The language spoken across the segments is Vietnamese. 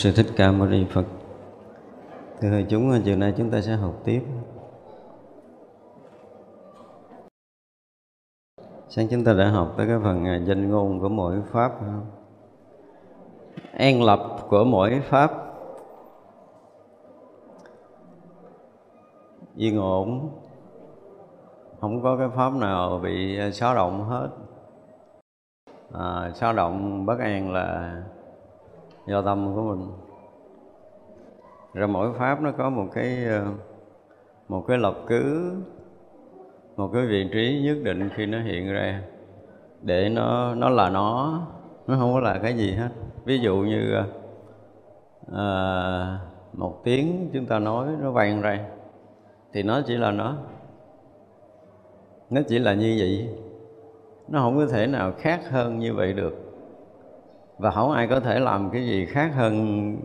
Sư Thích Ca Mâu Ni Phật. Thưa hội chúng, chiều nay chúng ta sẽ học tiếp. Sáng chúng ta đã học tới cái phần à, danh ngôn của mỗi Pháp. An lập của mỗi Pháp. Yên ổn Không có cái Pháp nào bị à, xáo động hết. À, Xáo động bất an là do tâm của mình rồi mỗi pháp nó có một cái ờ, một cái lập cứ một cái vị trí nhất định khi nó hiện ra để nó nó là nó nó không có là cái gì hết. Ví dụ như à, một tiếng chúng ta nói nó vang ra thì nó chỉ là nó. Nó chỉ là như vậy. Nó không có thể nào khác hơn như vậy được và không ai có thể làm cái gì khác hơn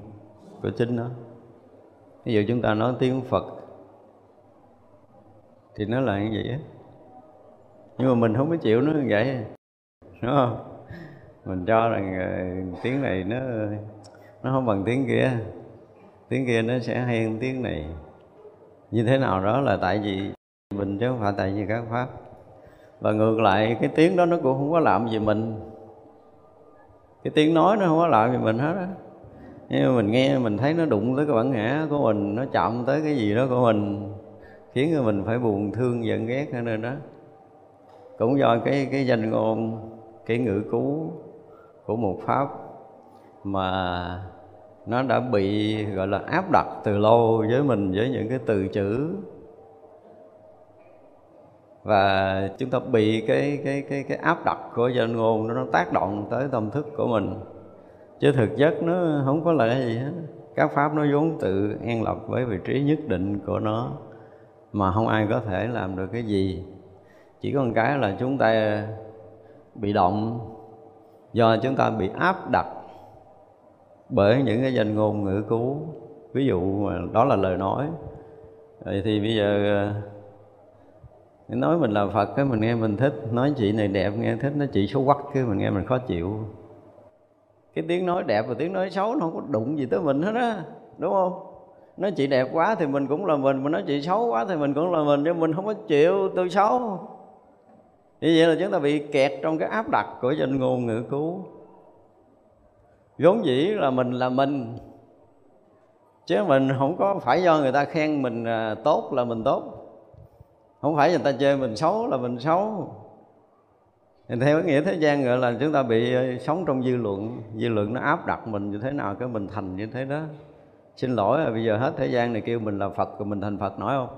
của chính nó. Ví dụ chúng ta nói tiếng phật thì nó là như vậy á? Nhưng mà mình không có chịu nó như vậy đúng không? Mình cho rằng uh, tiếng này nó nó không bằng tiếng kia. Tiếng kia nó sẽ hay hơn tiếng này. Như thế nào đó là tại vì mình chứ không phải tại vì các pháp. Và ngược lại cái tiếng đó nó cũng không có làm gì mình cái tiếng nói nó không có lợi gì mình hết á. Nhưng mà mình nghe, mình thấy nó đụng tới cái bản ngã của mình, nó chạm tới cái gì đó của mình, khiến cho mình phải buồn thương giận ghét ở nên đó. Cũng do cái cái danh ngôn, cái ngữ cú của một pháp mà nó đã bị, gọi là áp đặt từ lâu với mình với những cái từ chữ và chúng ta bị cái cái cái cái áp đặt của danh ngôn nó tác động tới tâm thức của mình. Chứ thực chất nó không có là cái gì hết. Các pháp nó vốn tự an lập với vị trí nhất định của nó, mà không ai có thể làm được cái gì. Chỉ có một cái là chúng ta bị động. Do chúng ta bị áp đặt bởi những cái danh ngôn ngữ cú ví dụ đó là lời nói. Thì bây giờ nói mình là phật cái mình nghe mình thích, nói chị này đẹp, nghe thích, nói chị xấu quắc cái mình nghe mình khó chịu. Cái tiếng nói đẹp và tiếng nói xấu nó không có đụng gì tới mình hết á, đúng không? Nói chị đẹp quá thì mình cũng là mình, mà nói chị xấu quá thì mình cũng là mình nhưng mình không có chịu, tôi xấu. Như vậy là chúng ta bị kẹt trong cái áp đặt của danh ngôn ngữ cứu. Vốn dĩ là mình là mình, chứ mình không có phải do người ta khen mình à, tốt là mình tốt không phải người ta chơi mình xấu là mình xấu. Thì theo cái nghĩa thế gian gọi là chúng ta bị ờ, sống trong dư luận. Dư luận nó áp đặt mình như thế nào, cái mình thành như thế đó. Xin lỗi là bây giờ hết thế gian này kêu mình là phật rồi mình thành phật nổi không?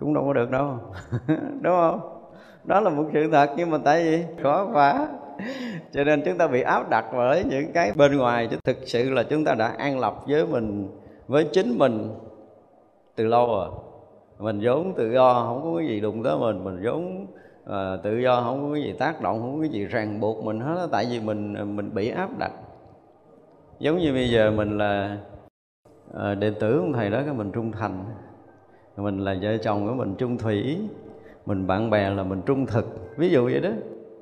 Cũng đâu có được đâu. Đúng không? Đó là một sự thật, nhưng mà tại vì khó quá. Cho nên chúng ta bị áp đặt bởi những cái bên ngoài. Chứ thực sự là chúng ta đã an lập với mình, với chính mình từ lâu rồi mình vốn tự do không có cái gì đụng tới mình. Mình vốn uh, tự do không có cái gì tác động không có cái gì ràng buộc mình hết tại vì mình à, mình bị áp đặt. Giống như bây giờ mình là uh, đệ tử của thầy đó cái mình trung thành. Mình là vợ chồng của mình trung thủy. Mình bạn bè là mình trung thực. Ví dụ vậy đó.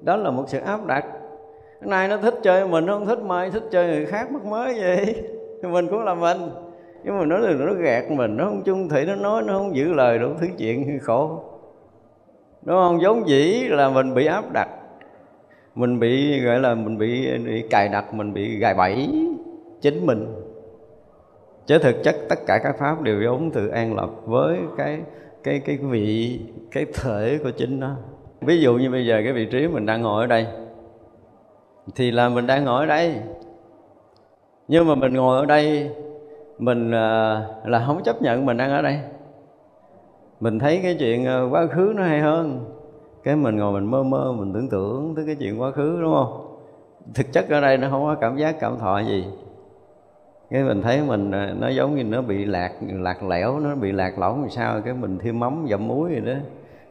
Đó là một sự áp đặt. Nay nó thích chơi mình nó không thích mai thích chơi người khác mất mới vậy thì mình cũng là mình nhưng mà nó nó gạt mình nó không chung thủy nó nói nó không giữ lời đủ thứ chuyện khổ. Đúng không giống dĩ là mình bị áp đặt mình bị gọi là mình bị, bị cài đặt mình bị gài bẫy chính mình. Chứ thực chất tất cả các pháp đều giống từ an lập với cái cái cái vị cái thể của chính nó. Ví dụ như bây giờ cái vị trí mình đang ngồi ở đây thì là mình đang ngồi ở đây. Nhưng mà mình ngồi ở đây mình à, là không chấp nhận mình đang ở đây. Mình thấy cái chuyện ờ, quá khứ nó hay hơn. Cái mình ngồi mình mơ mơ mình tưởng tượng tới cái chuyện quá khứ đúng không? Thực chất ở đây nó không có cảm giác cảm thọ gì. Cái mình thấy mình ờ, nó giống như nó bị lạc lạc lẽo nó bị lạc lõng làm sao. Cái mình thêm mắm dậm muối gì đó.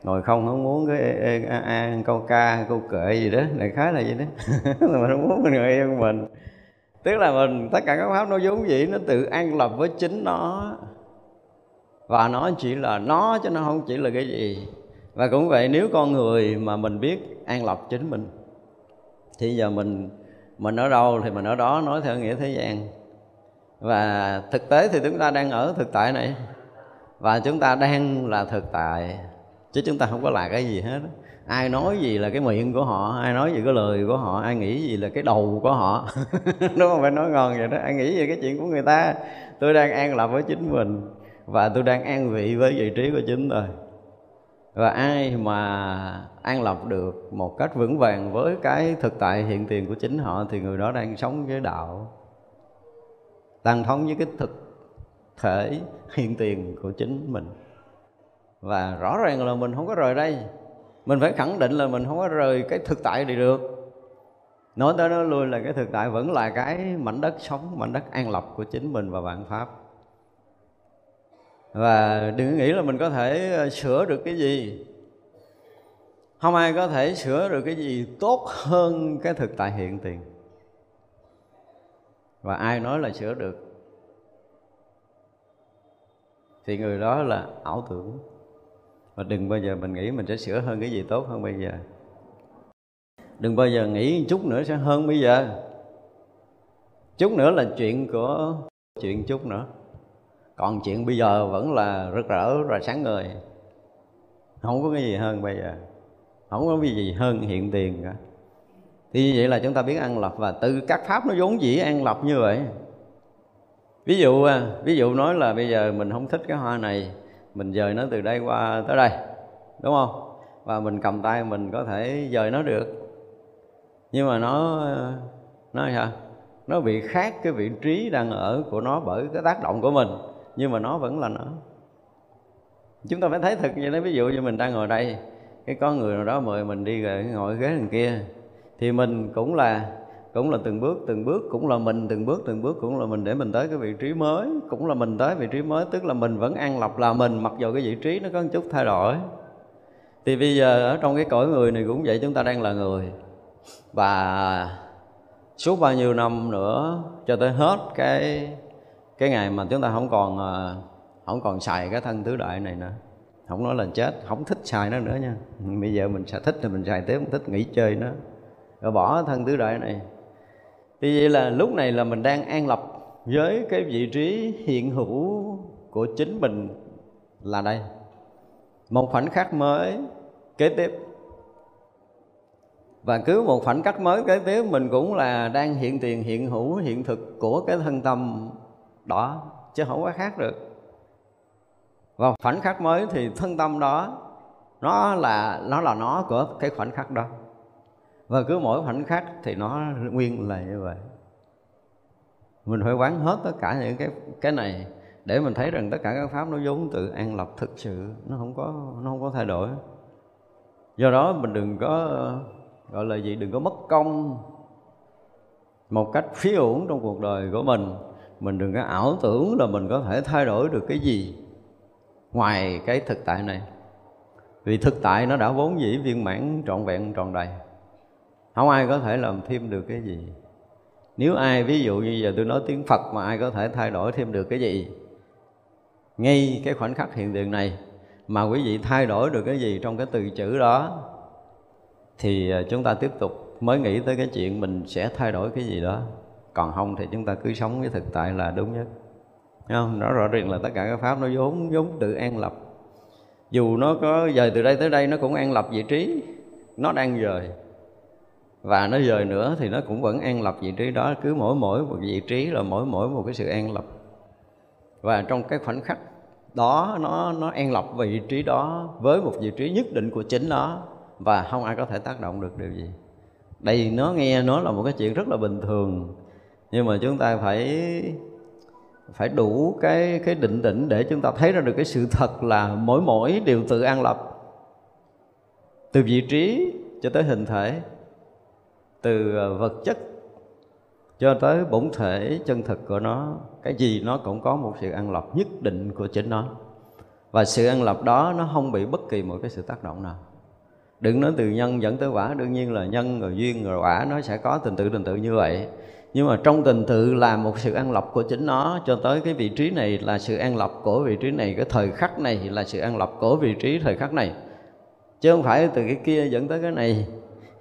Ngồi không không muốn cái ê, a, a, câu ca câu kệ gì đó. Đại khái là gì đó. Mà không muốn mình ngồi yên mình tức là mình, tất cả các pháp nó vốn dĩ nó tự an lập với chính nó. Và nó chỉ là nó chứ nó không chỉ là cái gì. Và cũng vậy nếu con người mà mình biết an lập chính mình, thì giờ mình mình ở đâu thì mình ở đó nói theo nghĩa thế gian. Và thực tế thì chúng ta đang ở thực tại này. Và chúng ta đang là thực tại, chứ chúng ta không có là cái gì hết ai nói gì là cái miệng của họ, ai nói gì cái lời của họ, ai nghĩ gì là cái đầu của họ. Đúng không? Phải nói ngon vậy đó. Ai nghĩ về cái chuyện của người ta. Tôi đang an lập với chính mình và tôi đang an vị với vị trí của chính tôi. Và ai mà an lập được một cách vững vàng với cái thực tại hiện tiền của chính họ thì người đó đang sống với đạo tăng thống với cái thực thể hiện tiền của chính mình. Và rõ ràng là mình không có rời đây mình phải khẳng định là mình không có rời cái thực tại này được. Nói tới nói lui là cái thực tại vẫn là cái mảnh đất sống, mảnh đất an lập của chính mình và vạn pháp. Và đừng nghĩ là mình có thể ờ, sửa được cái gì. Không ai có thể sửa được cái gì tốt hơn cái thực tại hiện tiền. Và ai nói là sửa được? Thì người đó là ảo tưởng và đừng bao giờ mình nghĩ mình sẽ sửa hơn cái gì tốt hơn bây giờ. Đừng bao giờ nghĩ chút nữa sẽ hơn bây giờ. Chút nữa là chuyện của chuyện chút nữa. Còn chuyện bây giờ vẫn là rực rỡ và sáng ngời. Không có cái gì hơn bây giờ. Không có cái gì hơn hiện tiền cả. Thì như vậy là chúng ta biết ăn lập và từ các pháp nó vốn dĩ ăn lập như vậy. Ví dụ à, ví dụ nói là bây giờ mình không thích cái hoa này mình dời nó từ đây qua tới đây, đúng không? Và mình cầm tay mình có thể dời nó được. Nhưng mà nó nó sao nó bị khác cái vị trí đang ở của nó bởi cái tác động của mình, nhưng mà nó vẫn là nó. Chúng ta phải thấy thực như thế. Ví dụ như mình đang ngồi đây, cái có người nào đó mời mình đi rồi ngồi ghế đằng kia, thì mình cũng là cũng là từng bước từng bước, cũng là mình, từng bước từng bước, cũng là mình để mình tới cái vị trí mới. Cũng là mình tới vị trí mới, tức là mình vẫn an lọc là mình, mặc dù cái vị trí nó có một chút thay đổi. Thì bây giờ ở trong cái cõi người này cũng vậy, chúng ta đang là người. Và suốt bao nhiêu năm nữa, cho tới hết cái cái ngày mà chúng ta không còn à, không còn xài cái thân tứ đại này nữa. Không nói là chết, không thích xài nó nữa nha. Bây giờ mình sẽ thích thì mình xài tiếp, không thích nghỉ chơi nó. Rồi bỏ thân tứ đại này thì vậy là lúc này là mình đang an lập với cái vị trí hiện hữu của chính mình là đây. Một khoảnh khắc mới kế tiếp. Và cứ một khoảnh khắc mới kế tiếp, mình cũng là đang hiện tiền, hiện hữu, hiện thực của cái thân tâm đó, chứ không có khác được. Và khoảnh khắc mới thì thân tâm đó, nó là nó là nó của cái khoảnh khắc đó và cứ mỗi khoảnh khắc thì nó nguyên là như vậy. Mình phải quán hết tất cả những cái cái này để mình thấy rằng tất cả các pháp nó vốn tự an lập thực sự, nó không có, nó không có thay đổi. Do đó mình đừng có, gọi là gì, đừng có mất công một cách phí uổng trong cuộc đời của mình. Mình đừng có ảo tưởng là mình có thể thay đổi được cái gì ngoài cái thực tại này. Vì thực tại nó đã vốn dĩ viên mãn, trọn vẹn, tròn đầy không ai có thể làm thêm được cái gì. Nếu ai, ví dụ như giờ tôi nói tiếng phật mà ai có thể thay đổi thêm được cái gì? Ngay cái khoảnh khắc hiện tượng này, mà quý vị thay đổi được cái gì trong cái từ chữ đó, thì à, chúng ta tiếp tục mới nghĩ tới cái chuyện mình sẽ thay đổi cái gì đó. Còn không thì chúng ta cứ sống với thực tại là đúng nhất. Không? Nó rõ ràng là tất cả các pháp nó vốn vốn tự an lập. Dù nó có dời từ đây tới đây nó cũng an lập vị trí, nó đang dời và nó dời nữa thì nó cũng vẫn an lập vị trí đó, cứ mỗi mỗi một vị trí là mỗi mỗi một cái sự an lập. Và trong cái khoảnh khắc đó, nó nó an lập vị trí đó với một vị trí nhất định của chính nó, và không ai có thể tác động được điều gì. Đây, nó nghe nó là một cái chuyện rất là bình thường, nhưng mà chúng ta phải phải đủ cái cái định tĩnh để chúng ta thấy ra được cái sự thật là mỗi mỗi đều tự an lập, từ vị trí cho tới hình thể từ ờ, vật chất cho tới bổn thể chân thực của nó. Cái gì nó cũng có một sự an lập nhất định của chính nó. Và sự an lập đó nó không bị bất kỳ một cái sự tác động nào. Đừng nói từ nhân dẫn tới quả, đương nhiên là nhân rồi duyên rồi quả nó sẽ có tình tự tình tự như vậy. Nhưng mà trong tình tự là một sự an lập của chính nó, cho tới cái vị trí này là sự an lập của vị trí này, cái thời khắc này là sự an lập của vị trí thời khắc này. Chứ không phải từ cái kia dẫn tới cái này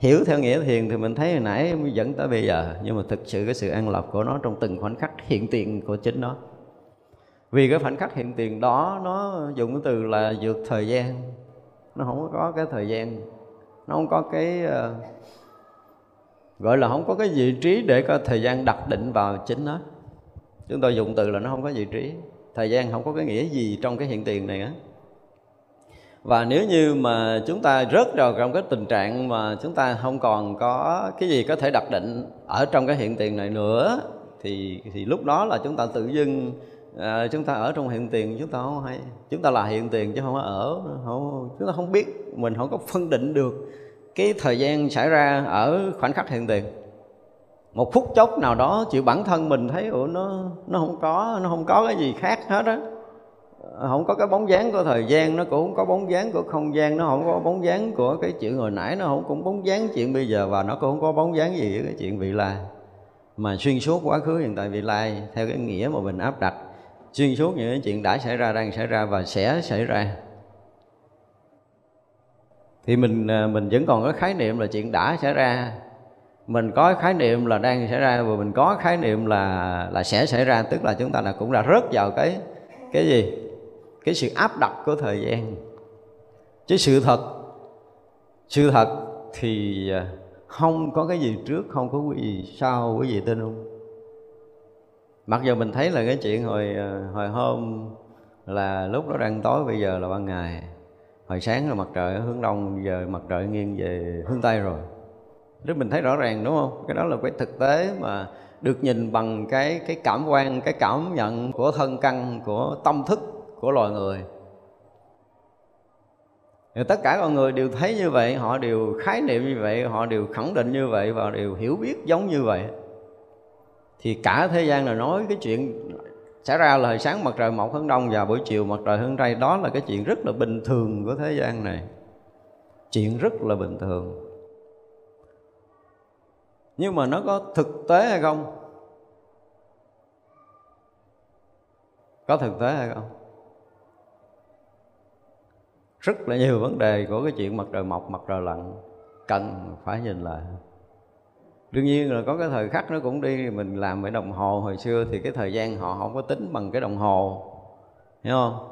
hiểu theo nghĩa thiền thì mình thấy hồi nãy dẫn tới bây giờ nhưng mà thực sự cái sự an lập của nó trong từng khoảnh khắc hiện tiền của chính nó. Vì cái khoảnh khắc hiện tiền đó nó dùng cái từ là vượt thời gian. Nó không có cái thời gian. Nó không có cái uh, gọi là không có cái vị trí để có thời gian đặt định vào chính nó. Chúng tôi dùng từ là nó không có vị trí. Thời gian không có cái nghĩa gì trong cái hiện tiền này á và nếu như mà chúng ta rớt vào trong cái tình trạng mà chúng ta không còn có cái gì có thể đặt định ở trong cái hiện tiền này nữa thì thì lúc đó là chúng ta tự dưng à, chúng ta ở trong hiện tiền chúng ta không hay chúng ta là hiện tiền chứ không có ở không chúng ta không biết mình không có phân định được cái thời gian xảy ra ở khoảnh khắc hiện tiền. Một phút chốc nào đó chịu bản thân mình thấy ủa nó nó không có nó không có cái gì khác hết á không có cái bóng dáng của thời gian, nó cũng không có bóng dáng của không gian, nó không có bóng dáng của cái chuyện hồi nãy, nó không cũng bóng dáng chuyện bây giờ và nó cũng không có bóng dáng gì với cái chuyện vị lai. Mà xuyên suốt quá khứ hiện tại vị lai, theo cái nghĩa mà mình áp đặt, xuyên suốt những cái chuyện đã xảy ra, đang xảy ra và sẽ xảy ra. Thì mình à, mình vẫn còn có khái niệm là chuyện đã xảy ra. Mình có khái niệm là đang xảy ra và mình có khái niệm là là sẽ xảy ra, tức là chúng ta là cũng đã rớt vào cái cái gì? Cái sự áp đặt của thời gian. Chứ sự thật sự thật thì à, không có cái gì trước không có cái gì sau quý vị tin không mặc dù mình thấy là cái chuyện hồi à, hồi hôm là lúc đó đang tối bây giờ là ban ngày. Hồi sáng là mặt trời ở hướng đông giờ mặt trời nghiêng về hướng tây rồi. Đức mình thấy rõ ràng đúng không? Cái đó là cái thực tế mà được nhìn bằng cái cái cảm quan, cái cảm nhận của thân căn, của tâm thức của loài người. Thì tất cả con người đều thấy như vậy, họ đều khái niệm như vậy, họ đều khẳng định như vậy và đều hiểu biết giống như vậy. Thì cả thế gian là nói cái chuyện xảy ra là sáng mặt trời mọc hướng đông và buổi chiều mặt trời hướng tây. Đó là cái chuyện rất là bình thường của thế gian này. Chuyện rất là bình thường. Nhưng mà nó có thực tế hay không? Có thực tế hay không? Rất là nhiều vấn đề của cái chuyện mặt trời mọc, mặt trời lặn cần phải nhìn lại. Đương nhiên là có cái thời khắc nó cũng đi, mình làm cái đồng hồ hồi xưa thì cái thời gian họ không có tính bằng cái đồng hồ, hiểu không?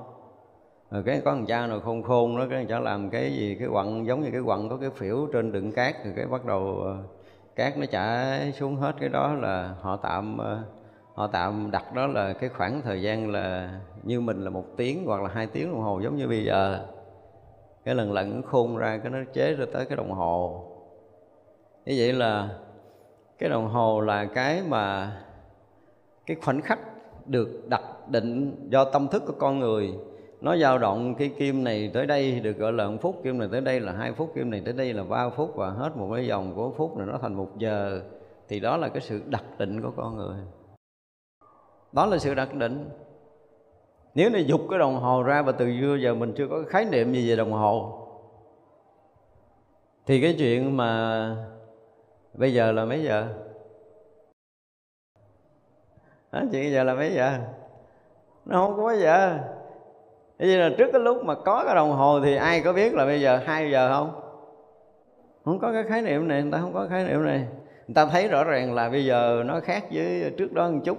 Rồi cái có thằng cha nào khôn khôn đó cái thằng cha làm cái gì, cái quặng, giống như cái quặng có cái phỉu trên đựng cát, rồi cái bắt đầu ờ, cát nó chảy xuống hết cái đó là họ tạm ờ, họ tạm đặt đó là cái khoảng thời gian là như mình là một tiếng hoặc là hai tiếng đồng hồ giống như bây giờ cái lần lần khôn ra cái nó chế ra tới cái đồng hồ. Như vậy là cái đồng hồ là cái mà cái khoảnh khắc được đặt định do tâm thức của con người. Nó dao động cái kim này tới đây được gọi là một phút, kim này tới đây là hai phút, kim này tới đây là ba phút và hết một cái dòng của phút này nó thành một giờ. Thì đó là cái sự đặt định của con người. Đó là sự đặt định nếu nó dục cái đồng hồ ra và từ xưa giờ mình chưa có khái niệm gì về đồng hồ thì cái chuyện mà bây giờ là mấy giờ? À, chuyện bây giờ là mấy giờ? Nó không có mấy giờ. Thế vậy là trước cái lúc mà có cái đồng hồ thì ai có biết là bây giờ 2 giờ không? không có cái khái niệm này người ta không có khái niệm này. Người ta thấy rõ ràng là bây giờ nó khác với trước đó một chút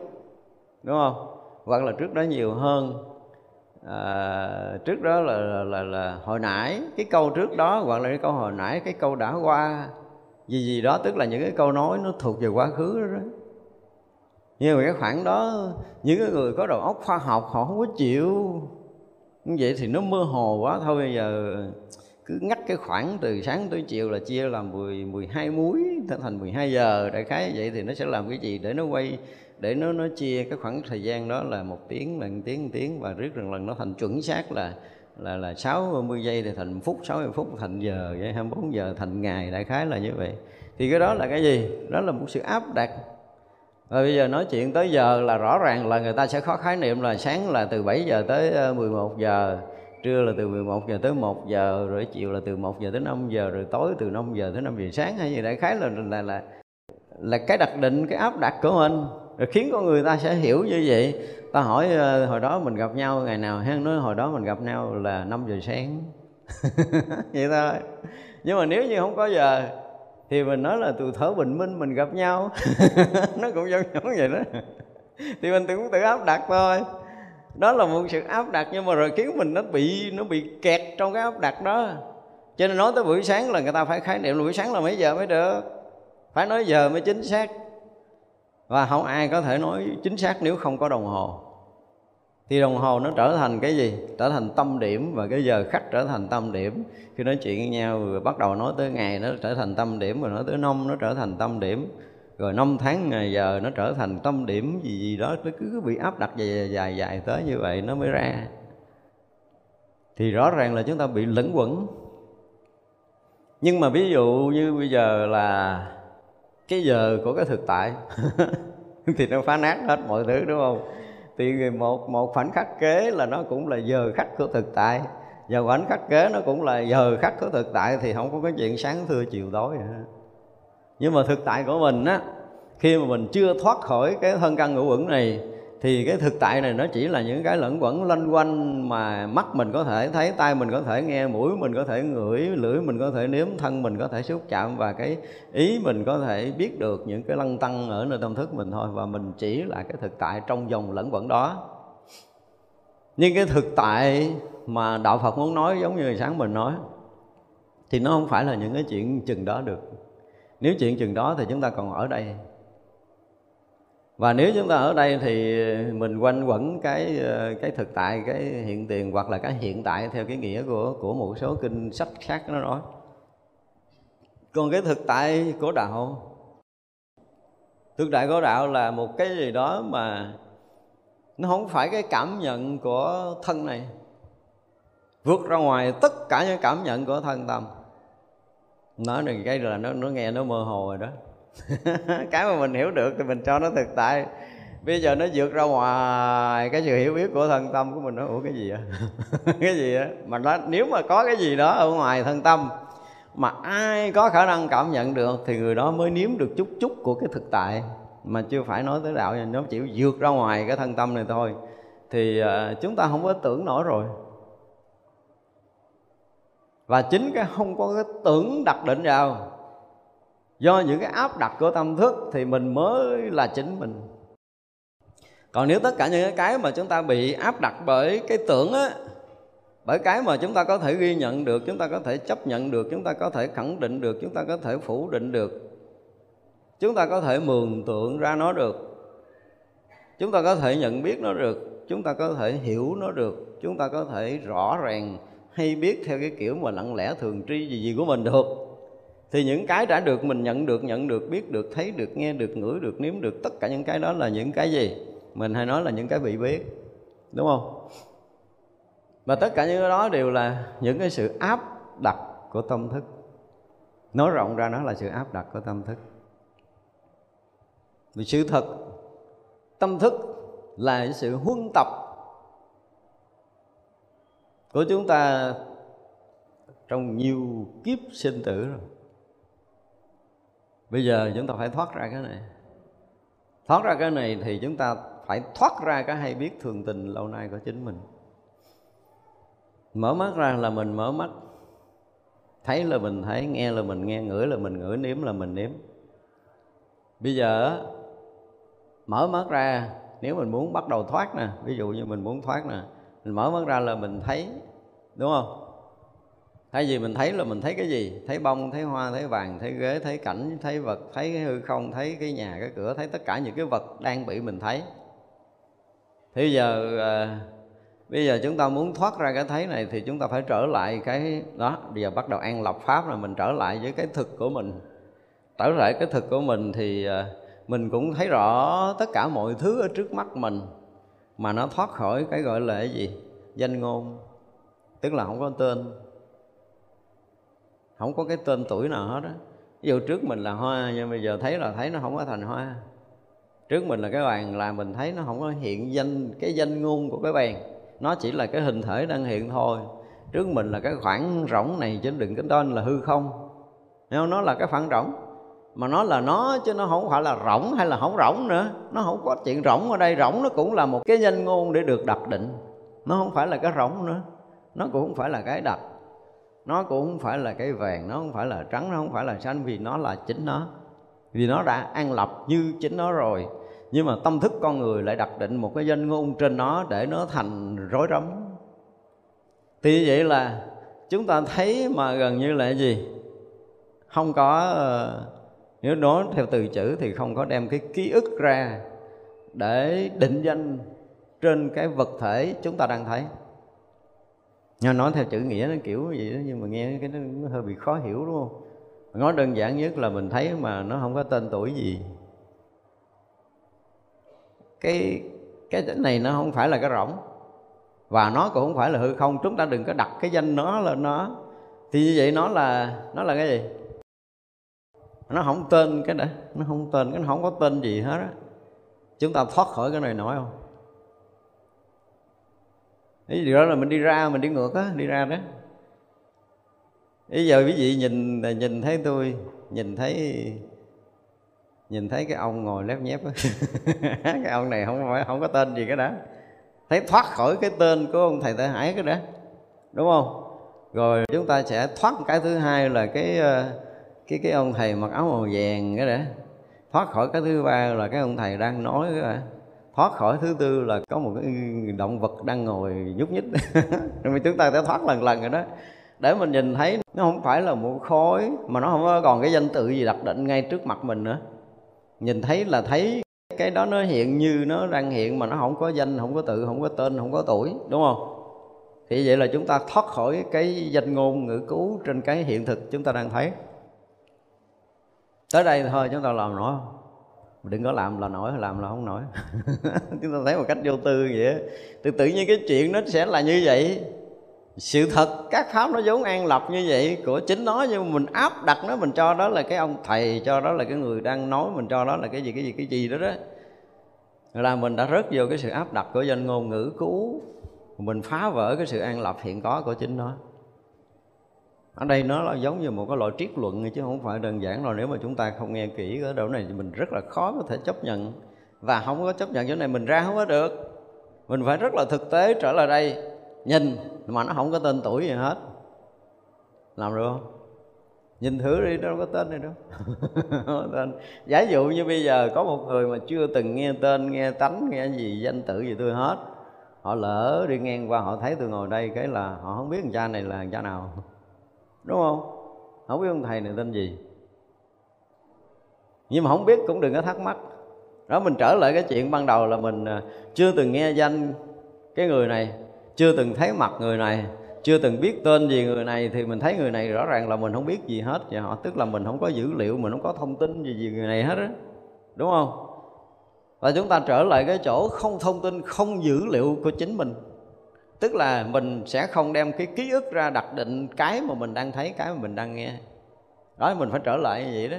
đúng không? Hoặc là trước đó nhiều hơn. À, trước đó là, là, là, là hồi nãy cái câu trước đó hoặc là cái câu hồi nãy cái câu đã qua gì gì đó tức là những cái câu nói nó thuộc về quá khứ đó, đó. nhưng mà cái khoảng đó những cái người có đầu óc khoa học họ không có chịu. Như vậy thì nó mơ hồ quá. Thôi bây giờ cứ ngắt cái khoảng từ sáng tới chiều là chia làm 10, 12 muối thành 12 giờ đại khái vậy thì nó sẽ làm cái gì? Để nó quay để nó nó chia cái khoảng thời gian đó là một tiếng là một tiếng một tiếng và riết lần lần nó thành chuẩn xác là là là 60 giây thì thành phút 60 phút thành giờ vậy 24 giờ thành ngày đại khái là như vậy. Thì cái đó là cái gì? Đó là một sự áp đặt. Và bây giờ nói chuyện tới giờ là rõ ràng là người ta sẽ có khái niệm là sáng là từ 7 giờ tới ờ, 11 giờ trưa là từ 11 giờ tới 1 giờ, rồi chiều là từ 1 giờ tới 5 giờ, rồi tối từ 5 giờ tới 5 giờ, sáng hay gì đại khái là là là là cái đặc định, cái áp đặt của mình. Rồi khiến con người ta sẽ hiểu như vậy. Ta hỏi ờ, hồi đó mình gặp nhau ngày nào? Hắn nói hồi đó mình gặp nhau là 5 giờ sáng. Vậy thôi. Nhưng mà nếu như không có giờ, thì mình nói là từ thở bình minh mình gặp nhau. Nó cũng giống giống vậy đó. Thì mình cũng tự áp đặt thôi đó là một sự áp đặt nhưng mà rồi khiến mình nó bị nó bị kẹt trong cái áp đặt đó. Cho nên nói tới buổi sáng là người ta phải khái niệm là buổi sáng là mấy giờ mới được? Phải nói giờ mới chính xác. Và không ai có thể nói chính xác nếu không có đồng hồ. Thì đồng hồ nó trở thành cái gì? Trở thành tâm điểm và cái giờ khắc trở thành tâm điểm. Khi nói chuyện với nhau rồi bắt đầu nói tới ngày nó trở thành tâm điểm rồi nói tới năm nó trở thành tâm điểm rồi năm tháng ngày giờ nó trở thành tâm điểm gì gì đó, nó cứ bị áp đặt dài dài dài tới như vậy nó mới ra. Thì rõ ràng là chúng ta bị lẫn quẩn. Nhưng mà ví dụ như bây giờ là cái giờ của cái thực tại, thì nó phá nát hết mọi thứ, đúng không? Thì một một khoảnh khắc kế là nó cũng là giờ khắc của thực tại. Và khoảnh khắc kế nó cũng là giờ khắc của thực tại thì không có cái chuyện sáng, thưa, chiều, tối nữa nhưng mà thực tại của mình á, khi mà mình chưa thoát khỏi cái thân căn ngũ uẩn này, thì cái thực tại này nó chỉ là những cái lẫn quẩn loanh quanh mà mắt mình có thể thấy tay mình có thể nghe, mũi mình có thể ngửi, lưỡi mình có thể nếm, thân mình có thể xúc chạm và cái ý mình có thể biết được những cái lăng tăng ở nơi tâm thức mình thôi. Và mình chỉ là cái thực tại trong dòng lẫn quẩn đó. Nhưng cái thực tại mà đạo phật muốn nói giống như sáng mình nói, thì nó không phải là những cái chuyện chừng đó được nếu chuyện chừng đó thì chúng ta còn ở đây. Và nếu chúng ta ở đây thì mình quanh quẩn cái ờ, cái thực tại, cái hiện tiền hoặc là cái hiện tại theo cái nghĩa của của một số kinh sách khác nó nói. Còn cái thực tại của đạo, thực tại của đạo là một cái gì đó mà nó không phải cái cảm nhận của thân này. Vượt ra ngoài tất cả những cảm nhận của thân tâm nói được cái là nó nó nghe nó mơ hồ rồi đó. Cái mà mình hiểu được thì mình cho nó thực tại. Bây giờ nó vượt ra ngoài cái sự hiểu biết của thân tâm của mình nó ủa cái gì vậy? Cái gì á mà nó nếu mà có cái gì đó ở ngoài thân tâm mà ai có khả năng cảm nhận được thì người đó mới nếm được chút chút của cái thực tại. Mà chưa phải nói tới đạo nó chỉ vượt ra ngoài cái thân tâm này thôi. Thì uh, chúng ta không có tưởng nổi rồi và chính cái không có cái tưởng đặt định vào. Do những cái áp đặt của tâm thức thì mình mới là chính mình. Còn nếu tất cả những cái mà chúng ta bị áp đặt bởi cái tưởng á, bởi cái mà chúng ta có thể ghi nhận được, chúng ta có thể chấp nhận được, chúng ta có thể khẳng định được, chúng ta có thể phủ định được, chúng ta có thể mường tượng ra nó được, chúng ta có thể nhận biết nó được, chúng ta có thể hiểu nó được, chúng ta có thể rõ ràng hay biết theo cái kiểu mà lặng lẽ thường tri gì gì của mình được. Thì những cái đã được mình nhận được nhận được, biết được, thấy được, nghe được, ngửi được, nếm được, tất cả những cái đó là những cái gì? Mình hay nói là những cái bị biết đúng không? Và tất cả những cái đó đều là những cái sự áp đặt của tâm thức. Nói rộng ra nó là sự áp đặt của tâm thức. Vì sự thật, tâm thức là sự huân tập của chúng ta trong nhiều kiếp sinh tử rồi. Bây giờ chúng ta phải thoát ra cái này. Thoát ra cái này thì chúng ta phải thoát ra cái hay biết thường tình lâu nay của chính mình. Mở mắt ra là mình mở mắt. Thấy là mình thấy, nghe là mình nghe, ngửi là mình ngửi, nếm là mình nếm. Bây giờ mở mắt ra, nếu mình muốn bắt đầu thoát nè, ví dụ như mình muốn thoát nè mình mở mắt ra là mình thấy đúng không? Thay vì mình thấy là mình thấy cái gì? Thấy bông thấy hoa thấy vàng thấy ghế thấy cảnh thấy vật thấy cái hư không thấy cái nhà cái cửa thấy tất cả những cái vật đang bị mình thấy. Thì bây giờ à, bây giờ chúng ta muốn thoát ra cái thấy này thì chúng ta phải trở lại cái đó bây giờ bắt đầu an lập pháp là mình trở lại với cái thực của mình. Trở lại cái thực của mình thì à, mình cũng thấy rõ tất cả mọi thứ ở trước mắt mình mà nó thoát khỏi cái gọi là cái gì? Danh ngôn. Tức là không có tên. Không có cái tên tuổi nào hết á. Ví dụ trước mình là hoa, nhưng bây giờ thấy là thấy nó không có thành hoa. Trước mình là cái bàn là mình thấy nó không có hiện danh, cái danh ngôn của cái bàn. Nó chỉ là cái hình thể đang hiện thôi. Trước mình là cái khoảng rỗng này chứ đừng cái tên là hư không. Nếu nó là cái khoảng rỗng mà nó là nó chứ nó không phải là rỗng hay là không rỗng nữa. Nó không có chuyện rỗng ở đây. Rỗng nó cũng là một cái danh ngôn để được đặt định. Nó không phải là cái rỗng nữa. Nó cũng không phải là cái đặt. Nó cũng không phải là cái vàng. Nó không phải là trắng. Nó không phải là xanh vì nó là chính nó. Vì nó đã an lập như chính nó rồi. Nhưng mà tâm thức con người lại đặt định một cái danh ngôn trên nó để nó thành rối rắm. Thì như vậy là chúng ta thấy mà gần như là gì? Không có ờ, nếu nói theo từ chữ thì không có đem cái ký ức ra để định danh trên cái vật thể chúng ta đang thấy. Nhưng nói theo chữ nghĩa nó kiểu gì đó, nhưng mà nghe cái nó hơi bị khó hiểu, đúng không? Nói đơn giản nhất là mình thấy mà nó không có tên tuổi gì. Cái cái này nó không phải là cái rỗng. Và nó cũng không phải là hư không. Chúng ta đừng có đặt cái danh nó lên nó. Thì như vậy nó là nó là cái gì? Nó không tên cái đã nó không tên cái nó không có tên gì hết á. Chúng ta thoát khỏi cái này nổi không? Cái điều đó là mình đi ra, mình đi ngược á, đi ra đó. Bây giờ quý vị nhìn nhìn thấy tôi, nhìn thấy nhìn thấy cái ông ngồi lép nhép á. Cái ông này không phải, không có tên gì cái đó. Thấy thoát khỏi cái tên của ông thầy tại Hải cái đó. Đúng không? Rồi chúng ta sẽ thoát cái thứ hai là cái ờ, cái cái ông thầy mặc áo màu vàng cái đó. Thoát khỏi cái thứ ba là cái ông thầy đang nói cái đó. Thoát khỏi thứ tư là có một cái động vật đang ngồi nhúc nhích. Rồi chúng ta sẽ thoát lần lần rồi đó. Để mình nhìn thấy, nó không phải là một khối, mà nó không còn cái danh tự gì đặc định ngay trước mặt mình nữa. Nhìn thấy là thấy cái đó nó hiện như nó đang hiện, mà nó không có danh, không có tự, không có tên, không có tuổi, đúng không? Thì vậy là chúng ta thoát khỏi cái danh ngôn ngữ cứu trên cái hiện thực chúng ta đang thấy tới đây thôi chúng ta làm nổi. Không đừng có làm là nổi, làm là không nổi. Chúng ta thấy một cách vô tư vậy tự tự nhiên cái chuyện nó sẽ là như vậy. Sự thật, các pháp nó vốn an lập như vậy, của chính nó, nhưng mà mình áp đặt nó, mình cho đó là cái ông thầy, cho đó là cái người đang nói, mình cho đó là cái gì cái gì cái gì đó đó. Là mình đã rớt vô cái sự áp đặt của danh ngôn ngữ cũ. Mình phá vỡ cái sự an lập hiện có của chính nó ở đây nó là giống như một cái loại triết luận chứ không phải đơn giản rồi nếu mà chúng ta không nghe kỹ ở đâu này thì mình rất là khó có thể chấp nhận. Và không có chấp nhận chỗ này mình ra không có được. Mình phải rất là thực tế trở lại đây, nhìn, mà nó không có tên tuổi gì hết. Làm được không? Nhìn thử đi, đâu có tên này đâu. Tên. Giả dụ như bây giờ có một người mà chưa từng nghe tên, nghe tánh, nghe gì, danh tự gì tôi hết, họ lỡ đi ngang qua họ thấy tôi ngồi đây cái là họ không biết thằng cha này là thằng cha nào đúng không? Không biết ông thầy này tên gì. Nhưng mà không biết cũng đừng có thắc mắc. Đó, mình trở lại cái chuyện ban đầu là mình à, chưa từng nghe danh cái người này, chưa từng thấy mặt người này, chưa từng biết tên gì người này thì mình thấy người này rõ ràng là mình không biết gì hết. Và họ, tức là mình không có dữ liệu, mình không có thông tin gì về người này hết á. Đúng không? Và chúng ta trở lại cái chỗ không thông tin, không dữ liệu của chính mình tức là mình sẽ không đem cái ký ức ra đặt định cái mà mình đang thấy, cái mà mình đang nghe. Đó, mình phải trở lại như vậy đó.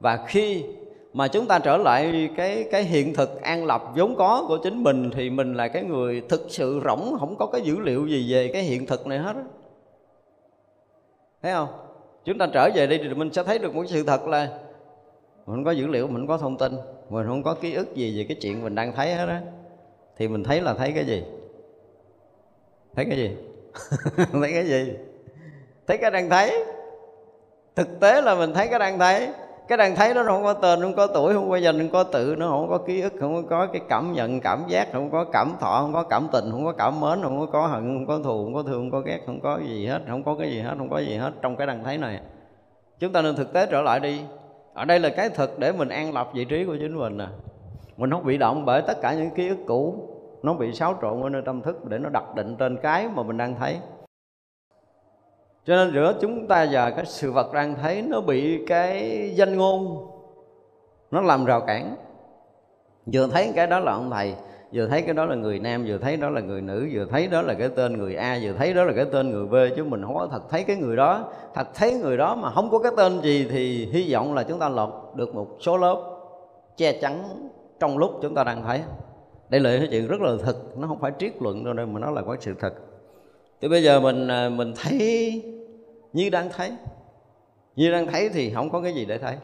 Và khi mà chúng ta trở lại cái cái hiện thực an lập vốn có của chính mình thì mình là cái người thực sự rỗng, không có cái dữ liệu gì về cái hiện thực này hết thấy không? Chúng ta trở về đây thì mình sẽ thấy được một sự thật là mình không có dữ liệu, mình không có thông tin, mình không có ký ức gì về cái chuyện mình đang thấy hết á. Thì mình thấy là thấy cái gì? Thấy cái gì thấy cái gì thấy cái đang thấy thực tế là mình thấy cái đang thấy cái đang thấy nó không có tên không có tuổi không có danh không có tự nó không có ký ức không có cái cảm nhận cảm giác không có cảm thọ không có cảm tình không có cảm mến không có hận không có thù không có thương không có ghét không có gì hết không có cái gì hết không có gì hết trong cái đang thấy này chúng ta nên thực tế trở lại đi ở đây là cái thực để mình an lập vị trí của chính mình nè mình không bị động bởi tất cả những ký ức cũ nó bị xáo trộn ở nơi tâm thức để nó đặt định trên cái mà mình đang thấy. Cho nên giữa chúng ta và cái sự vật đang thấy, nó bị cái danh ngôn, nó làm rào cản. Vừa thấy cái đó là ông thầy, vừa thấy cái đó là người nam, vừa thấy đó là người nữ, vừa thấy đó là cái tên người a, vừa thấy đó là cái tên người b, chứ mình không có thật thấy cái người đó. Thật thấy người đó mà không có cái tên gì thì hy vọng là chúng ta lọt được một số lớp che chắn trong lúc chúng ta đang thấy đây là cái chuyện rất là thực nó không phải triết luận đâu đây, mà nó là có sự thật. Thì bây giờ mình à, mình thấy như đang thấy. Như đang thấy thì không có cái gì để thấy.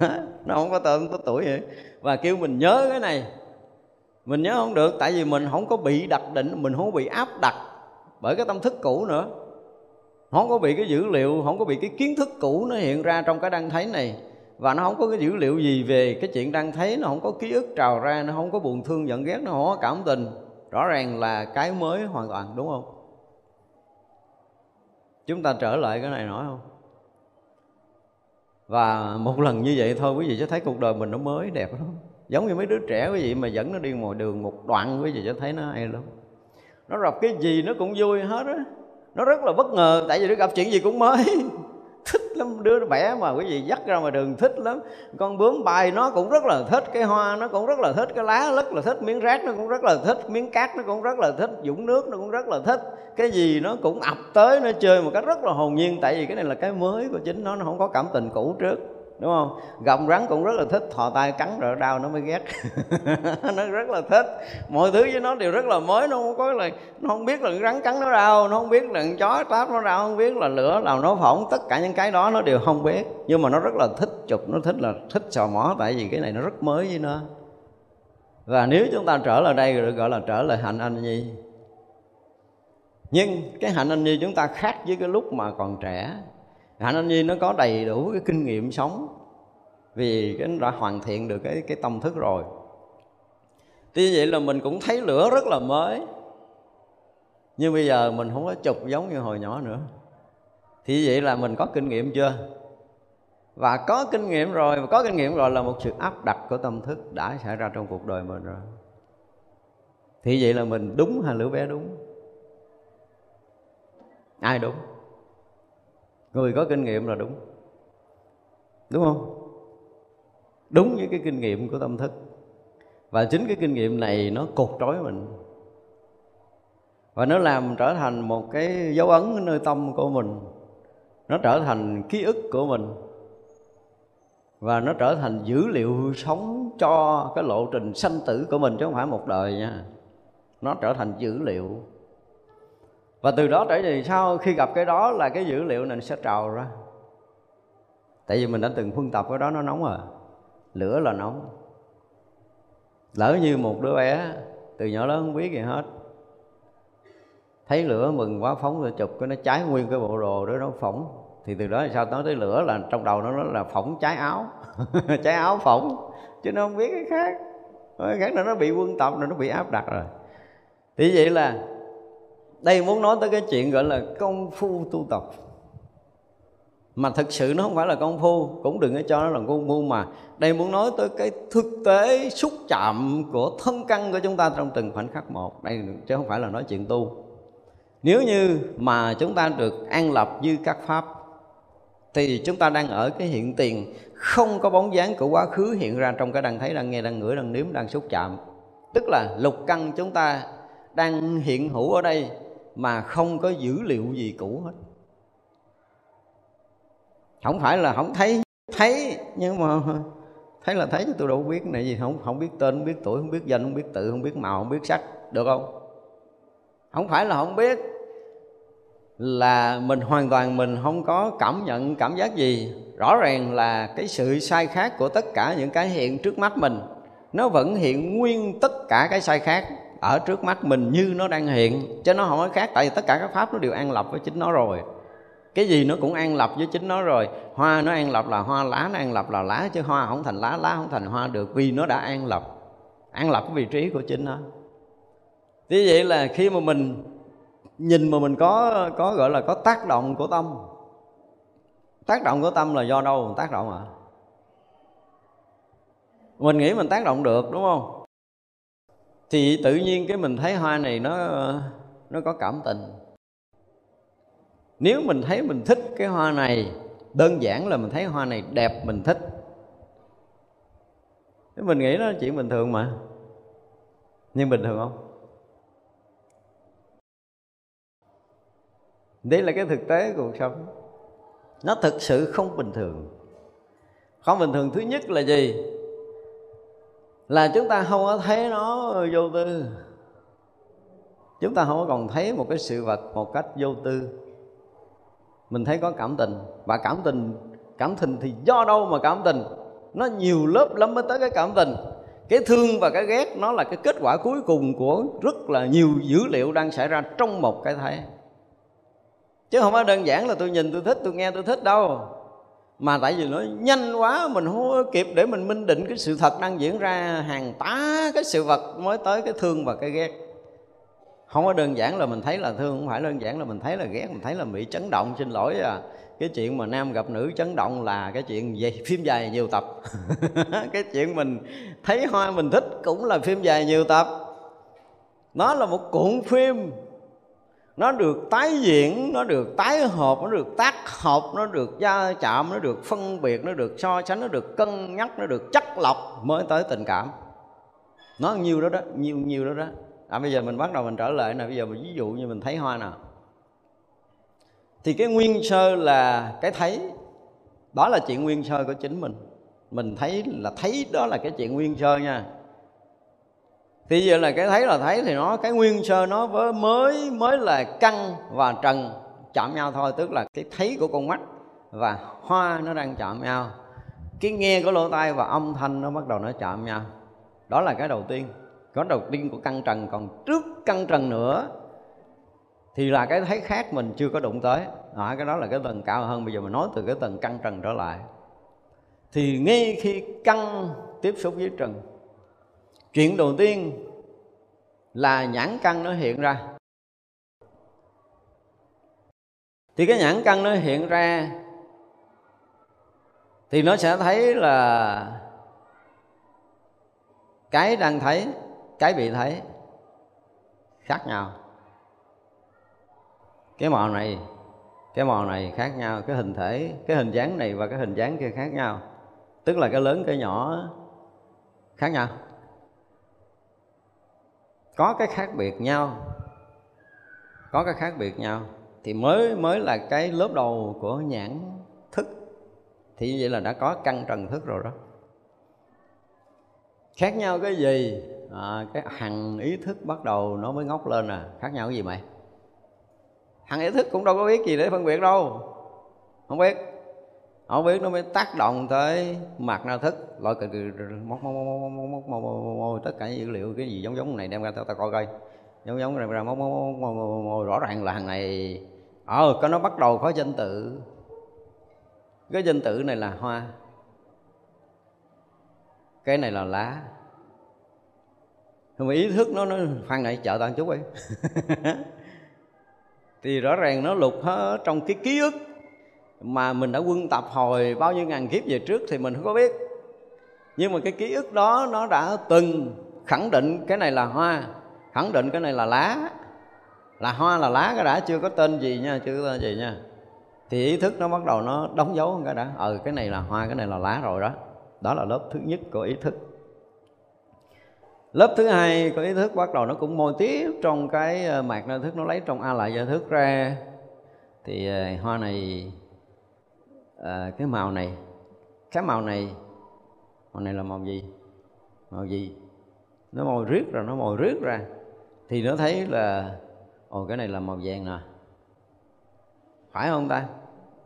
Nó không có tên có tuổi vậy. Và kêu mình nhớ cái này. Mình nhớ không được, tại vì mình không có bị đặt định, mình không bị áp đặt bởi cái tâm thức cũ nữa. Không có bị cái dữ liệu, không có bị cái kiến thức cũ nó hiện ra trong cái đang thấy này và nó không có cái dữ liệu gì về cái chuyện đang thấy, nó không có ký ức trào ra, nó không có buồn thương giận ghét, nó không có cảm tình. Rõ ràng là cái mới hoàn toàn, đúng không? Chúng ta trở lại cái này nói không? Và một lần như vậy thôi, quý vị sẽ thấy cuộc đời mình nó mới đẹp lắm. Giống như mấy đứa trẻ quý vị mà dẫn nó đi ngoài đường một đoạn, quý vị sẽ thấy nó hay lắm. Nó gặp cái gì nó cũng vui hết á. Nó rất là bất ngờ, tại vì nó gặp chuyện gì cũng mới. thích lắm, đứa nó bẻ mà quý vị dắt ra ngoài đường thích lắm. Con bướm bay nó cũng rất là thích, cái hoa nó cũng rất là thích, cái lá rất là thích, miếng rác nó cũng rất là thích, miếng cát nó cũng rất là thích dũng nước nó cũng rất là thích. Cái gì nó cũng ập tới, nó chơi một cách rất là hồn nhiên. Tại vì cái này là cái mới của chính nó nó không có cảm tình cũ trước đúng không? Gặp rắn cũng rất là thích, thò tay cắn rồi đau nó mới ghét. Nó rất là thích. Mọi thứ với nó đều rất là mới, nó không có là, nó không biết là rắn cắn nó đau, nó không biết là chó táp nó đau không biết là lửa làm nó phỏng. Tất cả những cái đó nó đều không biết. Nhưng mà nó rất là thích chụp, nó thích là thích sò mó, tại vì cái này nó rất mới với nó. Và nếu chúng ta trở lại đây được gọi là trở lại hạnh anh nhi. Nhưng cái hạnh anh nhi chúng ta khác với cái lúc mà còn trẻ hạnh anh nhi nó có đầy đủ cái kinh nghiệm sống. Vì cái đã hoàn thiện được cái cái tâm thức rồi. Tuy vậy là mình cũng thấy lửa rất là mới. Nhưng bây giờ mình không có chụp giống như hồi nhỏ nữa. Thì vậy là mình có kinh nghiệm chưa? Và có kinh nghiệm rồi và có kinh nghiệm rồi là một sự áp đặt của tâm thức đã xảy ra trong cuộc đời mình rồi. Thì vậy là mình đúng hay lửa bé đúng? Ai đúng? Người có kinh nghiệm là đúng. Đúng không? Đúng với cái kinh nghiệm của tâm thức. Và chính cái kinh nghiệm này nó cột trói mình. Và nó làm trở thành một cái dấu ấn ở nơi tâm của mình. Nó trở thành ký ức của mình. Và nó trở thành dữ liệu sống cho cái lộ trình sanh tử của mình chứ không phải một đời nha. Nó trở thành dữ liệu và từ đó trở về sau khi gặp cái đó là cái dữ liệu này sẽ trào ra. Tại vì mình đã từng phân tập cái đó, nó nóng rồi lửa là nóng. Lỡ như một đứa bé, từ nhỏ lớn không biết gì hết. Thấy lửa mừng quá, phóng rồi chụp, cái nó cháy nguyên cái bộ đồ đó, nó phỏng. Thì từ đó sao nói tới lửa là trong đầu nó là phỏng cháy áo. Cháy áo phỏng, chứ nó không biết cái khác. Cái khác là nó bị quân tập rồi, nó bị áp đặt rồi. Thì vậy là đây muốn nói tới cái chuyện gọi là công phu tu tập. Mà thực sự nó không phải là công phu, cũng đừng có cho nó là công phu mà. Đây muốn nói tới cái thực tế xúc chạm của thân căn của chúng ta trong từng khoảnh khắc một. Đây chứ không phải là nói chuyện tu. Nếu như mà chúng ta được an lập như các pháp, thì chúng ta đang ở cái hiện tiền, không có bóng dáng của quá khứ hiện ra trong cái đang thấy đang nghe đang ngửi đang nếm đang xúc chạm. Tức là lục căn chúng ta đang hiện hữu ở đây mà không có dữ liệu gì cũ hết. Không phải là không thấy thấy, nhưng mà thấy là thấy chứ, tôi đâu biết này gì, không không biết tên, không biết tuổi, không biết danh, không biết tự, không biết màu, không biết sắc, được không? Không phải là không biết là mình hoàn toàn mình không có cảm nhận, cảm giác gì. Rõ ràng là cái sự sai khác của tất cả những cái hiện trước mắt mình, nó vẫn hiện nguyên tất cả cái sai khác ở trước mắt mình như nó đang hiện, chứ nó không có khác, tại vì tất cả các pháp nó đều an lập với chính nó rồi. Cái gì nó cũng an lập với chính nó rồi. Hoa nó an lập là hoa, lá nó an lập là lá, chứ hoa không thành lá lá không thành hoa được vì nó đã an lập. An lập cái vị trí của chính nó. Thế vậy là khi mà mình nhìn mà mình có có gọi là có tác động của tâm. Tác động của tâm là do đâu? Tác động à mình nghĩ mình tác động được, đúng không? Thì tự nhiên cái mình thấy hoa này nó nó có cảm tình. Nếu mình thấy mình thích cái hoa này, đơn giản là mình thấy hoa này đẹp, mình thích. Thế mình nghĩ nó chuyện bình thường mà. Nhưng bình thường không? Đây là cái thực tế của cuộc sống. Nó thực sự không bình thường. Không bình thường thứ nhất là gì? Là chúng ta không có thấy nó, vô tư. Chúng ta không có còn thấy một cái sự vật một cách vô tư. Mình thấy có cảm tình, và cảm tình cảm tình thì do đâu mà cảm tình? Nó nhiều lớp lắm mới tới cái cảm tình. Cái thương và cái ghét nó là cái kết quả cuối cùng của rất là nhiều dữ liệu đang xảy ra trong một cái thấy chứ không phải đơn giản là tôi nhìn tôi thích, tôi nghe tôi thích đâu mà tại vì nó nhanh quá, mình không kịp để mình minh định cái sự thật đang diễn ra, hàng tá cái sự vật mới tới cái thương và cái ghét. Không có đơn giản là mình thấy là thương, không phải đơn giản là mình thấy là ghét, mình thấy là bị chấn động. Xin lỗi à cái chuyện mà nam gặp nữ chấn động là cái chuyện về phim dài nhiều tập. Cái chuyện mình thấy hoa mình thích cũng là phim dài nhiều tập. Nó là một cuộn phim nó được tái diễn nó được tái hợp nó được tác hợp nó được gia chạm nó được phân biệt nó được so sánh nó được cân nhắc nó được chắc lọc mới tới tình cảm. Nó nhiều đó đó nhiều nhiều đó đó. À, bây giờ mình bắt đầu mình trở lại nè. Bây giờ mình ví dụ như mình thấy hoa nào. Thì cái nguyên sơ là cái thấy. Đó là chuyện nguyên sơ của chính mình. Mình thấy là thấy đó là cái chuyện nguyên sơ nha thì giờ là cái thấy là thấy thì nó cái nguyên sơ nó với mới mới là căn và trần chạm nhau thôi tức là cái thấy của con mắt và hoa nó đang chạm nhau. Cái nghe của lỗ tai và âm thanh nó bắt đầu nó chạm nhau. Đó là cái đầu tiên. Có đầu tiên của căn trần. Còn trước căn trần nữa thì là cái thấy khác mình chưa có đụng tới. À, cái đó là cái tầng cao hơn. Bây giờ mình nói từ cái tầng căn trần trở lại. Thì ngay khi căn tiếp xúc với trần chuyện đầu tiên là nhãn căn nó hiện ra. Thì cái nhãn căn nó hiện ra thì nó sẽ thấy là cái đang thấy, cái bị thấy khác nhau. Cái màu này, cái màu này khác nhau, cái hình thể, cái hình dáng này và cái hình dáng kia khác nhau. Tức là cái lớn, cái nhỏ khác nhau có cái khác biệt nhau. Có cái khác biệt nhau. Thì mới mới là cái lớp đầu của nhãn thức. Thì như vậy là đã có căn trần thức rồi đó. Khác nhau cái gì? À, cái hằng ý thức bắt đầu nó mới ngóc lên à. Khác nhau cái gì mày? Hằng ý thức cũng đâu có biết gì để phân biệt đâu. Không biết không biết nó mới tác động tới mặt na thức loại cực móc móc móc móc móc móc móc móc tất cả dữ liệu cái gì giống giống này đem ra tao tao coi coi giống giống này ra móc móc móc móc rõ ràng là hàng này ờ có nó bắt đầu có danh tự cái danh tự này là hoa cái này là lá nhưng mà ý thức nó nó khoan này chờ tao chút đi thì rõ ràng nó lục hết trong cái ký ức mà mình đã quân tập hồi bao nhiêu ngàn kiếp về trước thì mình không có biết. Nhưng mà cái ký ức đó nó đã từng khẳng định cái này là hoa, khẳng định cái này là lá. Là hoa, là lá cái đã, chưa có tên gì nha, chưa có tên gì nha. Thì ý thức nó bắt đầu nó đóng dấu cái đã. Ừ cái này là hoa, cái này là lá rồi đó. Đó là lớp thứ nhất của ý thức. Lớp thứ hai của ý thức bắt đầu nó cũng môi tiếp trong cái ờ, mạc nơi thức, nó lấy trong a lại giải thức ra. Thì ờ, hoa này à, cái màu này cái màu này màu này là màu gì? Màu gì? Nó màu riết rồi nó màu riết ra. Thì nó thấy là ồ cái này là màu vàng nè. Phải không ta?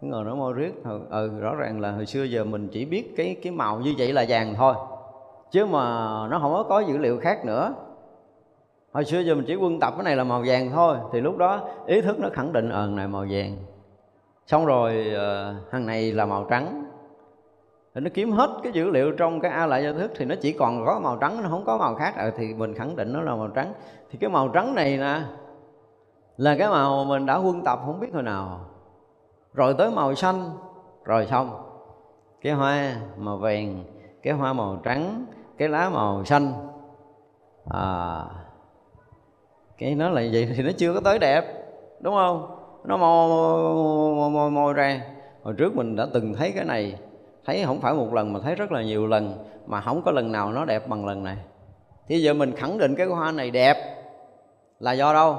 Cái người nó màu riết ừ ờ, rõ ràng là hồi xưa giờ mình chỉ biết cái cái màu như vậy là vàng thôi. Chứ mà nó không có có dữ liệu khác nữa. Hồi xưa giờ mình chỉ quân tập cái này là màu vàng thôi. Thì lúc đó ý thức nó khẳng định ờ này màu vàng xong rồi ờ, thằng hàng này là màu trắng. Thì nó kiếm hết cái dữ liệu trong cái a lại do thức thì nó chỉ còn có màu trắng nó không có màu khác. À, thì mình khẳng định nó là màu trắng. Thì cái màu trắng này nè là cái màu mình đã quân tập không biết hồi nào. Rồi tới màu xanh. Rồi xong. Cái hoa màu vàng cái hoa màu trắng cái lá màu xanh. À, cái nó là vậy thì nó chưa có tới đẹp đúng không? Nó mò mò, mò, mò ra. Hồi trước mình đã từng thấy cái này thấy không phải một lần mà thấy rất là nhiều lần mà không có lần nào nó đẹp bằng lần này. Thì giờ mình khẳng định cái hoa này đẹp là do đâu?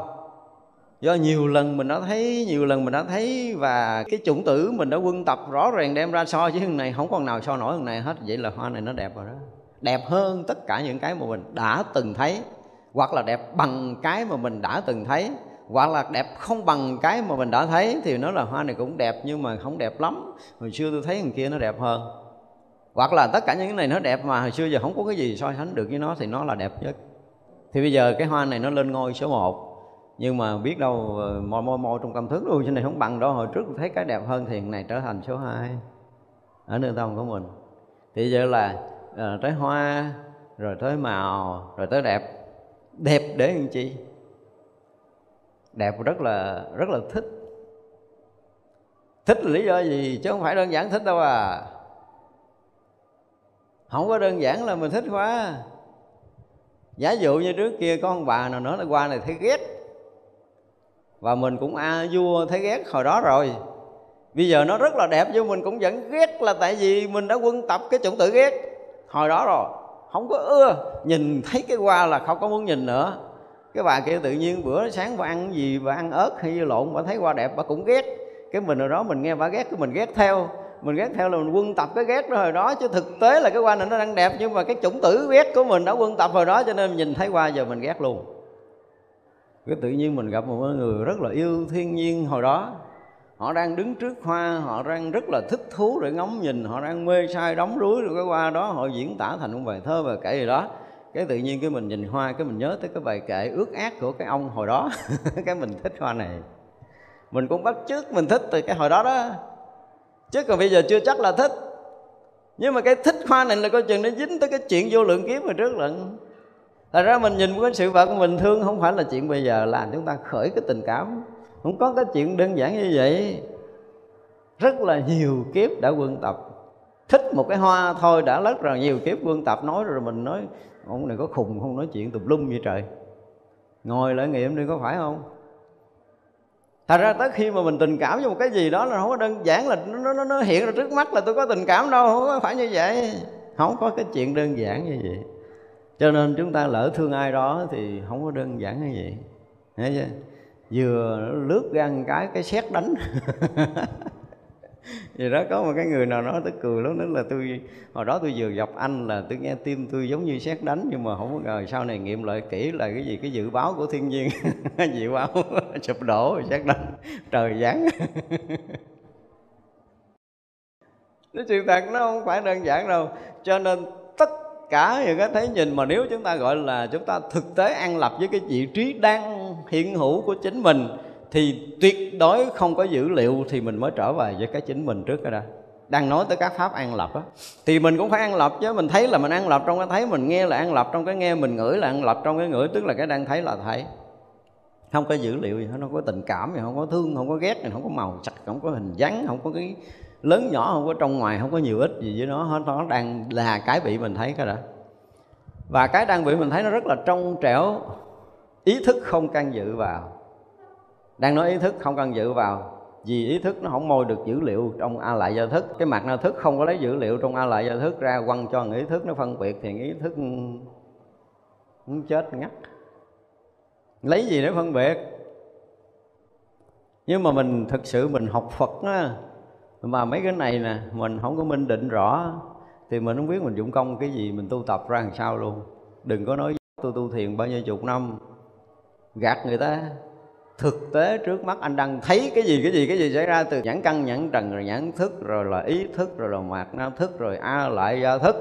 Do nhiều lần mình đã thấy nhiều lần mình đã thấy và cái chủng tử mình đã quân tập rõ ràng đem ra so với thằng này không còn nào so nổi thằng này hết. Vậy là hoa này nó đẹp rồi đó. Đẹp hơn tất cả những cái mà mình đã từng thấy hoặc là đẹp bằng cái mà mình đã từng thấy hoặc là đẹp không bằng cái mà mình đã thấy. Thì nó là hoa này cũng đẹp nhưng mà không đẹp lắm. Hồi xưa tôi thấy thằng kia nó đẹp hơn. Hoặc là tất cả những cái này nó đẹp mà hồi xưa giờ không có cái gì so sánh được với nó thì nó là đẹp nhất. Thì bây giờ cái hoa này nó lên ngôi số 1 nhưng mà biết đâu môi mò mò mò trong tâm thức luôn trên này không bằng đâu. Hồi trước tôi thấy cái đẹp hơn thì này trở thành số 2 ở nơi tâm của mình. Thì giờ là uh, tới hoa rồi tới màu rồi tới đẹp. Đẹp để làm chi? Đẹp rất là rất là thích. Thích là lý do gì? Chứ không phải đơn giản thích đâu à. Không có đơn giản là mình thích quá. Giả dụ như trước kia có ông bà nào nữa là qua này thấy ghét. Và mình cũng a vua thấy ghét hồi đó rồi. Bây giờ nó rất là đẹp nhưng mình cũng vẫn ghét là tại vì mình đã quân tập cái chủng tử ghét hồi đó rồi. Không có ưa nhìn thấy cái hoa là không có muốn nhìn nữa cái bà kia tự nhiên bữa sáng bà ăn gì, bà ăn ớt hay lộn, bà thấy hoa đẹp, bà cũng ghét. Cái mình ở đó mình nghe bà ghét, cái mình ghét theo. Mình ghét theo là mình quân tập cái ghét đó hồi đó, chứ thực tế là cái hoa này nó đang đẹp, nhưng mà cái chủng tử ghét của mình đã quân tập hồi đó, cho nên nhìn thấy hoa giờ mình ghét luôn. Cái tự nhiên mình gặp một người rất là yêu thiên nhiên hồi đó. Họ đang đứng trước hoa, họ đang rất là thích thú để ngắm nhìn, họ đang mê say đóng đuối rồi cái hoa đó, họ diễn tả thành một bài thơ và kể gì đó cái tự nhiên cái mình nhìn hoa, cái mình nhớ tới cái bài kệ ước ác của cái ông hồi đó. Cái mình thích hoa này. Mình cũng bắt trước mình thích từ cái hồi đó đó. Chứ còn bây giờ chưa chắc là thích. Nhưng mà cái thích hoa này là coi chừng nó dính tới cái chuyện vô lượng kiếp hồi trước lận. Thật ra mình nhìn cái sự vật của mình thương không phải là chuyện bây giờ làm chúng ta khởi cái tình cảm. Không có cái chuyện đơn giản như vậy. Rất là nhiều kiếp đã quân tập. Thích một cái hoa thôi đã rất là nhiều kiếp quân tập nói rồi mình nói Ông này có khùng không nói chuyện tùm lum vậy trời? Ngồi lại nghiệm đi có phải không? Thật ra tới khi mà mình tình cảm với một cái gì đó là không có đơn giản là nó, nó, nó hiện ra trước mắt là tôi có tình cảm đâu Không có phải như vậy. Không có cái chuyện đơn giản như vậy. Cho nên chúng ta lỡ thương ai đó thì không có đơn giản như vậy. Thấy chưa? Vừa lướt ra một cái cái xét đánh. vì đó, có một cái người nào nói tôi cười lắm đó là tôi, hồi đó tôi vừa gặp anh là tôi nghe tim tôi giống như xét đánh, nhưng mà không có ngờ sau này nghiệm lại kỹ là cái gì, cái dự báo của thiên nhiên. Dự báo sụp đổ xét đánh, trời giáng. Nó sự thật, nó không phải đơn giản đâu. Cho nên tất cả những cái thấy nhìn mà nếu chúng ta gọi là chúng ta thực tế an lập với cái vị trí đang hiện hữu của chính mình thì tuyệt đối không có dữ liệu thì mình mới trở về với cái chính mình trước cái đã. Đang nói tới các pháp an lập á, thì mình cũng phải an lập chứ. Mình thấy là mình an lập trong cái thấy, mình nghe là an lập trong cái nghe, mình ngửi là an lập trong cái ngửi, tức là cái đang thấy là thấy. Không có dữ liệu gì hết, không có tình cảm gì, không có thương, không có ghét không có màu sắc, không có hình dáng, không có cái lớn nhỏ, không có trong ngoài, không có nhiều ít gì với nó hết. Nó đang là cái bị mình thấy cái đã. Và cái đang bị mình thấy nó rất là trong trẻo, ý thức không can dự vào đang nói ý thức không cần dự vào, vì ý thức nó không môi được dữ liệu trong a lại do thức. Cái mặt na thức không có lấy dữ liệu trong a lại do thức ra, quăng cho người ý thức nó phân biệt thì ý thức muốn chết ngắt. Lấy gì để phân biệt? Nhưng mà mình thực sự mình học Phật á, mà mấy cái này nè, mình không có minh định rõ, thì mình không biết mình dụng công cái gì, mình tu tập ra làm sao luôn. Đừng có nói tôi tu thiền bao nhiêu chục năm, gạt người ta thực tế trước mắt anh đang thấy cái gì cái gì cái gì xảy ra từ nhãn căn, nhãn trần, rồi nhãn thức, rồi là ý thức, rồi là mạt na thức, rồi a lại gia thức.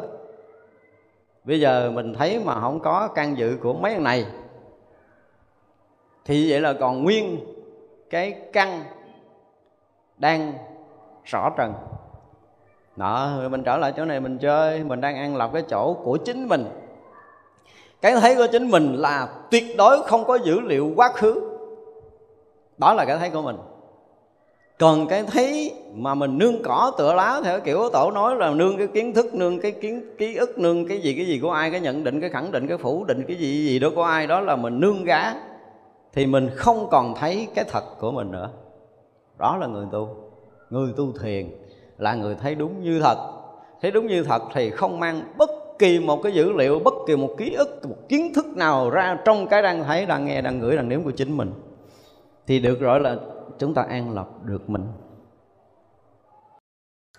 Bây giờ mình thấy mà không có căn dự của mấy cái này, thì vậy là còn nguyên cái căn đang rõ trần. Đó mình trở lại chỗ này mình chơi, mình đang ăn lập cái chỗ của chính mình. Cái thấy của chính mình là tuyệt đối không có dữ liệu quá khứ đó là cái thấy của mình. Còn cái thấy mà mình nương cỏ tựa lá theo kiểu tổ nói là nương cái kiến thức, nương cái kiến, ký ức, nương cái gì cái gì của ai, cái nhận định, cái khẳng định, cái phủ định, cái gì gì đó của ai, đó là mình nương gá, thì mình không còn thấy cái thật của mình nữa. Đó là người tu. Người tu thiền là người thấy đúng như thật. Thấy đúng như thật thì không mang bất kỳ một cái dữ liệu, bất kỳ một ký ức, một kiến thức nào ra trong cái đang thấy, đang nghe, đang ngửi, đang nếm của chính mình thì được gọi là chúng ta an lập được mình.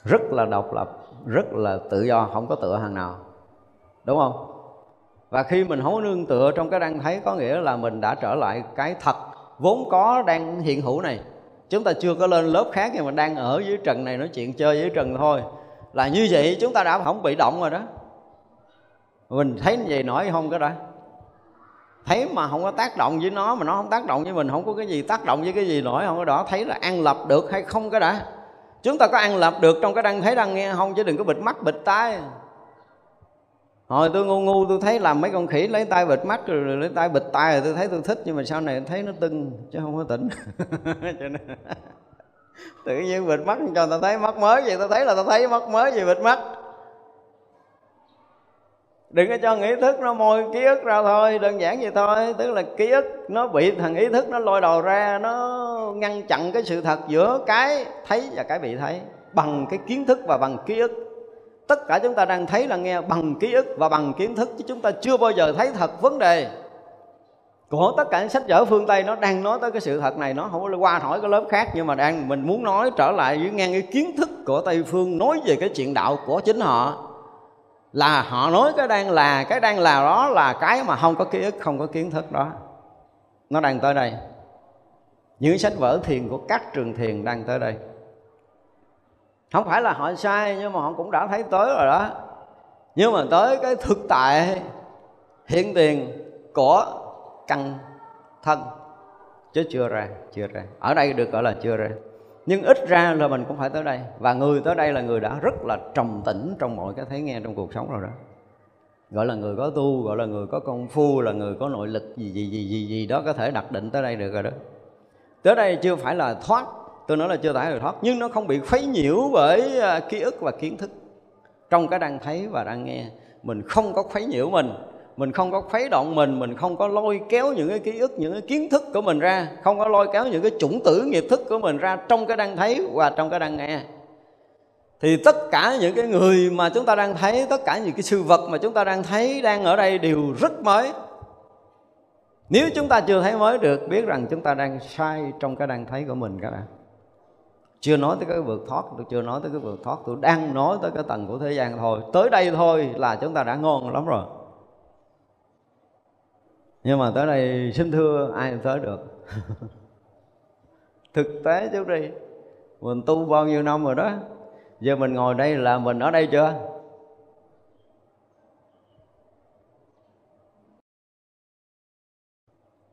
Rất là độc lập, rất là tự do, không có tựa hàng nào. Đúng không? Và khi mình không nương tựa trong cái đang thấy, có nghĩa là mình đã trở lại cái thật vốn có đang hiện hữu này. Chúng ta chưa có lên lớp khác nhưng mà đang ở dưới trần này nói chuyện chơi dưới trần thôi. Là như vậy chúng ta đã không bị động rồi đó. Mình thấy như vậy nổi không cái đó? Thấy mà không có tác động với nó, mà nó không tác động với mình, không có cái gì tác động với cái gì nổi, không có đó thấy là ăn lập được hay không cái đã? Chúng ta có ăn lập được trong cái đăng, thấy đăng nghe không? Chứ đừng có bịt mắt, bịt tai. Hồi tôi ngu ngu, tôi thấy làm mấy con khỉ lấy tay bịt mắt, rồi lấy tay bịt tai rồi tôi thấy tôi thích, nhưng mà sau này thấy nó tưng, chứ không có tỉnh. Cho nên tự nhiên bịt mắt cho ta thấy mắt mới vậy tao thấy là tao thấy mắt mới gì bịt mắt đừng có cho ý thức nó môi ký ức ra thôi, đơn giản vậy thôi. Tức là ký ức nó bị thằng ý thức nó lôi đầu ra, nó ngăn chặn cái sự thật giữa cái thấy và cái bị thấy, bằng cái kiến thức và bằng ký ức. Tất cả chúng ta đang thấy là nghe bằng ký ức và bằng kiến thức, chứ chúng ta chưa bao giờ thấy thật vấn đề. Của tất cả những sách vở phương Tây nó đang nói tới cái sự thật này, nó không có qua hỏi cái lớp khác, nhưng mà đang mình muốn nói trở lại với ngang cái kiến thức của Tây phương nói về cái chuyện đạo của chính họ là họ nói cái đang là, cái đang là đó là cái mà không có ký ức, không có kiến thức đó. Nó đang tới đây. Những sách vở thiền của các trường thiền đang tới đây. Không phải là họ sai, nhưng mà họ cũng đã thấy tới rồi đó. Nhưng mà tới cái thực tại hiện tiền của căn thân. Chứ chưa ra chưa ra. Ở đây được gọi là chưa ra nhưng ít ra là mình cũng phải tới đây. Và người tới đây là người đã rất là trầm tĩnh trong mọi cái thấy nghe trong cuộc sống rồi đó. Gọi là người có tu, gọi là người có công phu, là người có nội lực gì gì gì gì gì đó có thể đặt định tới đây được rồi đó. Tới đây chưa phải là thoát, tôi nói là chưa phải là thoát, nhưng nó không bị khuấy nhiễu bởi à, ký ức và kiến thức. Trong cái đang thấy và đang nghe, mình không có khuấy nhiễu mình mình không có khuấy động mình mình không có lôi kéo những cái ký ức, những cái kiến thức của mình ra, không có lôi kéo những cái chủng tử, nghiệp thức của mình ra trong cái đang thấy và trong cái đang nghe. Thì tất cả những cái người mà chúng ta đang thấy, tất cả những cái sự vật mà chúng ta đang thấy đang ở đây đều rất mới. Nếu chúng ta chưa thấy mới được, biết rằng chúng ta đang sai trong cái đang thấy của mình các bạn. Chưa nói tới cái vượt thoát, tôi chưa nói tới cái vượt thoát, tôi đang nói tới cái tầng của thế gian thôi. Tới đây thôi là chúng ta đã ngon lắm rồi nhưng mà tới đây xin thưa, ai tới được. Thực tế chú đi mình tu bao nhiêu năm rồi đó, giờ mình ngồi đây là mình ở đây chưa?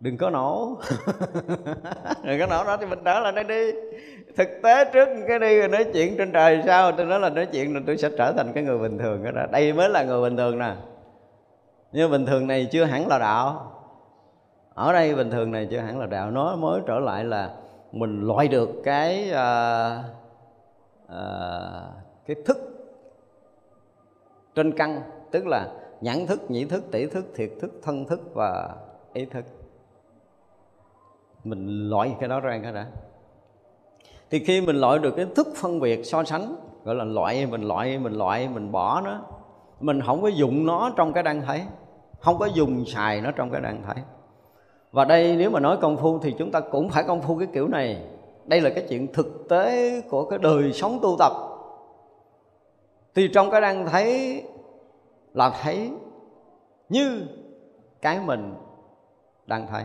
Đừng có nổ. Đừng có nổ đó thì mình đỡ là đây đi. Thực tế trước cái đi rồi nói chuyện trên trời sao, tôi nói là nói chuyện là tôi sẽ trở thành cái người bình thường đó. Đây mới là người bình thường nè. Nhưng bình thường này chưa hẳn là đạo ở đây bình thường này chưa hẳn là đạo nói mới trở lại là mình loại được cái uh, uh, cái thức trên căn tức là nhãn thức nhĩ thức tỷ thức thiệt thức thân thức và ý thức. Mình loại cái đó ra cái đã. Thì khi mình loại được cái thức phân biệt so sánh gọi là loại mình loại mình loại mình bỏ nó mình không có dùng nó trong cái đang thấy không có dùng xài nó trong cái đang thấy và đây, nếu mà nói công phu thì chúng ta cũng phải công phu cái kiểu này. Đây là cái chuyện thực tế của cái đời sống tu tập. Thì trong cái đang thấy là thấy như cái mình đang thấy,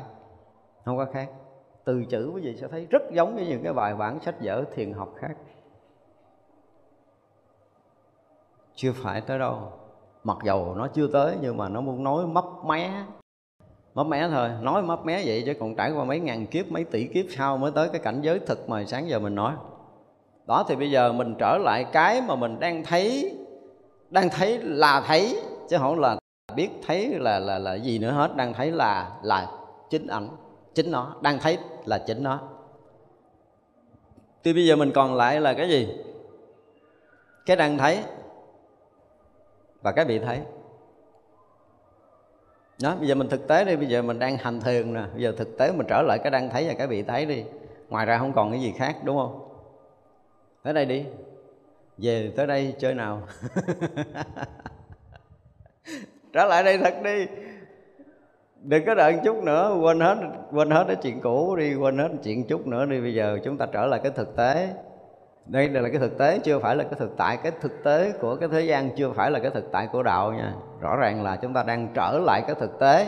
không có khác. Từ chữ quý vị sẽ thấy rất giống với những cái bài bản sách vở thiền học khác. Chưa phải tới đâu. Mặc dầu nó chưa tới, nhưng mà nó muốn nói mấp mé mấp mé thôi, nói mấp mé vậy chứ còn trải qua mấy ngàn kiếp, mấy tỷ kiếp sau mới tới cái cảnh giới thực mà sáng giờ mình nói. Đó thì bây giờ mình trở lại cái mà mình đang thấy đang thấy là thấy, chứ không là biết thấy là là là gì nữa hết. Đang thấy là là chính ảnh, chính nó, đang thấy là chính nó. Thì bây giờ mình còn lại là cái gì? Cái đang thấy và cái bị thấy đó, bây giờ mình thực tế đi, bây giờ mình đang hành thiền nè. Bây giờ thực tế mình trở lại cái đang thấy và cái bị thấy đi. Ngoài ra không còn cái gì khác, đúng không? Tới đây đi. Về tới đây chơi nào? Trở lại đây thật đi. Đừng có đợi chút nữa, quên hết quên hết cái chuyện cũ đi, quên hết chuyện chút nữa đi. Bây giờ chúng ta trở lại cái thực tế đây là cái thực tế chưa phải là cái thực tại. Cái thực tế của cái thế gian chưa phải là cái thực tại của đạo nha. Rõ ràng là chúng ta đang trở lại cái thực tế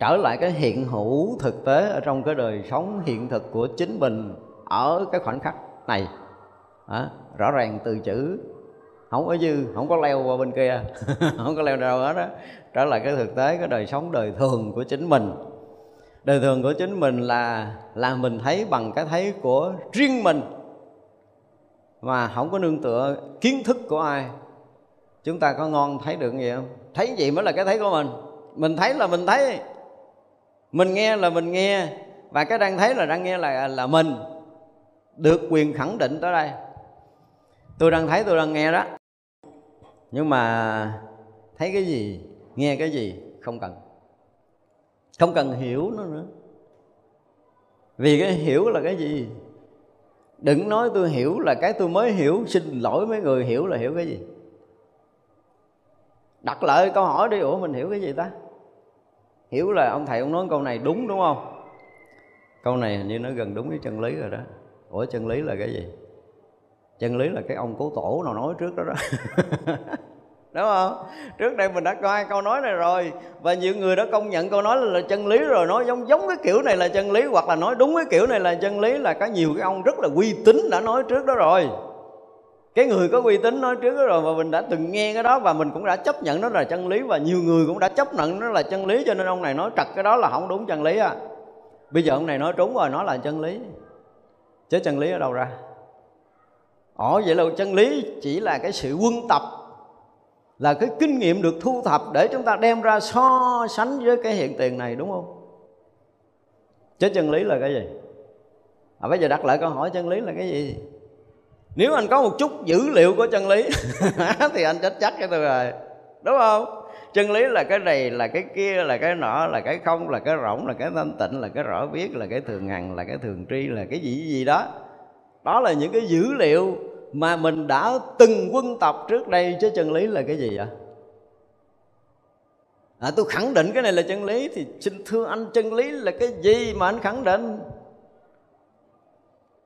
trở lại cái hiện hữu thực tế ở trong cái đời sống hiện thực của chính mình ở cái khoảnh khắc này. À, rõ ràng từ chữ không có dư không có leo qua bên kia không có leo đâu hết đó trở lại cái thực tế cái đời sống đời thường của chính mình. Đời thường của chính mình là là mình thấy bằng cái thấy của riêng mình mà không có nương tựa kiến thức của ai, chúng ta có ngon thấy được gì không? Thấy gì mới là cái thấy của mình? Mình thấy là mình thấy. Mình nghe là mình nghe. Và cái đang thấy là đang nghe là là mình được quyền khẳng định tới đây. Tôi đang thấy, tôi đang nghe đó. Nhưng mà thấy cái gì, nghe cái gì, không cần. Không cần hiểu nó nữa. Vì cái hiểu là cái gì? Đừng nói tôi hiểu là cái tôi mới hiểu, xin lỗi mấy người hiểu là hiểu cái gì? Đặt lại câu hỏi đi, ủa mình hiểu cái gì ta? Hiểu là ông thầy ông nói câu này đúng đúng không? Câu này hình như nó gần đúng với chân lý rồi đó. Ủa chân lý là cái gì? Chân lý là cái ông cố tổ nào nói trước đó đó. đúng không? Trước đây mình đã coi câu nói này rồi. Và nhiều người đã công nhận câu nói là, là chân lý rồi. Nói giống giống cái kiểu này là chân lý hoặc là nói đúng cái kiểu này là chân lý là có nhiều cái ông rất là uy tín đã nói trước đó rồi. Cái người có uy tín nói trước đó rồi và mình đã từng nghe cái đó và mình cũng đã chấp nhận nó là chân lý và nhiều người cũng đã chấp nhận nó là chân lý cho nên ông này nói trật cái đó là không đúng chân lý à bây giờ ông này nói trúng rồi nó là chân lý. Chứ chân lý ở đâu ra? Ồ vậy là chân lý chỉ là cái sự quân tập là cái kinh nghiệm được thu thập để chúng ta đem ra so sánh với cái hiện tiền này đúng không chứ chân lý là cái gì à, bây giờ đặt lại câu hỏi chân lý là cái gì nếu anh có một chút dữ liệu của chân lý thì anh chết chắc cho tôi rồi đúng không chân lý là cái này là cái kia là cái nọ là cái không là cái rỗng là cái thanh tịnh là cái rõ biết là cái thường hằng là cái thường tri là cái gì gì đó đó là những cái dữ liệu mà mình đã từng quân tập trước đây chứ chân lý là cái gì vậy à, tôi khẳng định cái này là chân lý thì xin thưa anh chân lý là cái gì mà anh khẳng định?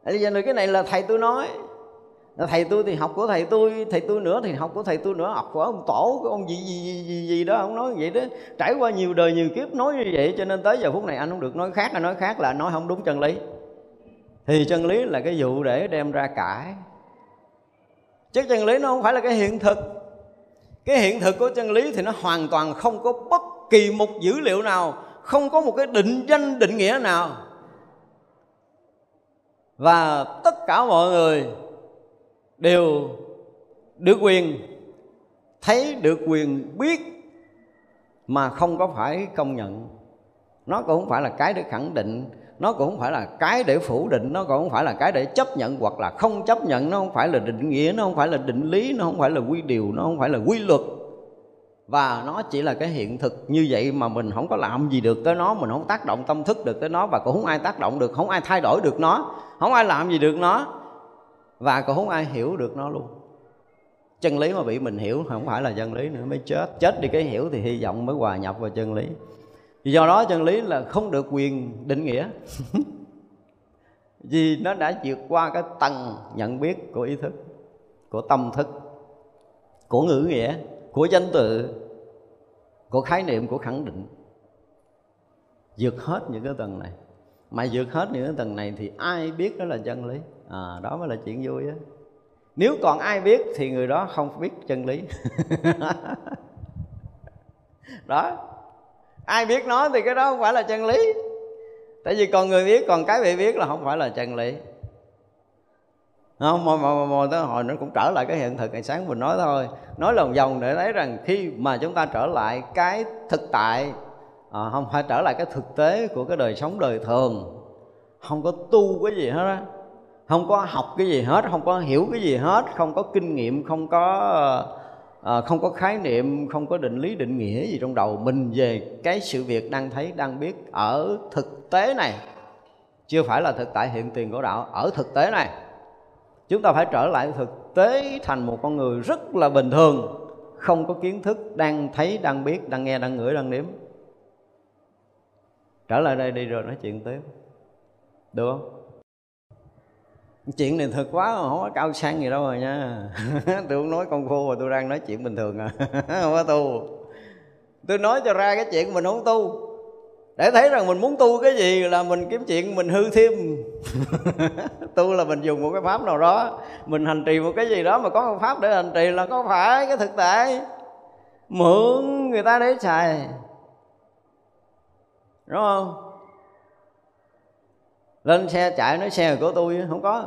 À, Bây giờ cái này là thầy tôi nói. À, thầy tôi thì học của thầy tôi thầy tôi nữa thì học của thầy tôi nữa. Học của ông tổ của ông gì gì gì gì, gì đó ông nói vậy đó. Trải qua nhiều đời nhiều kiếp nói như vậy cho nên tới giờ phút này anh không được nói khác anh nói khác là nói không đúng chân lý. Thì chân lý là cái vụ để đem ra cãi chứ chân lý nó không phải là cái hiện thực. Cái hiện thực của chân lý thì nó hoàn toàn không có bất kỳ một dữ liệu nào, không có một cái định danh, định nghĩa nào. Và tất cả mọi người đều được quyền thấy, được quyền biết mà không có phải công nhận. Nó cũng không phải là cái để khẳng định nó cũng không phải là cái để phủ định, nó cũng không phải là cái để chấp nhận hoặc là không chấp nhận, nó không phải là định nghĩa, nó không phải là định lý, nó không phải là quy điều, nó không phải là quy luật. Và nó chỉ là cái hiện thực như vậy mà mình không có làm gì được tới nó, mình không tác động tâm thức được tới nó và cũng không ai tác động được, không ai thay đổi được nó, không ai làm gì được nó và cũng không ai hiểu được nó luôn. Chân lý mà bị mình hiểu, không phải là chân lý nữa, mới chết. Chết đi cái hiểu thì hy vọng mới hòa nhập vào chân lý do đó chân lý là không được quyền định nghĩa. Vì nó đã vượt qua cái tầng nhận biết của ý thức của tâm thức của ngữ nghĩa của danh tự của khái niệm của khẳng định. Vượt hết những cái tầng này. Mà vượt hết những cái tầng này thì ai biết đó là chân lý? À, đó mới là chuyện vui á. Nếu còn ai biết thì người đó không biết chân lý. Đó ai biết nói thì cái đó không phải là chân lý. Tại vì còn người biết còn cái bị biết là không phải là chân lý. Không mò mò mò, tới hồi nó cũng trở lại cái hiện thực ngày sáng mình nói thôi. Nói lòng vòng để thấy rằng khi mà chúng ta trở lại cái thực tại à, không phải trở lại cái thực tế của cái đời sống đời thường không có tu cái gì hết á không có học cái gì hết không có hiểu cái gì hết không có kinh nghiệm không có à, không có khái niệm không có định lý định nghĩa gì trong đầu. Mình về cái sự việc đang thấy đang biết ở thực tế này. Chưa phải là thực tại hiện tiền của đạo ở thực tế này. Chúng ta phải trở lại thực tế thành một con người rất là bình thường không có kiến thức đang thấy đang biết đang nghe đang ngửi đang nếm. Trở lại đây đi rồi nói chuyện tiếp. Được không? Chuyện này thật quá, không có cao sang gì đâu rồi nha. Tôi không nói công phu mà tôi đang nói chuyện bình thường à. Không có tu. Tôi nói cho ra cái chuyện mình không tu. Để thấy rằng mình muốn tu cái gì là mình kiếm chuyện mình hư thêm. Tu là mình dùng một cái pháp nào đó, mình hành trì một cái gì đó mà có một pháp để hành trì là có phải cái thực tại. Mượn người ta để xài. Đúng không? Lên xe chạy, nói xe của tôi không có.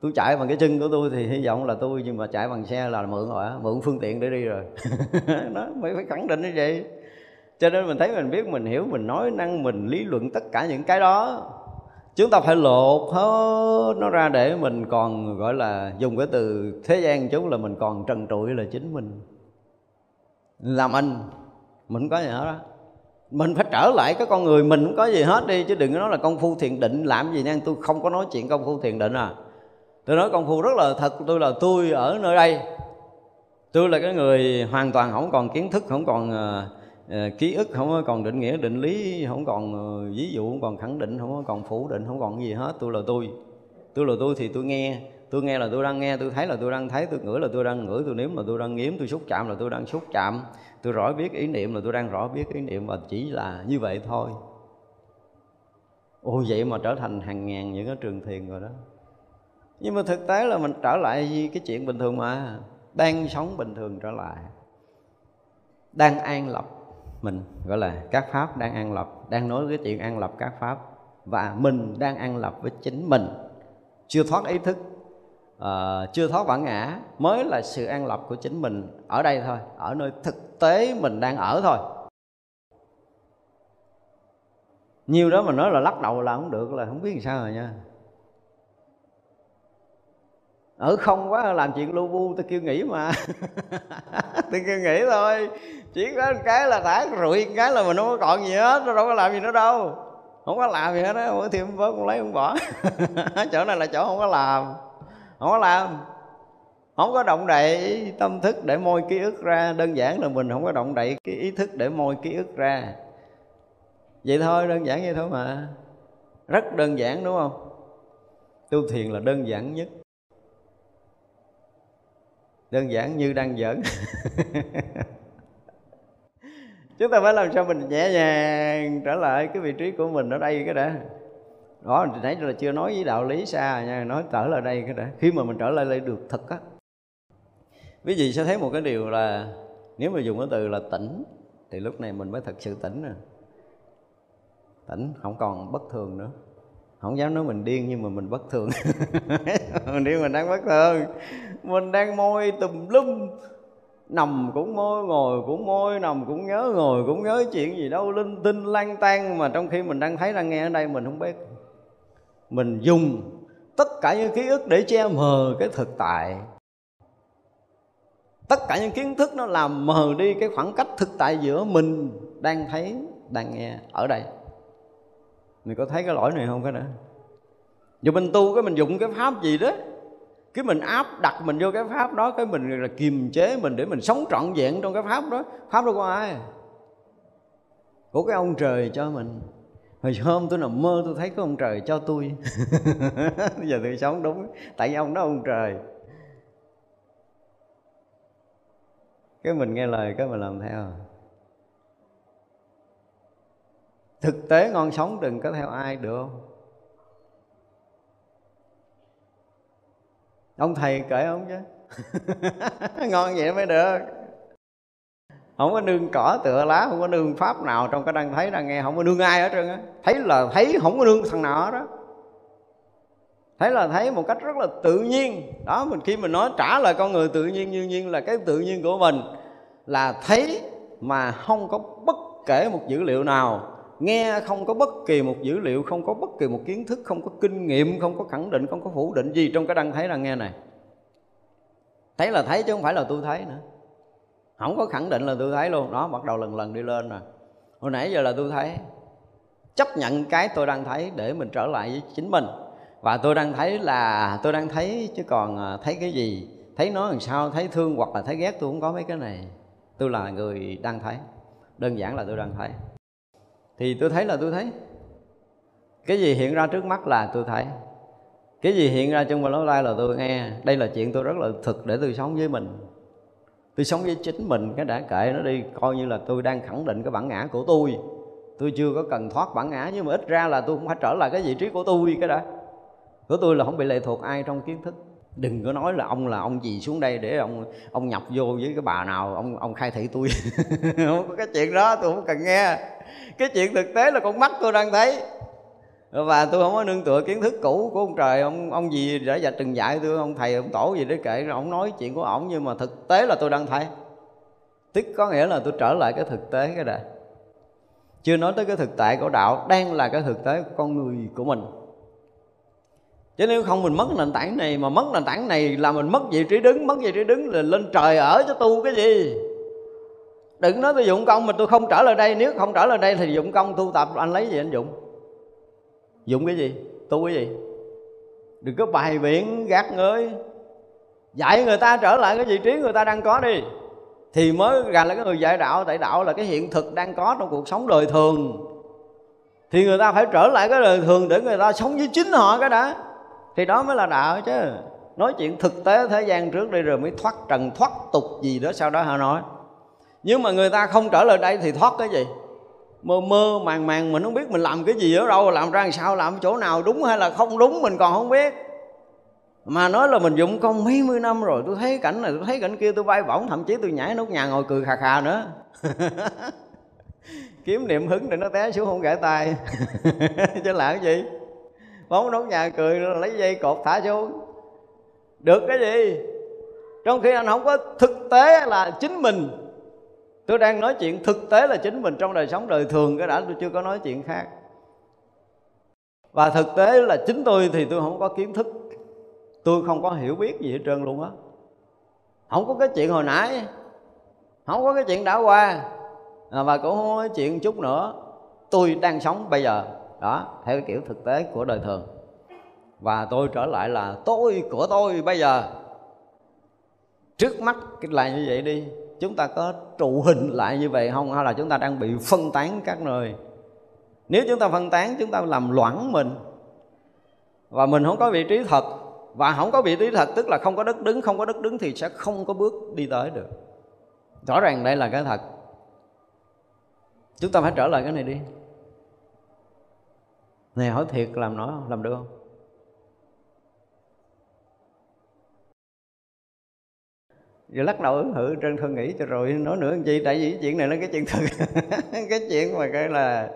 Tôi chạy bằng cái chân của tôi thì hy vọng là tôi, nhưng mà chạy bằng xe là mượn rồi mượn phương tiện để đi rồi. Nó mới phải khẳng định như vậy. Cho nên mình thấy mình biết, mình hiểu, mình nói năng, mình lý luận tất cả những cái đó. Chúng ta phải lột hết nó ra để mình còn, gọi là, dùng cái từ thế gian chúng là mình còn trần trụi là chính mình. Làm anh, mình không có gì hết đó mình phải trở lại cái con người mình không có gì hết đi chứ đừng có nói là công phu thiền định làm gì nha tôi không có nói chuyện công phu thiền định à. Tôi nói công phu rất là thật tôi là tôi ở nơi đây. Tôi là cái người hoàn toàn không còn kiến thức không còn uh, ký ức không còn định nghĩa định lý không còn uh, ví dụ không còn khẳng định không còn phủ định không còn gì hết. Tôi là tôi. Tôi là tôi thì tôi nghe. Tôi nghe là tôi đang nghe tôi thấy là tôi đang thấy tôi ngửi là tôi đang ngửi tôi nếm là tôi đang nếm tôi xúc chạm là tôi đang xúc chạm tôi rõ biết ý niệm là tôi đang rõ biết ý niệm và chỉ là như vậy thôi. Ồ vậy mà trở thành hàng ngàn những cái trường thiền rồi đó. Nhưng mà thực tế là mình trở lại cái chuyện bình thường mà, đang sống bình thường trở lại. Đang an lập mình, gọi là các pháp đang an lập, đang nói cái chuyện an lập các pháp. Và mình đang an lập với chính mình. Chưa thoát ý thức uh, chưa thoát bản ngã mới là sự an lập của chính mình ở đây thôi ở nơi thực tế mình đang ở thôi. Nhiều đó mà nói là lắc đầu là không được là không biết làm sao rồi nha. Ở không quá làm chuyện lu bu tôi kêu nghỉ mà. Tôi kêu nghỉ thôi. Chỉ có cái là thả rụi cái là mình không có còn gì hết nó đâu có làm gì nữa đâu. Không có làm gì hết á thì thêm vớ con lấy không bỏ. Chỗ này là chỗ không có làm không có làm. Không có động đậy tâm thức để môi ký ức ra. Đơn giản là mình không có động đậy cái ý thức để môi ký ức ra. Vậy thôi, đơn giản vậy thôi mà. Rất đơn giản, đúng không? Tu thiền là đơn giản nhất. Đơn giản như đang giỡn. Chúng ta phải làm sao mình nhẹ nhàng trở lại cái vị trí của mình ở đây cái đã đó nãy là chưa nói với đạo lý xa nha, nói trở lại đây cái đã. Khi mà mình trở lại đây được thật á. Quý vị sẽ thấy một cái điều là nếu mà dùng cái từ là tỉnh, thì lúc này mình mới thật sự tỉnh nè. Tỉnh không còn bất thường nữa. Không dám nói mình điên nhưng mà mình bất thường. Mình điên mình đang bất thường, mình đang môi tùm lum. Nằm cũng môi, ngồi cũng môi, nằm cũng nhớ, ngồi cũng nhớ chuyện gì đâu. Linh tinh lang tan mà trong khi mình đang thấy đang nghe ở đây, mình không biết mình dùng tất cả những ký ức để che mờ cái thực tại. Tất cả những kiến thức nó làm mờ đi cái khoảng cách thực tại giữa mình đang thấy, đang nghe ở đây. Mình có thấy cái lỗi này không cái nữa Dù mình tu cái mình dùng cái pháp gì đó, cái mình áp đặt mình vô cái pháp đó, cái mình là kiềm chế mình để mình sống trọn vẹn trong cái pháp đó. Pháp đó của ai? Của cái ông trời cho mình hồi hôm tôi nằm mơ tôi thấy có ông trời cho tôi. Bây giờ tôi sống đúng. Tại vì ông đó ông trời. Cái mình nghe lời cái mình làm theo. Thực tế ngon sống đừng có theo ai được. Không ông thầy kể ông chứ. Ngon vậy mới được không có nương cỏ tựa lá, không có nương pháp nào trong cái đang thấy, đang nghe không có nương ai hết trơn á. Thấy là thấy không có nương thằng nào đó thấy là thấy một cách rất là tự nhiên. Đó, mình khi mình nói trả lời con người tự nhiên như nhiên là cái tự nhiên của mình là thấy mà không có bất kể một dữ liệu nào. Nghe không có bất kỳ một dữ liệu, không có bất kỳ một kiến thức, không có kinh nghiệm, không có khẳng định, không có phủ định gì trong cái đăng thấy đang nghe này. Thấy là thấy chứ không phải là tôi thấy nữa không có khẳng định là tôi thấy luôn. Đó, bắt đầu lần lần đi lên rồi. Hồi nãy giờ là tôi thấy chấp nhận cái tôi đang thấy để mình trở lại với chính mình. Và tôi đang thấy là, tôi đang thấy chứ còn à, thấy cái gì? Thấy nó làm sao, thấy thương hoặc là thấy ghét tôi không có mấy cái này. Tôi là người đang thấy. Đơn giản là tôi đang thấy. Thì tôi thấy là tôi thấy. Cái gì hiện ra trước mắt là tôi thấy. Cái gì hiện ra trong lỗ tai là tôi nghe. Đây là chuyện tôi rất là thực để tôi sống với mình tôi sống với chính mình, cái đã kệ nó đi, coi như là tôi đang khẳng định cái bản ngã của tôi. Tôi chưa có cần thoát bản ngã, nhưng mà ít ra là tôi cũng phải trở lại cái vị trí của tôi, cái đã. Của tôi là không bị lệ thuộc ai trong kiến thức. Đừng có nói là ông là ông gì xuống đây để ông ông nhập vô với cái bà nào, ông ông khai thị tôi. Không có cái chuyện đó, tôi không cần nghe. Cái chuyện thực tế là con mắt tôi đang thấy và tôi không có nương tựa kiến thức cũ của ông trời. Ông ông gì để dạy từng dạy tôi, ông thầy, ông tổ gì để kệ ông nói chuyện của ông nhưng mà thực tế là tôi đang thấy. Tức có nghĩa là tôi trở lại cái thực tế cái này chưa nói tới cái thực tại của đạo, đang là cái thực tế của con người của mình. Chứ nếu không mình mất nền tảng này, mà mất nền tảng này là mình mất vị trí đứng, mất vị trí đứng là lên trời ở cho tu cái gì? Đừng nói tôi dụng công mà tôi không trở lại đây. Nếu không trở lại đây thì dụng công tu tập, anh lấy gì anh dụng? Dụng cái gì? Tu cái gì? Đừng có bài biển gạt người. Dạy người ta trở lại cái vị trí người ta đang có đi. Thì mới gần là cái người dạy đạo. Tại đạo là cái hiện thực đang có trong cuộc sống đời thường. Thì người ta phải trở lại cái đời thường để người ta sống với chính họ cái đã. Thì đó mới là đạo chứ. Nói chuyện thực tế thế gian trước đi rồi mới thoát trần, thoát tục gì đó sau đó họ nói. Nhưng mà người ta không trở lại đây thì thoát cái gì? Mơ mơ, màng màng, mình không biết mình làm cái gì ở đâu, làm ra làm sao, làm chỗ nào đúng hay là không đúng mình còn không biết. Mà nói là mình dụng công mấy mươi năm rồi, tôi thấy cảnh này, tôi thấy cảnh kia, tôi bay bổng, thậm chí tôi nhảy nốt nhà ngồi cười khà khà nữa. Kiếm niệm hứng để nó té xuống không gãy tay. Chứ là cái gì? Bóng nốt nhà cười, lấy dây cột thả xuống. Được cái gì? Trong khi anh không có thực tế là chính mình tôi đang nói chuyện thực tế là chính mình trong đời sống đời thường, cái đã tôi chưa có nói chuyện khác. Và thực tế là chính tôi thì tôi không có kiến thức. Tôi không có hiểu biết gì hết trơn luôn á. Không có cái chuyện hồi nãy, không có cái chuyện đã qua. À, và cũng không có cái chuyện chút nữa. Tôi đang sống bây giờ. Đó, theo cái kiểu thực tế của đời thường. Và tôi trở lại là tôi của tôi bây giờ. Trước mắt là như vậy đi chúng ta có trụ hình lại như vậy không? Hay là chúng ta đang bị phân tán các nơi? Nếu chúng ta phân tán, chúng ta làm loãng mình. Và mình không có vị trí thật. Và không có vị trí thật, tức là không có đất đứng, không có đất đứng thì sẽ không có bước đi tới được. Rõ ràng đây là cái thật. Chúng ta phải trở lại cái này đi. Này, hỏi thiệt làm nó, làm được không? Rồi lắc đầu ứng hự trên thân nghĩ cho rồi, nói nữa làm chi? Tại vì chuyện này nó cái chuyện thật cái chuyện mà cái là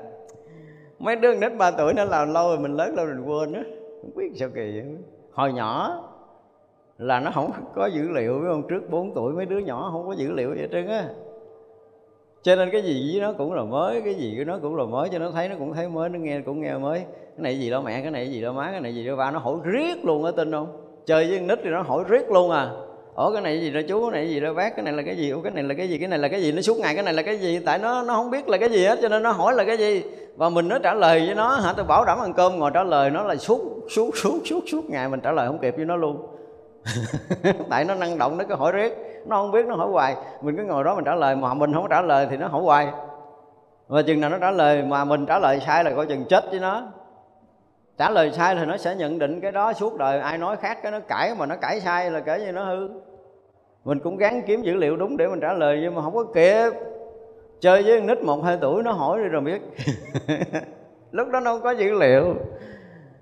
mấy đứa nít ba tuổi nó làm lâu rồi, mình lớn lâu mình quên á. Không biết sao kỳ vậy. Hồi nhỏ là nó không có dữ liệu với không? Trước 4 tuổi mấy đứa nhỏ không có dữ liệu vậy trơn á. Cho nên cái gì với nó cũng là mới, cái gì với nó cũng là mới, cho nó thấy nó cũng thấy mới, nó nghe cũng nghe mới. Cái này gì đó mẹ, cái này gì đó má, cái này gì đó ba, nó hỏi riết luôn á, tin không? Chơi với nít thì nó hỏi riết luôn à ủa, cái này gì đó chú, cái này gì đó bác, cái này là cái gì? Ủa, cái này là cái gì? Cái này là cái gì? Nó suốt ngày cái này là cái gì? Tại nó nó không biết là cái gì hết, cho nên nó hỏi là cái gì? Và mình nó trả lời với nó, hả? Tôi bảo đảm ăn cơm, ngồi trả lời nó là suốt suốt suốt suốt suốt ngày mình trả lời không kịp với nó luôn. Tại nó năng động, nó cứ hỏi riết. Nó không biết, nó hỏi hoài. Mình cứ ngồi đó mình trả lời, mà mình không trả lời thì nó hỏi hoài. Và chừng nào nó trả lời, mà mình trả lời sai là coi chừng chết với nó trả lời sai thì nó sẽ nhận định cái đó suốt đời. Ai nói khác cái nó cãi mà nó cãi sai là kể như nó hư. Mình cũng gắng kiếm dữ liệu đúng để mình trả lời nhưng mà không có kịp. Chơi với nít một hai tuổi nó hỏi đi rồi biết. Lúc đó nó không có dữ liệu.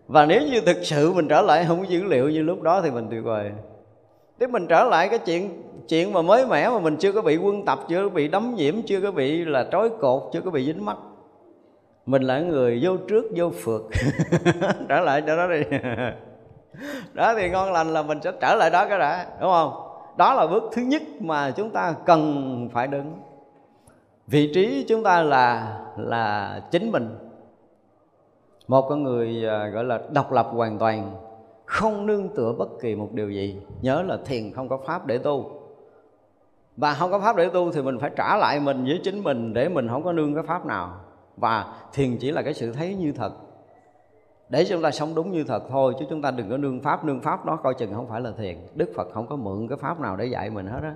Và nếu như thực sự mình trở lại không có dữ liệu như lúc đó thì mình tuyệt vời. Tiếp mình trở lại cái chuyện chuyện mà mới mẻ mà mình chưa có bị quân tập, chưa có bị đấm nhiễm, chưa có bị là trói cột, chưa có bị dính mắt mình là người vô trước, vô phượt trở lại cho đó đi. Đó thì ngon lành là mình sẽ trở lại đó cái đã, đúng không? Đó là bước thứ nhất mà chúng ta cần phải đứng. Vị trí chúng ta là là chính mình. Một con người à, gọi là độc lập hoàn toàn, không nương tựa bất kỳ một điều gì. Nhớ là thiền không có pháp để tu. Và không có pháp để tu thì mình phải trả lại mình với chính mình để mình không có nương cái pháp nào và thiền chỉ là cái sự thấy như thật. Để chúng ta sống đúng như thật thôi, chứ chúng ta đừng có nương pháp. Nương pháp đó coi chừng không phải là thiền. Đức phật không có mượn cái pháp nào để dạy mình hết á.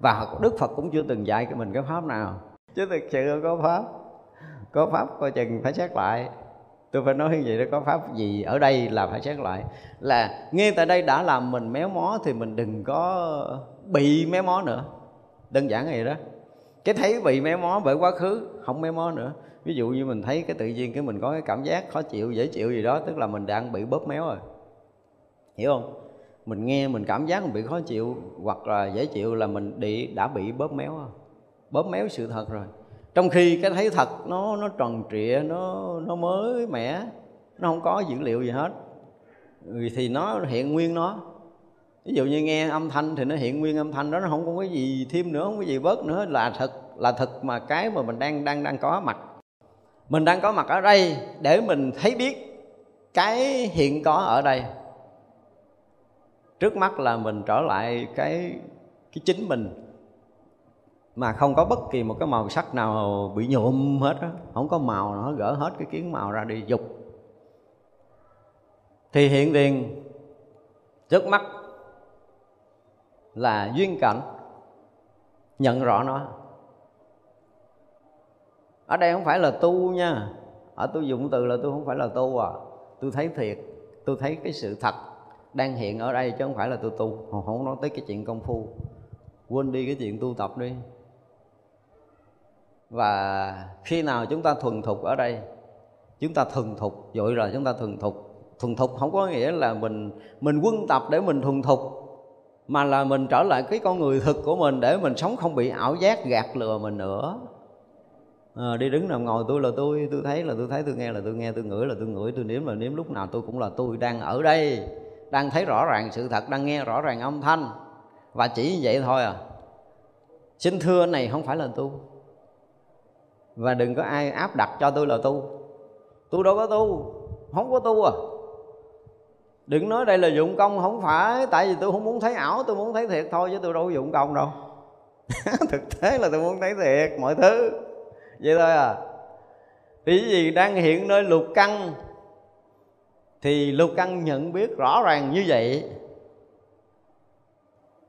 Và đức phật cũng chưa từng dạy cái mình cái pháp nào. Chứ thực sự có pháp. Có pháp coi chừng phải xét lại. Tôi phải nói như vậy đó, có pháp gì ở đây là phải xét lại. Là nghe tại đây đã làm mình méo mó thì mình đừng có bị méo mó nữa. Đơn giản vậy đó. Cái thấy bị méo mó bởi quá khứ, không méo mó nữa ví dụ như mình thấy cái tự nhiên cái mình có cái cảm giác khó chịu, dễ chịu gì đó, tức là mình đang bị bóp méo rồi. Hiểu không? Mình nghe, mình cảm giác mình bị khó chịu hoặc là dễ chịu là mình bị, đã bị bóp méo rồi. Bóp méo sự thật rồi. Trong khi cái thấy thật nó nó tròn trịa, nó nó mới mẻ, nó không có dữ liệu gì hết. Thì nó hiện nguyên nó. Ví dụ như nghe âm thanh thì nó hiện nguyên âm thanh đó, nó không có cái gì thêm nữa, không có gì bớt nữa là thật là thật mà cái mà mình đang đang đang có mặt mình đang có mặt ở đây để mình thấy biết cái hiện có ở đây. Trước mắt là mình trở lại cái cái chính mình, mà không có bất kỳ một cái màu sắc nào bị nhuộm hết á. Không có màu nó gỡ hết cái kiến màu ra đi, dục. Thì hiện tiền, trước mắt là duyên cảnh, nhận rõ nó ở đây không phải là tu nha. Ở tôi dùng từ là tôi không phải là tu à. Tôi thấy thiệt tôi thấy cái sự thật đang hiện ở đây chứ không phải là tôi tu. Không, không nói tới cái chuyện công phu. Quên đi cái chuyện tu tập đi. Và khi nào chúng ta thuần thục ở đây chúng ta thuần thục dội là chúng ta thuần thục. Thuần thục không có nghĩa là mình mình quân tập để mình thuần thục mà là mình trở lại cái con người thực của mình để mình sống không bị ảo giác gạt lừa mình nữa à, đi đứng nằm ngồi tôi là tôi tôi thấy là tôi thấy tôi nghe là tôi nghe tôi ngửi là tôi ngửi tôi nếm là nếm lúc nào tôi cũng là tôi đang ở đây đang thấy rõ ràng sự thật đang nghe rõ ràng âm thanh. Và chỉ như vậy thôi à. Xin thưa này không phải là tu và đừng có ai áp đặt cho tôi là tu tôi đâu có tu không có tu à. Đừng nói đây là dụng công không phải. Tại vì tôi không muốn thấy ảo tôi muốn thấy thiệt thôi chứ tôi đâu có dụng công đâu. Thực tế là tôi muốn thấy thiệt mọi thứ vậy thôi à. Thì cái gì đang hiện nơi lục căn thì lục căn nhận biết rõ ràng như vậy.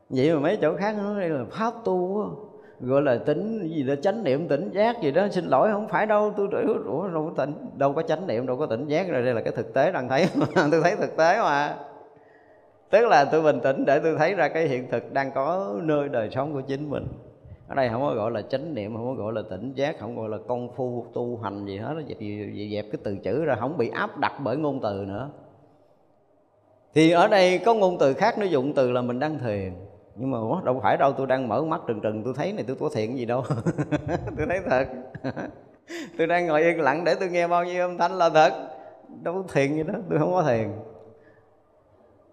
Vậy mà mấy chỗ khác nói đây là pháp tu gọi là tính gì đó, chánh niệm, tỉnh giác gì đó, xin lỗi, không phải đâu, tôi ủa đâu có tỉnh, đâu có chánh niệm, đâu có tỉnh giác, rồi đây là cái thực tế đang thấy, tôi thấy thực tế mà. Tức là tôi bình tĩnh để tôi thấy ra cái hiện thực đang có nơi đời sống của chính mình ở đây không có gọi là chánh niệm không có gọi là tỉnh giác không gọi là công phu tu hành gì hết. Dẹp, dẹp, dẹp cái từ chữ ra không bị áp đặt bởi ngôn từ nữa. Thì ở đây có ngôn từ khác nó dụng từ là mình đang thiền. Nhưng mà đâu phải đâu tôi đang mở mắt trừng trừng tôi thấy này tôi có thiện gì đâu. Tôi thấy thật. Tôi đang ngồi yên lặng để tôi nghe bao nhiêu âm thanh là thật. Đâu có thiền gì đó tôi không có thiền.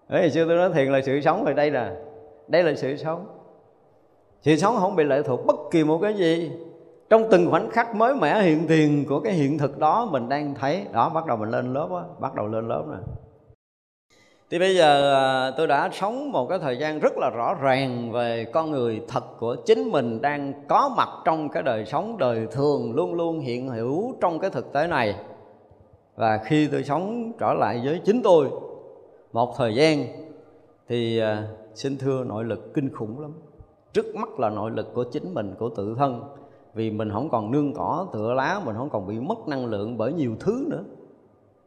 Đấy, hồi xưa tôi nói thiền là sự sống rồi đây là đây là sự sống sự sống không bị lệ thuộc bất kỳ một cái gì. Trong từng khoảnh khắc mới mẻ hiện tiền của cái hiện thực đó mình đang thấy đó bắt đầu mình lên lớp đó, bắt đầu lên lớp rồi thì bây giờ à, tôi đã sống một cái thời gian rất là rõ ràng về con người thật của chính mình đang có mặt trong cái đời sống đời thường luôn luôn hiện hữu trong cái thực tế này. Và khi tôi sống trở lại với chính tôi một thời gian thì à, xin thưa nội lực kinh khủng lắm trước mắt là nội lực của chính mình, của tự thân. Vì mình không còn nương cỏ, tựa lá, mình không còn bị mất năng lượng bởi nhiều thứ nữa.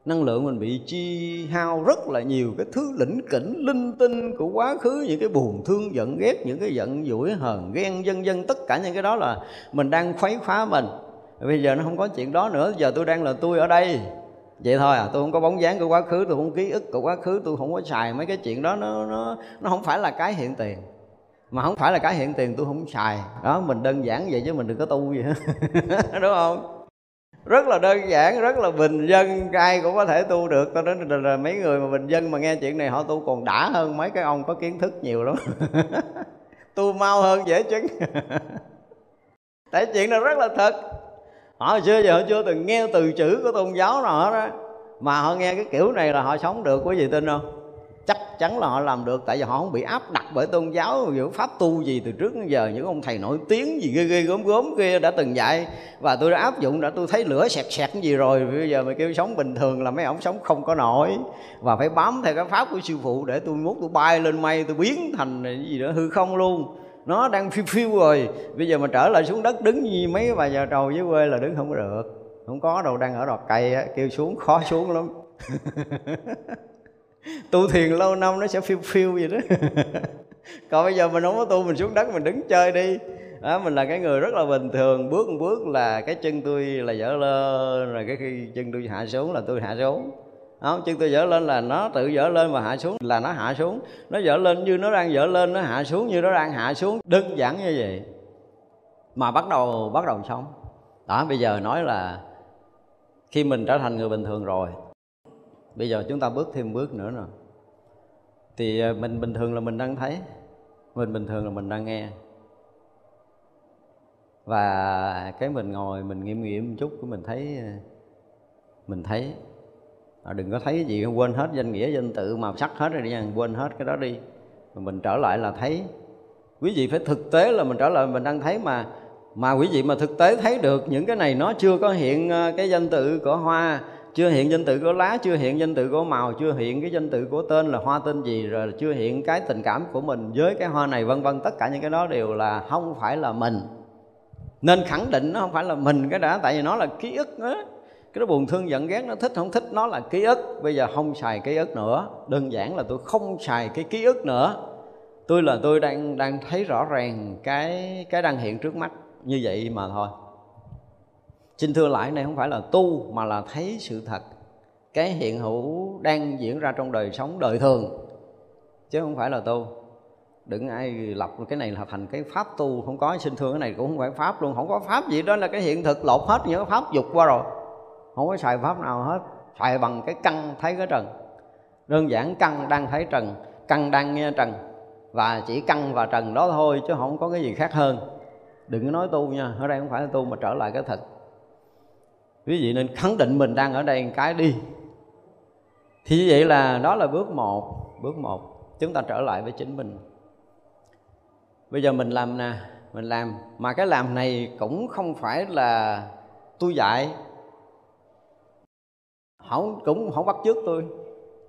Năng lượng mình bị chi hao rất là nhiều. Cái thứ lĩnh kỉnh, linh tinh của quá khứ, những cái buồn, thương, giận, ghét, những cái giận, dỗi, hờn, ghen dân dân tất cả những cái đó là mình đang khuấy khóa mình. Bây giờ nó không có chuyện đó nữa. Giờ tôi đang là tôi ở đây. Vậy thôi à tôi không có bóng dáng của quá khứ, tôi không ký ức của quá khứ, tôi không có xài mấy cái chuyện đó. Nó nó nó không phải là cái hiện tiền mà không phải là cái hiện tiền tôi không xài. Đó mình đơn giản vậy chứ mình đừng có tu gì hết. Đúng không? Rất là đơn giản rất là bình dân. Ai cũng có thể tu được. Tôi nói là, là mấy người mà bình dân mà nghe chuyện này họ tu còn đã hơn mấy cái ông có kiến thức nhiều lắm. Tu mau hơn dễ chứng. Tại chuyện này rất là thật. Họ xưa giờ họ chưa từng nghe từ chữ của tôn giáo nào hết á. Mà họ nghe cái kiểu này là họ sống được. Quý vị tin không? Chắc chắn là họ làm được, tại vì họ không bị áp đặt bởi tôn giáo những pháp tu gì từ trước đến giờ, những ông thầy nổi tiếng gì ghê ghê gớm gớm kia đã từng dạy. Và tôi đã áp dụng đã tôi thấy lửa sẹt sẹt gì rồi, bây giờ mà kêu sống bình thường là mấy ông sống không có nổi. Và phải bám theo cái pháp của sư phụ để tôi muốn tôi bay lên mây, tôi biến thành cái gì đó hư không luôn. Nó đang phiêu phiêu rồi. Bây giờ mà trở lại xuống đất đứng như mấy bà già trầu dưới quê là đứng không có được. Không có đâu, đang ở đọt cây á, kêu xuống, khó xuống lắm. tu thiền lâu năm nó sẽ phiêu phiêu vậy đó. Còn bây giờ mình không có tu mình xuống đất mình đứng chơi đi. Đó, mình là cái người rất là bình thường. Bước một bước là cái chân tôi là dở lên rồi cái khi chân tôi hạ xuống là tôi hạ xuống. Không chân tôi dở lên là nó tự dở lên và hạ xuống là nó hạ xuống. Nó dở lên như nó đang dở lên nó hạ xuống như nó đang hạ xuống. Đơn giản như vậy. Mà bắt đầu bắt đầu xong. đó bây giờ nói là khi mình trở thành người bình thường rồi bây giờ chúng ta bước thêm bước nữa rồi. Thì ờ, mình bình thường là mình đang thấy mình bình thường là mình đang nghe. Và cái mình ngồi mình nghiêm nghiệm một chút của mình thấy ờ, mình thấy. À, đừng có thấy gì quên hết danh nghĩa danh tự màu sắc hết rồi đi nha quên hết cái đó đi. Mình trở lại là thấy. Quý vị phải thực tế là mình trở lại mình đang thấy mà mà quý vị mà thực tế thấy được những cái này nó chưa có hiện ờ, cái danh tự của hoa chưa hiện danh tự của lá, chưa hiện danh tự của màu, chưa hiện cái danh tự của tên là hoa, tên gì, rồi chưa hiện cái tình cảm của mình với cái hoa này, vân vân. Tất cả những cái đó đều là không phải là mình. Nên khẳng định nó không phải là mình cái đã, tại vì nó là ký ức đó cái đó buồn thương, giận ghét, nó thích không thích, nó là ký ức. Bây giờ không xài ký ức nữa. Đơn giản là tôi không xài cái ký ức nữa. Tôi là tôi đang đang thấy rõ ràng cái cái đang hiện trước mắt như vậy mà thôi xin thưa lại này không phải là tu, mà là thấy sự thật. Cái hiện hữu đang diễn ra trong đời sống đời thường, chứ không phải là tu. Đừng ai lập cái này là thành cái pháp tu, không có xin thưa cái này cũng không phải pháp luôn. Không có pháp gì, đó là cái hiện thực lột hết những pháp dục qua rồi. Không có xài pháp nào hết, xài bằng cái căn thấy cái trần. Đơn giản căn đang thấy trần, căn đang nghe trần, và chỉ căn và trần đó thôi, chứ không có cái gì khác hơn. Đừng có nói tu nha, ở đây không phải là tu mà trở lại cái thật quý vị nên khẳng định mình đang ở đây cái đi. Thì như vậy là đó là bước một bước một. Chúng ta trở lại với chính mình. Bây giờ mình làm nè, mình làm. Mà cái làm này cũng không phải là tôi dạy. Không, cũng không bắt chước tôi.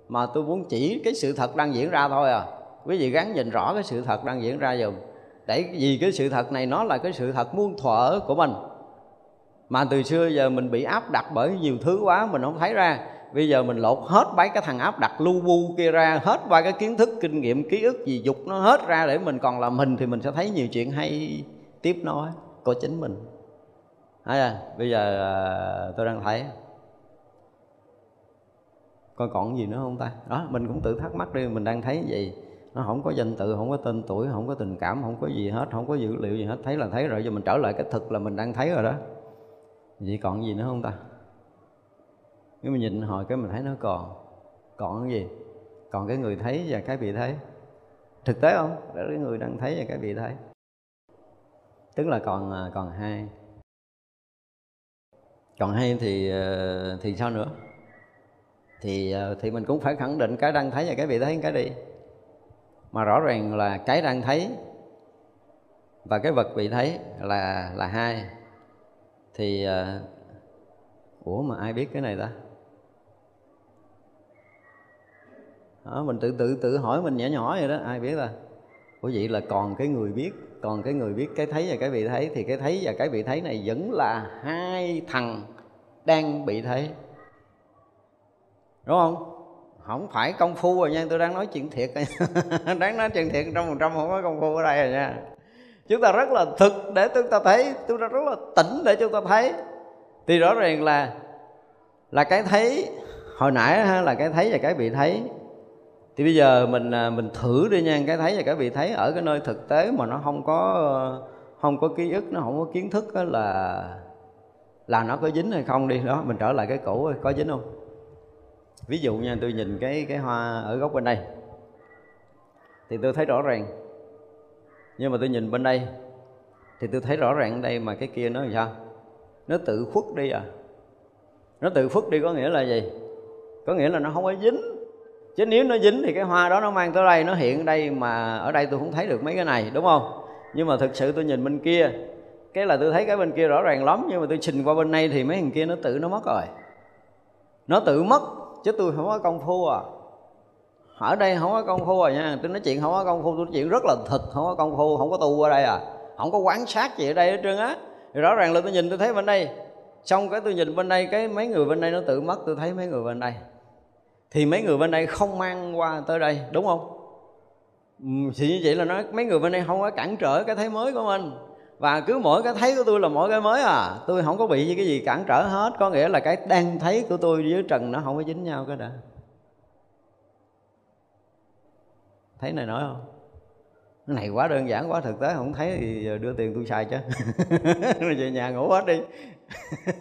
Mà tôi muốn chỉ cái sự thật đang diễn ra thôi à. Quý vị gắn nhìn rõ cái sự thật đang diễn ra dùm để vì cái sự thật này nó là cái sự thật muôn thuở của mình mà từ xưa giờ mình bị áp đặt bởi nhiều thứ quá mình không thấy ra. Bây giờ mình lột hết mấy cái thằng áp đặt lu bu kia ra hết ba cái kiến thức kinh nghiệm ký ức gì dục nó hết ra để mình còn là mình thì mình sẽ thấy nhiều chuyện hay tiếp nối của chính mình. Thấy à, bây giờ à, tôi đang thấy. Coi còn gì nữa không ta? Đó mình cũng tự thắc mắc đi mình đang thấy gì nó không có danh tự không có tên tuổi không có tình cảm không có gì hết không có dữ liệu gì hết. Thấy là thấy rồi giờ mình trở lại cái thực là mình đang thấy rồi đó vậy còn gì nữa không ta? Nếu mình nhìn hồi cái mình thấy nó còn còn cái gì? Còn cái người thấy và cái bị thấy. Thực tế không? Đó là cái người đang thấy và cái bị thấy. Tức là còn à, còn hai. Còn hai thì à, thì sao nữa? Thì à, thì mình cũng phải khẳng định cái đang thấy và cái bị thấy cái đi. Mà rõ ràng là cái đang thấy và cái vật bị thấy là là hai thì uh, ủa mà ai biết cái này ta? Đó, mình tự tự tự hỏi mình nhỏ nhỏ vậy đó ai biết ta? Ủa vậy là còn cái người biết còn cái người biết cái thấy và cái bị thấy thì cái thấy và cái bị thấy này vẫn là hai thằng đang bị thấy. Đúng không? Không phải công phu rồi nha tôi đang nói chuyện thiệt. Đáng nói chuyện thiệt trăm phần trăm không có công phu ở đây rồi nha chúng ta rất là thực để chúng ta thấy chúng ta rất là tỉnh để chúng ta thấy. Thì rõ ràng là là cái thấy hồi nãy ha, là cái thấy và cái bị thấy. Thì bây giờ mình à, mình thử đi nha cái thấy và cái bị thấy ở cái nơi thực tế mà nó không có không có ký ức nó không có kiến thức đó là là nó có dính hay không đi. Đó mình trở lại cái cũ có dính không. Ví dụ nha tôi nhìn cái cái hoa ở góc bên đây. Thì tôi thấy rõ ràng nhưng mà tôi nhìn bên đây, thì tôi thấy rõ ràng đây mà cái kia nó làm sao? Nó tự khuất đi à? Nó tự khuất đi có nghĩa là gì? Có nghĩa là nó không có dính. Chứ nếu nó dính thì cái hoa đó nó mang tới đây, nó hiện đây mà ở đây tôi không thấy được mấy cái này, đúng không? Nhưng mà thực sự tôi nhìn bên kia, cái là tôi thấy cái bên kia rõ ràng lắm, nhưng mà tôi trình qua bên đây thì mấy thằng kia nó tự nó mất rồi. Nó tự mất, chứ tôi không có công phu à ở đây không có công phu rồi nha. Tôi nói chuyện không có công phu, tôi nói chuyện rất là thịt, không có công phu, không có tu ở đây à. Không có quán sát gì ở đây hết trơn á. Thì rõ ràng là tôi nhìn, tôi thấy bên đây. Xong cái tôi nhìn bên đây, cái mấy người bên đây nó tự mất, tôi thấy mấy người bên đây. Thì mấy người bên đây không mang qua tới đây, đúng không? Ừ, thì như vậy là nói, mấy người bên đây không có cản trở cái thấy mới của mình. Và cứ mỗi cái thấy của tôi là mỗi cái mới à. Tôi không có bị cái gì cản trở hết. Có nghĩa là cái đang thấy của tôi với trần nó không có dính nhau cái đã. Thấy này nói không? Cái này quá đơn giản, quá thực tế, không thấy thì đưa tiền tôi xài chứ về nhà ngủ hết đi.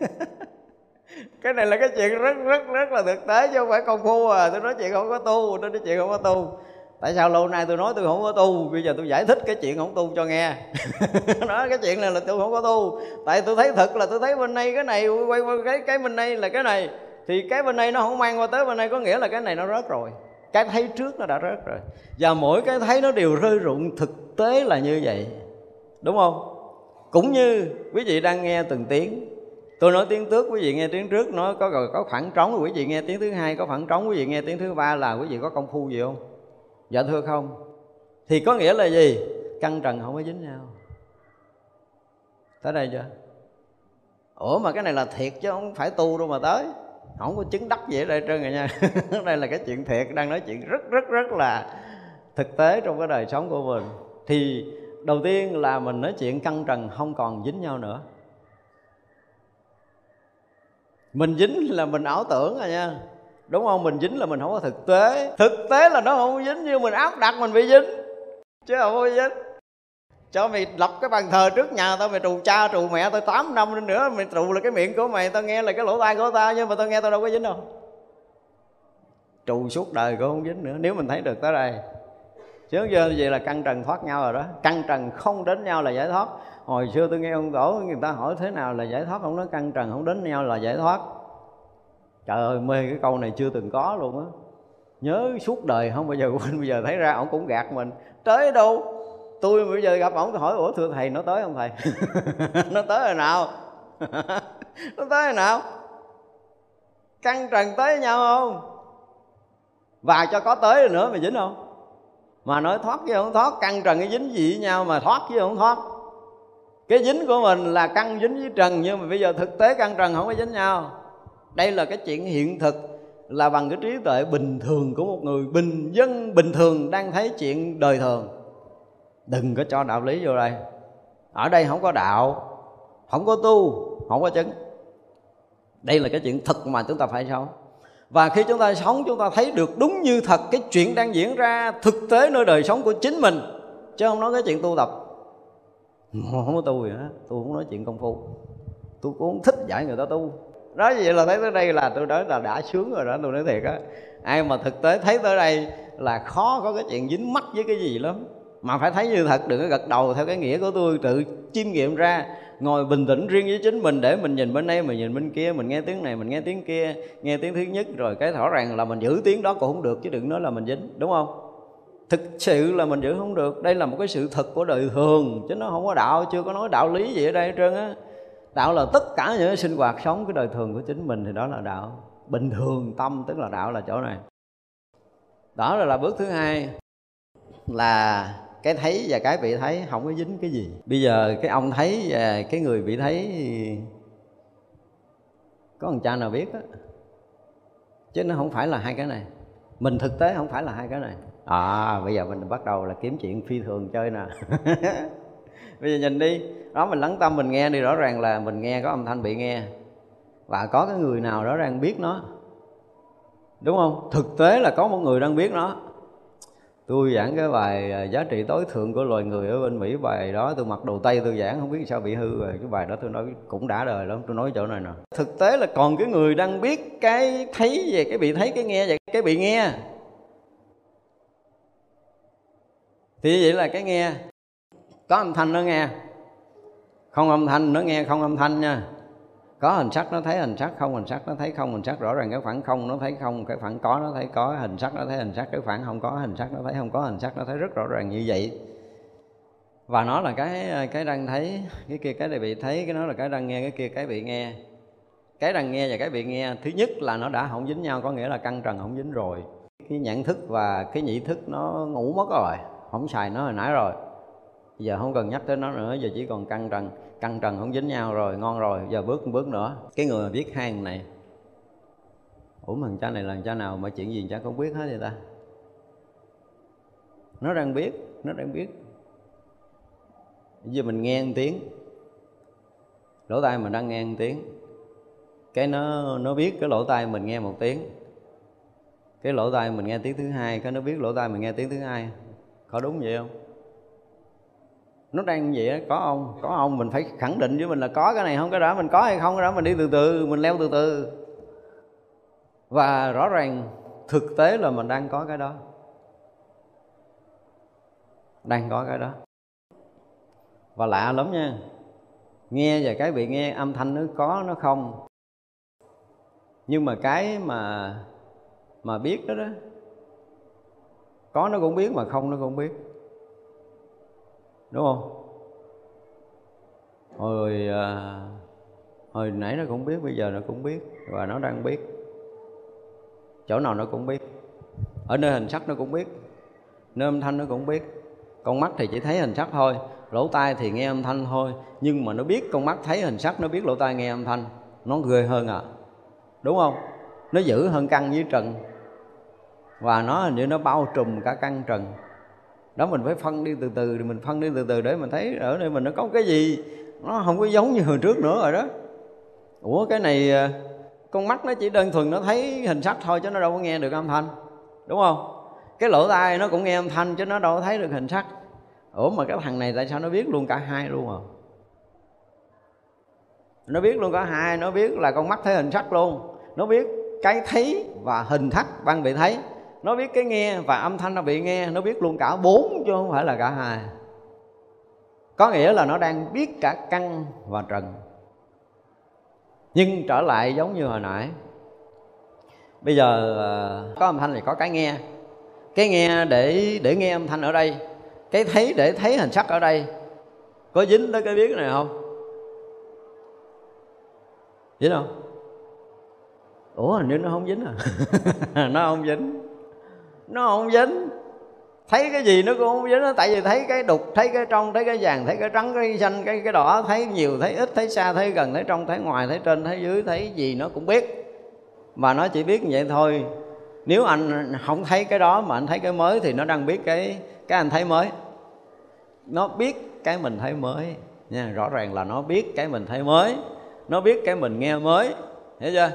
Cái này là cái chuyện rất rất rất là thực tế chứ không phải công phu à. Tôi nói chuyện không có tu, tôi nói chuyện không có tu. Tại sao lâu nay tôi nói tôi không có tu? Bây giờ tôi giải thích cái chuyện không tu cho nghe. Nói cái chuyện này là tôi không có tu. Tại tôi thấy thật là tôi thấy bên đây cái này, quay qua cái cái bên đây là cái này. Thì cái bên đây nó không mang qua tới, bên đây có nghĩa là cái này nó rớt rồi cái thấy trước nó đã rớt rồi. Và mỗi cái thấy nó đều rơi rụng, thực tế là như vậy. Đúng không? Cũng như quý vị đang nghe từng tiếng. Tôi nói tiếng trước quý vị nghe tiếng trước nó có rồi, có khoảng trống, quý vị nghe tiếng thứ hai, có khoảng trống, quý vị nghe tiếng thứ ba là quý vị có công phu gì không? Dạ thưa không. Thì có nghĩa là gì? Căn trần không có dính nhau. Tới đây chưa? Ủa, mà cái này là thiệt chứ không phải tu đâu mà tới không có chứng đắc gì ở đây trơn rồi nha. Đây là cái chuyện thiệt, đang nói chuyện rất rất rất là thực tế trong cái đời sống của mình. Thì đầu tiên là mình nói chuyện căng trần, không còn dính nhau nữa. Mình dính là mình ảo tưởng rồi nha. Đúng không? Mình dính là mình không có thực tế. Thực tế là nó không dính như mình áp đặt mình bị dính. Chứ không có dính cho mày lập cái bàn thờ trước nhà tao, mày trù cha, trù mẹ tao 8 năm nữa, mày trù là cái miệng của mày. Tao nghe là cái lỗ tai của tao, nhưng mà tao nghe tao đâu có dính đâu. Trù suốt đời cũng không dính nữa. Nếu mình thấy được tới đây. Chứ giờ vậy là căn trần thoát nhau rồi đó. Căn trần không đến nhau là giải thoát. Hồi xưa tôi nghe ông tổ, người ta hỏi thế nào là giải thoát? Ông nói căn trần không đến nhau là giải thoát. Trời ơi, mê cái câu này chưa từng có luôn á. Nhớ suốt đời, không bao giờ quên. Bây giờ thấy ra ông cũng gạt mình. Tới đâu? Tôi bây giờ gặp ổng tôi hỏi ủa thưa thầy nó tới không thầy? Nó tới rồi nào? Nó tới rồi nào? Căn trần tới nhau không? Và cho có tới rồi nữa mà dính không? Mà nói thoát chứ không thoát căn trần cái dính gì với nhau mà thoát chứ không thoát? Cái dính của mình là căn dính với trần nhưng mà bây giờ thực tế căn trần không có dính nhau. Đây là cái chuyện hiện thực là bằng cái trí tuệ bình thường của một người bình dân bình thường đang thấy chuyện đời thường đừng có cho đạo lý vô đây. Ở đây không có đạo, không có tu, không có chứng. Đây là cái chuyện thật mà chúng ta phải sống. Và khi chúng ta sống, chúng ta thấy được đúng như thật cái chuyện đang diễn ra thực tế nơi đời sống của chính mình, chứ không nói cái chuyện tu tập. Không có tu gì hết tôi không nói chuyện công phu. Tôi cũng không thích dạy người ta tu. Nói vậy là thấy tới đây là tôi nói là đã sướng rồi đó, tôi nói thiệt á. Ai mà thực tế thấy tới đây là khó có cái chuyện dính mắt với cái gì lắm mà phải thấy như thật đừng có gật đầu theo cái nghĩa của tôi. Tự chiêm nghiệm ra ngồi bình tĩnh riêng với chính mình để mình nhìn bên đây mình nhìn bên kia mình nghe tiếng này mình nghe tiếng kia nghe tiếng thứ nhất. Rồi cái rõ ràng là mình giữ tiếng đó cũng không được chứ đừng nói là mình dính đúng không? Thực sự là mình giữ không được. Đây là một cái sự thật của đời thường chứ nó không có đạo chưa có nói đạo lý gì ở đây hết trơn á. Đạo là tất cả những sinh hoạt sống cái đời thường của chính mình thì đó là đạo. Bình thường tâm tức là đạo là chỗ này. Đó là, là bước thứ hai là cái thấy và cái bị thấy, không có dính cái gì. Bây giờ cái ông thấy và cái người bị thấy, có thằng cha nào biết á? Chứ nó không phải là hai cái này. Mình thực tế không phải là hai cái này. À bây giờ mình bắt đầu là kiếm chuyện phi thường chơi nè. Bây giờ nhìn đi. Đó, mình lắng tâm, mình nghe đi. Rõ ràng là mình nghe, có âm thanh bị nghe. Và có cái người nào đó đang biết nó. Đúng không? Thực tế là có một người đang biết nó tôi giảng cái bài à, giá trị tối thượng của loài người ở bên mỹ, bài đó tôi mặc đồ tây tôi giảng, không biết sao bị hư rồi. Cái bài đó tôi nói cũng đã đời lắm, tôi nói chỗ này nè. Thực tế là còn cái người đang biết cái thấy về, cái bị thấy, cái nghe về, cái bị nghe. Thì vậy là cái nghe. Có âm thanh nó nghe. Không âm thanh nó nghe, không âm thanh nha có hình sắc nó thấy, hình sắc không, hình sắc nó thấy không, hình sắc rõ ràng cái khoảng không nó thấy không, cái khoảng có nó thấy có, hình sắc nó thấy, hình sắc cái khoảng không có, hình sắc nó thấy không có, hình sắc nó thấy rất rõ ràng như vậy. Và nó là cái cái đang thấy, cái kia cái này bị thấy, cái nó là cái đang nghe, cái kia cái bị nghe. Cái đang nghe và cái bị nghe, thứ nhất là nó đã không dính nhau, có nghĩa là căng trần không dính rồi. Cái nhận thức và cái nhị thức nó ngủ mất rồi, không xài nó hồi nãy rồi giờ không cần nhắc tới nó nữa, giờ chỉ còn căng trần căng trần không dính nhau rồi, ngon rồi, giờ bước một bước nữa. Cái người mà biết hang này, ủa mà cha này là cha nào mà chuyện gì cha không biết hết vậy ta? Nó đang biết, nó đang biết. Giờ mình nghe một tiếng, lỗ tai mình đang nghe một tiếng. Cái nó nó biết cái lỗ tai mình nghe một tiếng. Cái lỗ tai mình nghe tiếng thứ hai, cái nó biết lỗ tai mình nghe tiếng thứ hai. Có đúng vậy không? Nó đang vậy đó, có ông có ông mình phải khẳng định với mình là có cái này không cái đó mình có hay không cái đó mình đi từ từ mình leo từ từ. Và rõ ràng thực tế là mình đang có cái đó. Đang có cái đó. Và lạ lắm nha. Nghe và cái bị nghe âm thanh nó có nó không. Nhưng mà cái mà mà biết đó đó có nó cũng biết mà không nó cũng biết đúng không? Hồi à, hồi nãy nó cũng biết bây giờ nó cũng biết và nó đang biết. Chỗ nào nó cũng biết. Ở nơi hình sắc nó cũng biết nơi âm thanh nó cũng biết. Con mắt thì chỉ thấy hình sắc thôi lỗ tai thì nghe âm thanh thôi. Nhưng mà nó biết con mắt thấy hình sắc nó biết lỗ tai nghe âm thanh. Nó ghê hơn à. Đúng không? Nó giữ hơn căn với trần. Và nó hình như nó bao trùm cả căn trần đó, mình phải phân đi từ từ, thì mình phân đi từ từ để mình thấy ở đây mình nó có cái gì. Nó không có giống như hồi trước nữa rồi đó. Ủa, cái này à, con mắt nó chỉ đơn thuần nó thấy hình sắc thôi chứ nó đâu có nghe được âm thanh, đúng không? Cái lỗ tai nó cũng nghe âm thanh chứ nó đâu có thấy được hình sắc. Ủa, mà cái thằng này tại sao nó biết luôn cả hai luôn à? Nó biết luôn cả hai, nó biết là con mắt thấy hình sắc luôn. Nó biết cái thấy và hình thắt ban bị thấy nó biết cái nghe và âm thanh nó bị nghe, nó biết luôn cả bốn chứ không phải là cả hai. Có nghĩa là nó đang biết cả căn và trần. Nhưng trở lại giống như hồi nãy. Bây giờ à, có âm thanh thì có cái nghe. Cái nghe để để nghe âm thanh ở đây. Cái thấy, để thấy hình sắc ở đây. Có dính tới cái biết này không? Dính không? Ủa, hình như nó không dính à? Nó không dính nó không dính. Thấy cái gì nó cũng không dính tại vì thấy cái đục, thấy cái trong, thấy cái vàng, thấy cái trắng, cái xanh, cái cái đỏ, thấy nhiều, thấy ít, thấy xa, thấy gần, thấy trong, thấy ngoài, thấy trên, thấy dưới, thấy gì nó cũng biết. Mà nó chỉ biết như vậy thôi. Nếu anh không thấy cái đó mà anh thấy cái mới thì nó đang biết cái cái anh thấy mới. Nó biết cái mình thấy mới. Nha, rõ ràng là nó biết cái mình thấy mới. Nó biết cái mình nghe mới. Hiểu chưa?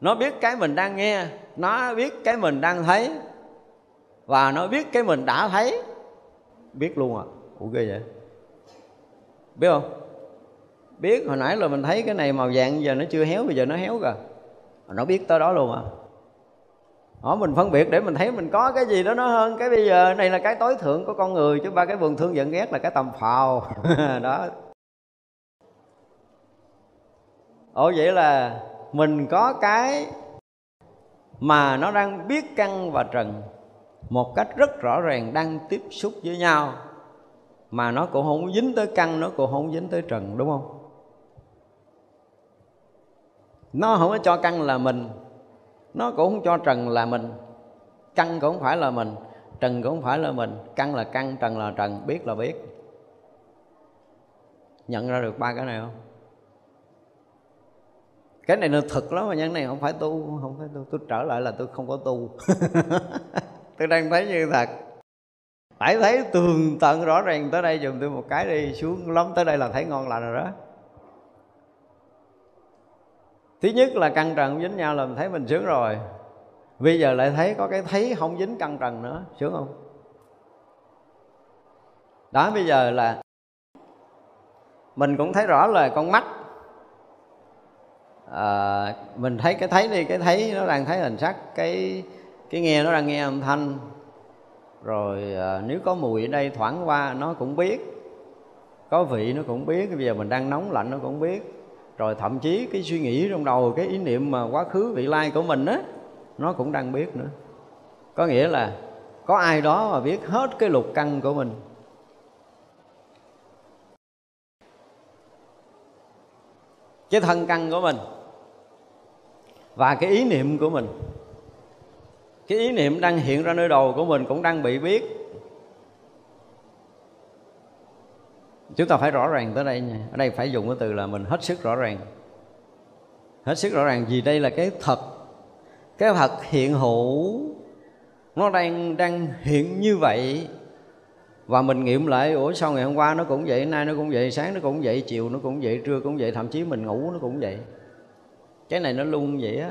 Nó biết cái mình đang nghe, nó biết cái mình đang thấy, và nó biết cái mình đã thấy. Biết luôn à? Ủa, ghê vậy. Biết không? Biết, hồi nãy là mình thấy cái này màu vàng, giờ nó chưa héo, bây giờ nó héo kìa. Nó biết tới đó luôn à? Hỏi mình phân biệt để mình thấy mình có cái gì đó nó hơn. Cái bây giờ, này là cái tối thượng của con người, Chứ ba cái vườn thương giận ghét là cái tầm phào. Đó. Ồ vậy là mình có cái mà nó đang biết căn và trần một cách rất rõ ràng, đang tiếp xúc với nhau, mà nó cũng không dính tới căn, nó cũng không dính tới trần, đúng không? Nó không có cho căn là mình, nó cũng không cho trần là mình, căn cũng không phải là mình, trần cũng không phải là mình, căn là căn, trần là trần, biết là biết. Nhận ra được ba cái này không? Cái này là thật lắm mà nhân này không phải tu, không phải tu. Tôi trở lại là tôi không có tu. Tôi đang thấy như thật. Phải thấy tường tận rõ ràng tới đây dùng tôi một cái đi. Xuống lắm tới đây là thấy ngon lành rồi đó. Thứ nhất là căng trần không dính nhau là mình thấy mình sướng rồi. Bây giờ lại thấy có cái thấy không dính căng trần nữa. Sướng không? Đó, bây giờ là mình cũng thấy rõ là con mắt à, mình thấy cái thấy đi cái thấy nó đang thấy hình sắc cái cái nghe nó đang nghe âm thanh. Rồi à, nếu có mùi ở đây thoảng qua nó cũng biết có vị nó cũng biết bây giờ mình đang nóng lạnh nó cũng biết. Rồi thậm chí cái suy nghĩ trong đầu cái ý niệm mà quá khứ vị lai của mình á nó cũng đang biết nữa. Có nghĩa là có ai đó mà biết hết cái lục căn của mình. Cái thân căn của mình và cái ý niệm của mình, cái ý niệm đang hiện ra nơi đầu của mình cũng đang bị biết. Chúng ta phải rõ ràng tới đây nha. Ở đây phải dùng cái từ là mình hết sức rõ ràng. Hết sức rõ ràng vì đây là cái thật. Cái thật hiện hữu, nó đang đang hiện như vậy. Và mình nghiệm lại, ủa sau ngày hôm qua nó cũng vậy, nay nó cũng vậy, sáng nó cũng vậy, chiều nó cũng vậy, trưa cũng vậy, thậm chí mình ngủ nó cũng vậy cái này nó luôn vậy á.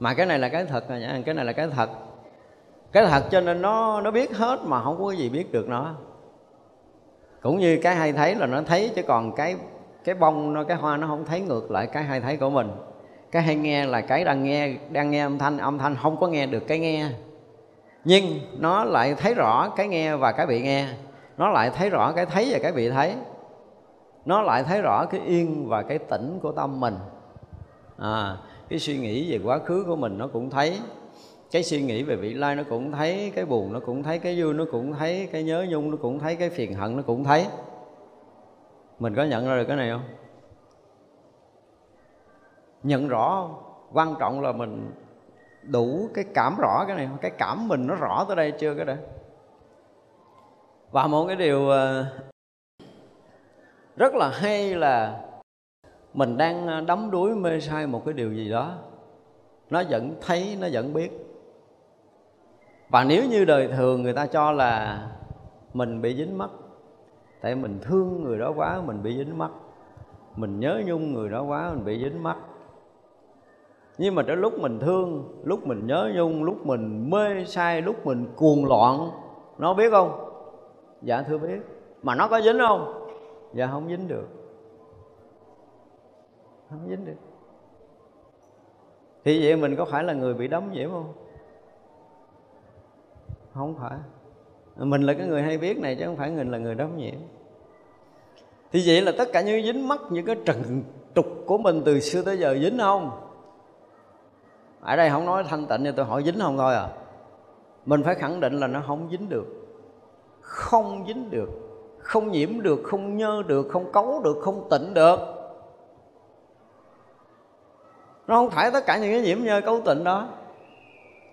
Mà cái này là cái thật rồi nha, cái này là cái thật. Cái thật cho nên nó nó biết hết mà không có gì biết được nó. Cũng như cái hay thấy là nó thấy chứ còn cái cái bông nó, cái hoa nó không thấy ngược lại cái hay thấy của mình. Cái hay nghe là cái đang nghe đang nghe âm thanh âm thanh không có nghe được cái nghe. Nhưng nó lại thấy rõ cái nghe và cái bị nghe. Nó lại thấy rõ cái thấy và cái bị thấy. Nó lại thấy rõ cái yên và cái tĩnh của tâm mình à, cái suy nghĩ về quá khứ của mình nó cũng thấy cái suy nghĩ về vị lai nó cũng thấy cái buồn nó cũng thấy cái vui nó cũng thấy cái nhớ nhung nó cũng thấy cái phiền hận nó cũng thấy. Mình có nhận ra được cái này không? Nhận rõ không? Quan trọng là mình đủ cái cảm rõ cái này cái cảm mình nó rõ tới đây chưa cái đấy và một cái điều ờ, rất là hay là mình đang à, đắm đuối, mê sai một cái điều gì đó. Nó vẫn thấy, nó vẫn biết. Và nếu như đời thường người ta cho là mình bị dính mắt, tại mình thương người đó quá, mình bị dính mắt. Mình nhớ nhung người đó quá, mình bị dính mắt. Nhưng mà tới lúc mình thương, lúc mình nhớ nhung, lúc mình mê say, lúc mình cuồng loạn, nó biết không? Dạ thưa biết. Mà nó có dính không? Dạ không dính được không dính được. Thì vậy mình có phải là người bị đóng nhiễm không? Không phải. Mình là cái người hay biết này chứ không phải mình là người đóng nhiễm thì vậy là tất cả những dính mắc những cái trần trục của mình từ xưa tới giờ dính không? Ở đây không nói thanh tịnh nhưng tôi hỏi dính không thôi à. Mình phải khẳng định là nó không dính được. Không dính được. Không nhiễm được, không nhơ được, không cấu được, không tịnh được nó không thải tất cả những cái nhiễm nhơ cấu tịnh đó.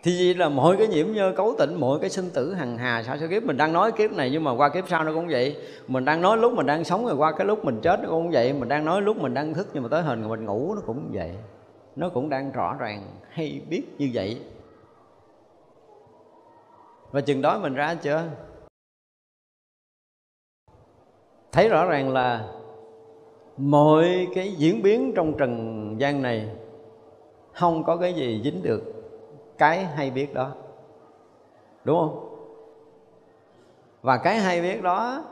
Thì gì là mọi cái nhiễm nhơ cấu tịnh mọi cái sinh tử hằng hà sao số kiếp. Mình đang nói kiếp này nhưng mà qua kiếp sau nó cũng vậy. Mình đang nói lúc mình đang sống rồi qua cái lúc mình chết nó cũng vậy. Mình đang nói lúc mình đang thức nhưng mà tới hình mình ngủ nó cũng vậy. Nó cũng đang rõ ràng hay biết như vậy. Và chừng đó mình ra chưa? Thấy rõ ràng là mọi cái diễn biến trong trần gian này không có cái gì dính được cái hay biết đó. Đúng không? Và cái hay biết đó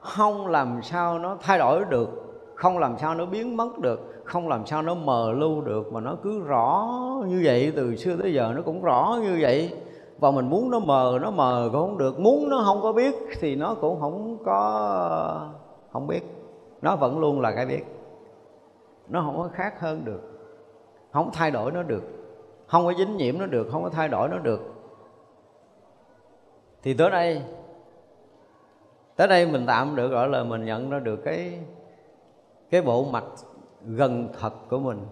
không làm sao nó thay đổi được, không làm sao nó biến mất được, không làm sao nó mờ lưu được, mà nó cứ rõ như vậy, từ xưa tới giờ nó cũng rõ như vậy. Và mình muốn nó mờ nó mờ cũng không được, muốn nó không có biết thì nó cũng không có, không biết. Nó vẫn luôn là cái biết. Nó không có khác hơn được không thay đổi nó được. Không có dính nhiễm nó được, không có thay đổi nó được. Thì tới đây tới đây mình tạm được gọi là mình nhận ra được cái cái bộ mặt gần thật của mình.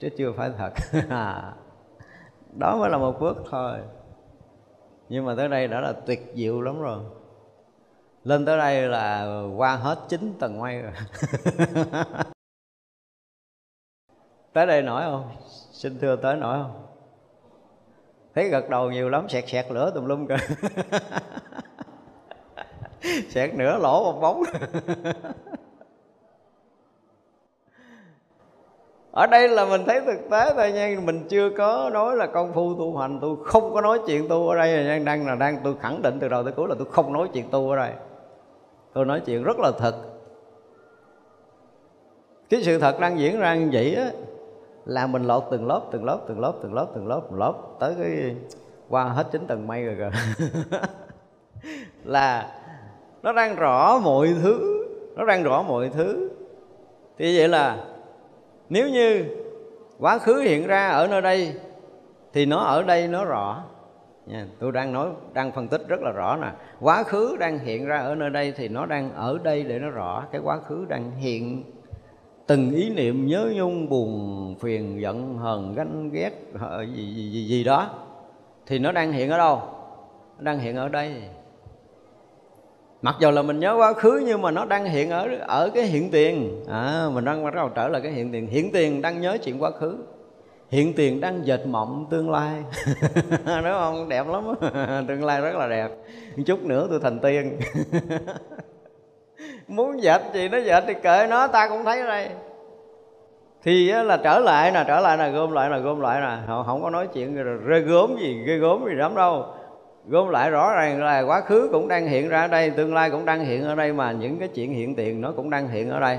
Chứ chưa phải thật. Đó mới là một bước thôi. Nhưng mà tới đây đã là tuyệt diệu lắm rồi. Lên tới đây là qua hết chín tầng mây rồi. tới đây nổi không? Xin thưa tới nổi không? Thấy gật đầu nhiều lắm sẹt sẹt lửa tùm lum kìa. Sẹt nửa lỗ một bóng. Ở đây là mình thấy thực tế thôi nha mình chưa có nói là công phu tu hành tôi không có nói chuyện tu ở đây nha, đang là đang tôi khẳng định từ đầu tới cuối là tôi không nói chuyện tu ở đây. Tôi nói chuyện rất là thật. Cái sự thật đang diễn ra như vậy á là mình lột từng lớp từng lớp từng lớp từng lớp từng lớp từng lớp tới cái qua hết chín tầng mây rồi kìa là nó đang rõ mọi thứ nó đang rõ mọi thứ. Thì vậy là nếu như quá khứ hiện ra ở nơi đây thì nó ở đây nó rõ. Nha, tôi đang nói đang phân tích rất là rõ nè. Quá khứ đang hiện ra ở nơi đây thì nó đang ở đây để nó rõ cái quá khứ đang hiện từng ý niệm nhớ nhung buồn phiền giận hờn ganh ghét gì gì gì, gì đó thì nó đang hiện ở đâu? Nó đang hiện ở đây. Mặc dù là mình nhớ quá khứ nhưng mà nó đang hiện ở ở cái hiện tiền. À, mình đang bắt đầu trở lại cái hiện tiền. Hiện tiền đang nhớ chuyện quá khứ. Hiện tiền đang dệt mộng tương lai. Đúng không? Đẹp lắm tương lai rất là đẹp. Chút nữa tôi thành tiên. muốn dệt gì nó dệt thì kệ nó ta cũng thấy ở đây. Thì là trở lại nè trở lại là gom lại là gom lại nè. Không, không có nói chuyện rơi gốm gì ghê gốm gì lắm đâu. Gom lại rõ ràng là quá khứ cũng đang hiện ra ở đây tương lai cũng đang hiện ở đây mà những cái chuyện hiện tiền nó cũng đang hiện ở đây.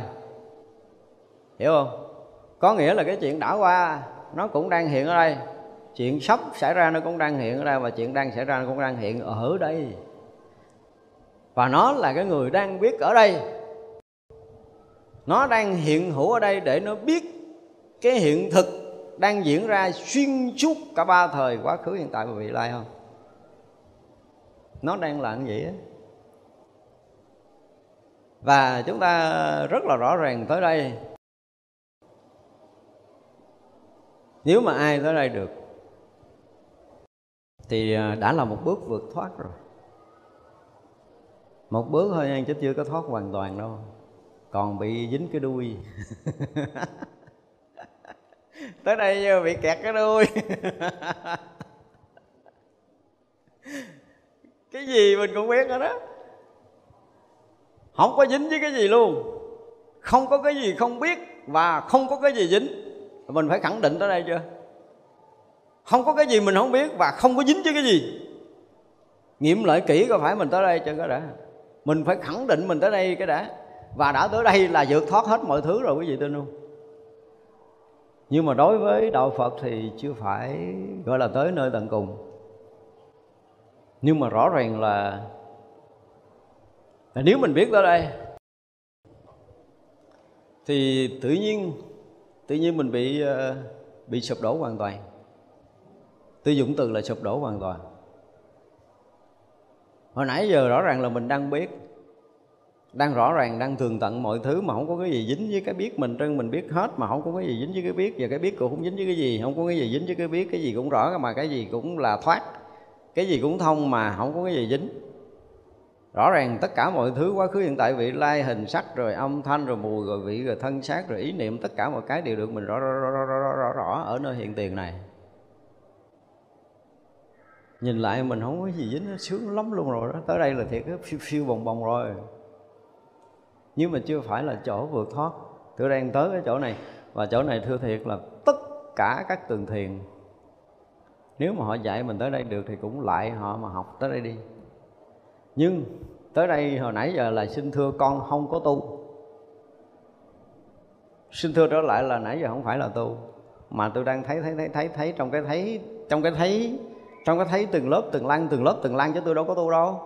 Hiểu không? Có nghĩa là cái chuyện đã qua nó cũng đang hiện ở đây. Chuyện sắp xảy ra nó cũng đang hiện ở đây và chuyện đang xảy ra nó cũng đang hiện ở đây và nó là cái người đang biết ở đây. Nó đang hiện hữu ở đây để nó biết cái hiện thực đang diễn ra xuyên suốt cả ba thời quá khứ, hiện tại và vị lai không? Nó đang là như vậy á. Và chúng ta rất là rõ ràng tới đây. Nếu mà ai tới đây được, thì à, đã là một bước vượt thoát rồi một bước thôi nha, chứ chưa có thoát hoàn toàn đâu. Còn bị dính cái đuôi. Tới đây bị kẹt cái đuôi. Cái gì mình cũng biết rồi đó không có dính với cái gì luôn. Không có cái gì không biết và không có cái gì dính. Mình phải khẳng định tới đây chưa? Không có cái gì mình không biết và không có dính với cái gì. Nghiệm lại kỹ có phải mình tới đây chưa có đã? Mình phải khẳng định mình tới đây cái đã. Và đã tới đây là vượt thoát hết mọi thứ rồi quý vị tin không? Nhưng mà đối với đạo phật thì chưa phải gọi là tới nơi tận cùng. Nhưng mà rõ ràng là, là nếu mình biết tới đây thì tự nhiên tự nhiên mình bị ờ, bị sụp đổ hoàn toàn. Tôi dùng từ là sụp đổ hoàn toàn hồi nãy giờ rõ ràng là mình đang biết đang rõ ràng đang thường tận mọi thứ mà không có cái gì dính với cái biết mình. Trơn mình biết hết mà không có cái gì dính với cái biết. Và cái biết cũng không dính với cái gì không có cái gì dính với cái biết. Cái gì cũng rõ mà cái gì cũng là thoát. Cái gì cũng thông mà không có cái gì dính. Rõ ràng tất cả mọi thứ quá khứ hiện tại vị lai hình sắc rồi âm thanh rồi mùi rồi vị rồi thân xác rồi ý niệm tất cả mọi cái đều được mình rõ rõ rõ rõ rõ, rõ, rõ ở nơi hiện tiền này nhìn lại mình không có gì dính, nó sướng lắm luôn rồi đó. Tới đây là thiệt cái phiêu phiêu bồng bồng rồi. Nhưng mà chưa phải là chỗ vượt thoát. Tôi đang tới cái chỗ này. Và chỗ này thưa thiệt là tất cả các tường thiền, nếu mà họ dạy mình tới đây được thì cũng lại họ mà học tới đây đi. Nhưng tới đây hồi nãy giờ là xin thưa con không có tu. Xin thưa trở lại là nãy giờ không phải là tu. Mà tôi đang thấy thấy thấy thấy thấy trong cái thấy, trong cái thấy trong có thấy từng lớp, từng lăng, từng lớp, từng lăng chứ tôi đâu có tu đâu.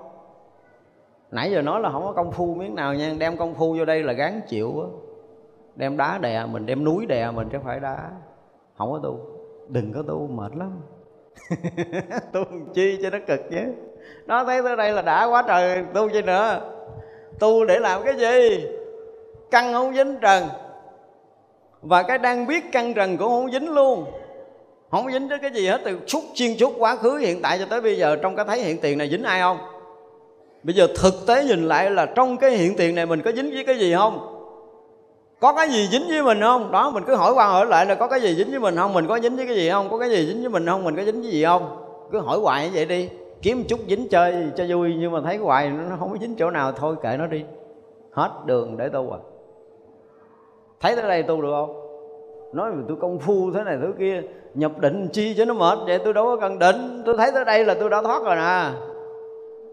Nãy giờ nói là không có công phu miếng nào nha. Đem công phu vô đây là gán chịu á. Đem đá đè mình, đem núi đè mình chứ phải đá. Không có tu. Đừng có tu, mệt lắm. Tu chi cho nó cực chứ nó thấy tới đây là đã quá trời, tu chi nữa. Tu để làm cái gì? Căn không dính trần. Và cái đang biết căn trần cũng không dính luôn không dính tới cái gì hết, từ suốt xuyên suốt quá khứ hiện tại cho tới bây giờ, trong cái thấy hiện tiền này dính ai không? Bây giờ thực tế nhìn lại là trong cái hiện tiền này mình có dính với cái gì không? Có cái gì dính với mình không? Đó, mình cứ hỏi qua hỏi lại là có cái gì dính với mình không? Mình có dính với cái gì không? Có cái gì dính với mình không? Mình có dính với gì không? Cứ hỏi hoài như vậy đi. Kiếm chút dính chơi cho vui, nhưng mà thấy hoài nó không có dính chỗ nào, thôi kệ nó đi. Hết đường để tu à. Thấy tới đây tu được không? Nói về tôi công phu thế này thứ kia, nhập định chi cho nó mệt, vậy tôi đâu có cần định. Tôi thấy tới đây là tôi đã thoát rồi nè.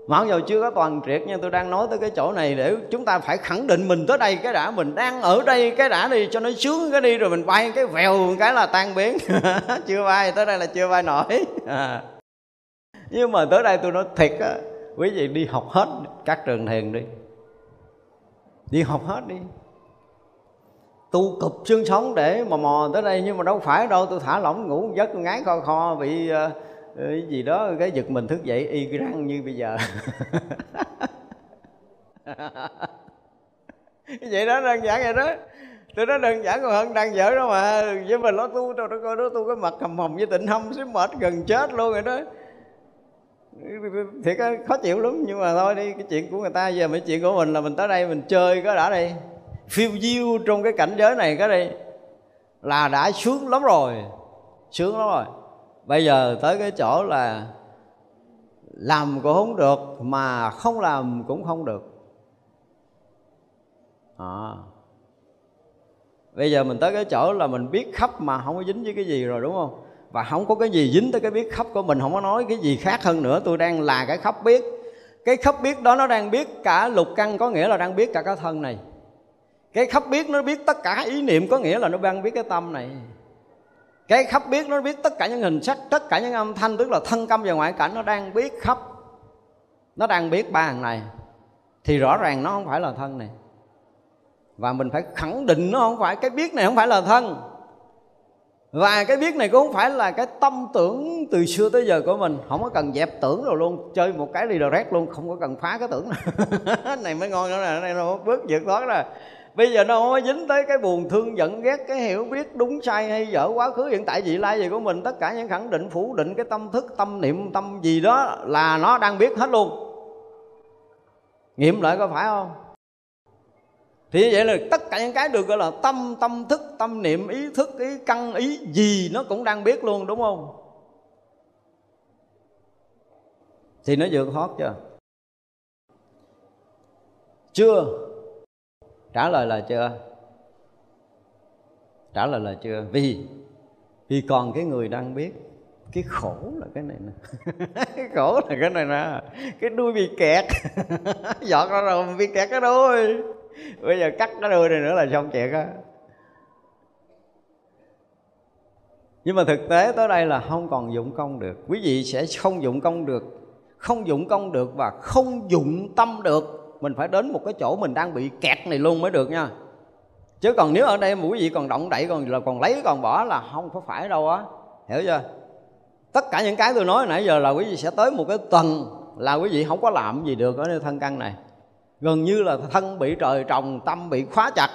Mặc dù chưa có toàn triệt nhưng tôi đang nói tới cái chỗ này để chúng ta phải khẳng định mình tới đây, cái đã mình đang ở đây, cái đã đi cho nó sướng, cái đi rồi mình bay, cái vèo cái là tan biến. Chưa bay, tới đây là chưa bay nổi. À. nhưng mà tới đây tôi nói thiệt á, quý vị đi học hết các trường thiền đi. Đi học hết đi tu cụp xương sống để mà mò tới đây nhưng mà đâu phải đâu tôi thả lỏng ngủ giấc tôi ngán kho kho bị uh, cái gì đó cái giật mình thức dậy y răng như bây giờ. Vậy đó đơn giản vậy đó. Tôi nói đơn giản còn hơn đang dở đó mà. Với mình nó tu đâu nó coi nó tu cái mặt hầm hồng với tịnh hâm xíu mệt gần chết luôn rồi đó. Thiệt khó chịu lắm nhưng mà thôi đi cái chuyện của người ta giờ mấy chuyện của mình là mình tới đây mình chơi có đã đi phiêu diêu trong cái cảnh giới này cái đây là đã sướng lắm rồi, sướng lắm rồi. Bây giờ tới cái chỗ là làm cũng không được, mà không làm cũng không được. À. bây giờ mình tới cái chỗ là mình biết khắp mà không có dính với cái gì rồi, đúng không? Và không có cái gì dính tới cái biết khắp của mình, không có nói cái gì khác hơn nữa. Tôi đang là cái khắp biết. Cái khắp biết đó nó đang biết cả lục căn, có nghĩa là đang biết cả cái thân này cái khắp biết nó biết tất cả ý niệm có nghĩa là nó đang biết cái tâm này. Cái khắp biết nó biết tất cả những hình sắc tất cả những âm thanh tức là thân tâm và ngoại cảnh nó đang biết khắp. Nó đang biết ba hàng này. Thì rõ ràng nó không phải là thân này. Và mình phải khẳng định nó không phải cái biết này không phải là thân. Và cái biết này cũng không phải là cái tâm tưởng từ xưa tới giờ của mình. Không có cần dẹp tưởng rồi luôn chơi một cái đi rét luôn không có cần phá cái tưởng. Này, mới ngon nữa nè này nó bước vượt thoát rồi bây giờ nó không có dính tới cái buồn thương giận, ghét cái hiểu biết, đúng sai hay dở quá khứ, hiện tại vị lai gì của mình, tất cả những khẳng định, phủ định cái tâm thức, tâm niệm, tâm gì đó là nó đang biết hết luôn. Nghiệm lại có phải không? Thì như vậy là tất cả những cái được gọi là tâm tâm thức, tâm niệm, ý thức, ý căn, ý gì nó cũng đang biết luôn, đúng không? Thì nó vượt thoát chưa? Chưa trả lời là chưa? Trả lời là chưa. Vì vì còn cái người đang biết, cái khổ là cái này nè. Cái khổ là cái này nè. Cái đuôi bị kẹt. Dọn ra rồi bị kẹt cái đuôi. Bây giờ cắt cái đuôi này nữa là xong chuyện á. Nhưng mà thực tế tới đây là không còn dụng công được. Quý vị sẽ không dụng công được, không dụng công được và không dụng tâm được mình phải đến một cái chỗ mình đang bị kẹt này luôn mới được nha. Chứ còn nếu ở đây quý vị còn động đậy, còn là còn lấy, còn bỏ là không có phải đâu á. Hiểu chưa? Tất cả những cái tôi nói nãy giờ là quý vị sẽ tới một cái tuần là quý vị không có làm gì được ở nơi thân căn này. Gần như là thân bị trời trồng, tâm bị khóa chặt.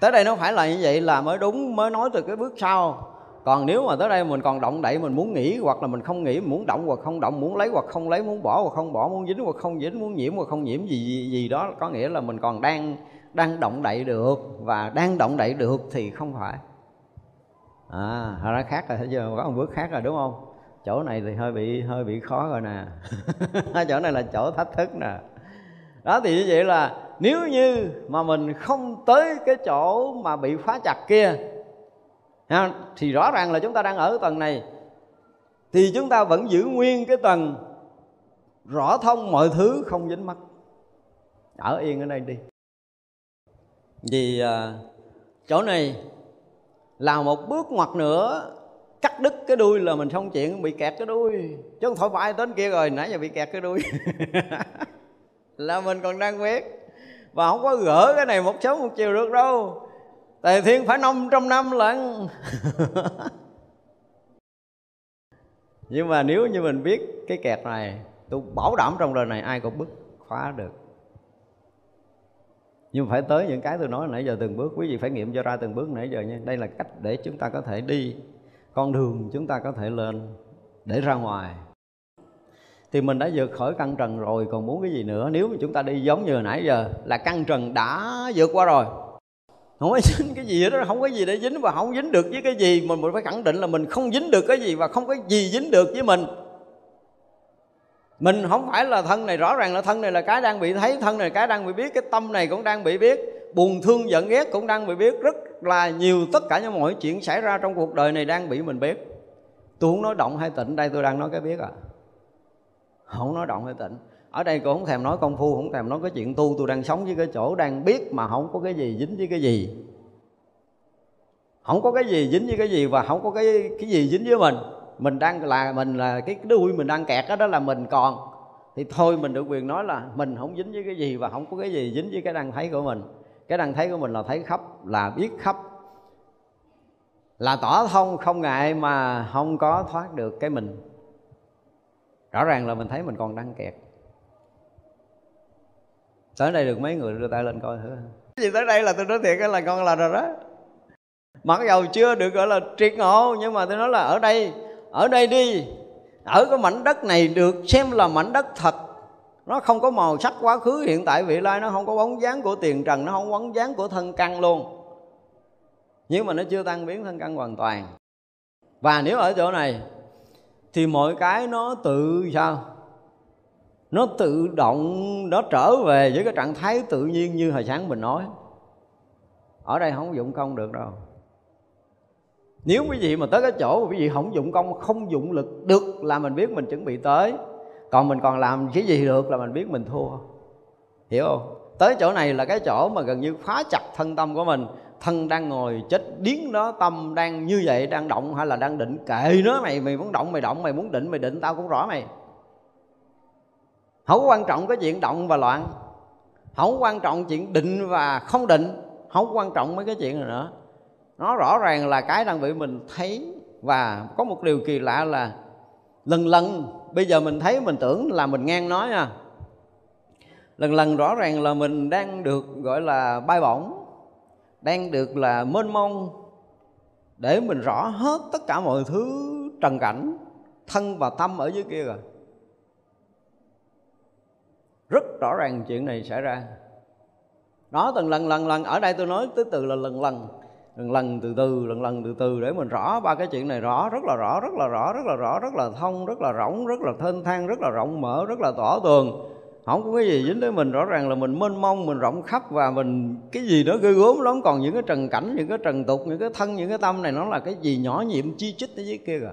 Tới đây nó phải là như vậy là mới đúng, mới nói từ cái bước sau còn nếu mà tới đây mình còn động đậy mình muốn nghỉ hoặc là mình không nghỉ muốn động hoặc không động muốn lấy hoặc không lấy muốn bỏ hoặc không bỏ muốn dính hoặc không dính muốn nhiễm hoặc không nhiễm gì gì, gì đó có nghĩa là mình còn đang đang động đậy được. Và đang động đậy được thì không phải. À nó khác rồi thấy chưa có một bước khác rồi đúng không? Chỗ này thì hơi bị hơi bị khó rồi nè. Chỗ này là chỗ thách thức nè. Đó thì như vậy là nếu như mà mình không tới cái chỗ mà bị phá chặt kia thì rõ ràng là chúng ta đang ở tầng này. Thì chúng ta vẫn giữ nguyên cái tầng rõ thông mọi thứ không dính mắt. Ở yên ở đây đi. Vì à, chỗ này là một bước ngoặt nữa cắt đứt cái đuôi là mình xong chuyện bị kẹt cái đuôi. Chứ không thôi phải đến kia rồi nãy giờ bị kẹt cái đuôi. Là mình còn đang biết và không có gỡ cái này một sớm một chiều được đâu. Tề thiên phải năm trăm năm lận. Nhưng mà nếu như mình biết cái kẹt này, Tôi bảo đảm trong đời này ai cũng bứt khóa được. Nhưng phải tới những cái tôi nói nãy giờ từng bước, quý vị phải nghiệm cho ra từng bước nãy giờ nha. Đây là cách để chúng ta có thể đi, con đường chúng ta có thể lên để ra ngoài. Thì mình đã vượt khỏi căn trần rồi, còn muốn cái gì nữa? Nếu mà chúng ta đi giống như nãy giờ, là căn trần đã vượt qua rồi không có dính cái gì đó không có gì để dính và không dính được với cái gì. Mình phải khẳng định là mình không dính được cái gì và không có gì dính được với mình. Mình không phải là thân này, rõ ràng là thân này là cái đang bị thấy, thân này là cái đang bị biết, cái tâm này cũng đang bị biết, buồn thương giận ghét cũng đang bị biết. Rất là nhiều, tất cả những mọi chuyện xảy ra trong cuộc đời này đang bị mình biết. Tôi không nói động hay tịnh, đây tôi đang nói cái biết à. Không nói động hay tịnh ở đây cũng không thèm nói công phu không thèm nói cái chuyện tu tôi đang sống với cái chỗ đang biết mà không có cái gì dính với cái gì. Không có cái gì dính với cái gì và không có cái cái gì dính với mình. Mình đang là mình là cái đuôi mình đang kẹt đó, đó là mình còn. Thì thôi mình được quyền nói là mình không dính với cái gì và không có cái gì dính với cái đang thấy của mình. Cái đang thấy của mình là thấy khắp là biết khắp. Là tỏ thông không ngại mà không có thoát được cái mình. Rõ ràng là mình thấy mình còn đang kẹt tới đây được mấy người đưa tay lên coi thử. Gì tới đây là tôi nói thiệt là con là rồi đó. Mặc dầu chưa được gọi là triệt ngộ, nhưng mà tôi nói là ở đây ở đây đi. Ở cái mảnh đất này được xem là mảnh đất thật. Nó không có màu sắc quá khứ, hiện tại vị lai nó không có bóng dáng của tiền trần, nó không có bóng dáng của thân căn luôn. Nhưng mà nó chưa tan biến thân căn hoàn toàn. Và nếu ở chỗ này, thì mọi cái nó tự sao nó tự động, nó trở về với cái trạng thái tự nhiên như hồi sáng mình nói. Ở đây không dụng công được đâu. Nếu quý vị mà tới cái chỗ quý vị không dụng công, không dụng lực được là mình biết mình chuẩn bị tới. Còn mình còn làm cái gì được là mình biết mình thua. Hiểu không? Tới chỗ này là cái chỗ mà gần như phá chặt thân tâm của mình. Thân đang ngồi, chết điếng đó, tâm đang như vậy, đang động hay là đang định, kệ nó mày mày muốn động mày động, mày muốn định mày định, tao cũng rõ mày không quan trọng cái chuyện động và loạn. Không quan trọng chuyện định và không định. Không quan trọng mấy cái chuyện này nữa. Nó rõ ràng là cái đang bị mình thấy và có một điều kỳ lạ là lần lần, bây giờ mình thấy mình tưởng là mình ngang nói à. Lần lần rõ ràng là mình đang được gọi là bay bổng, đang được là mênh mông để mình rõ hết tất cả mọi thứ trần cảnh, thân và tâm ở dưới kia rồi rất rõ ràng chuyện này xảy ra. Đó từng lần lần lần, ở đây tôi nói tới từ là lần lần lần lần, từ từ, lần lần, từ từ, để mình rõ ba cái chuyện này rõ, rất là rõ, rất là rõ, rất là rõ, rất là thông, rất là rỗng, rất là thênh thang, rất là rộng mở, rất là tỏ tường. Không có cái gì dính tới mình, rõ ràng là mình mênh mông, mình rộng khắp và mình, cái gì đó ghê gớm lắm. Còn những cái trần cảnh, những cái trần tục, những cái thân, những cái tâm này, nó là cái gì nhỏ nhiệm chi chít ở dưới kia rồi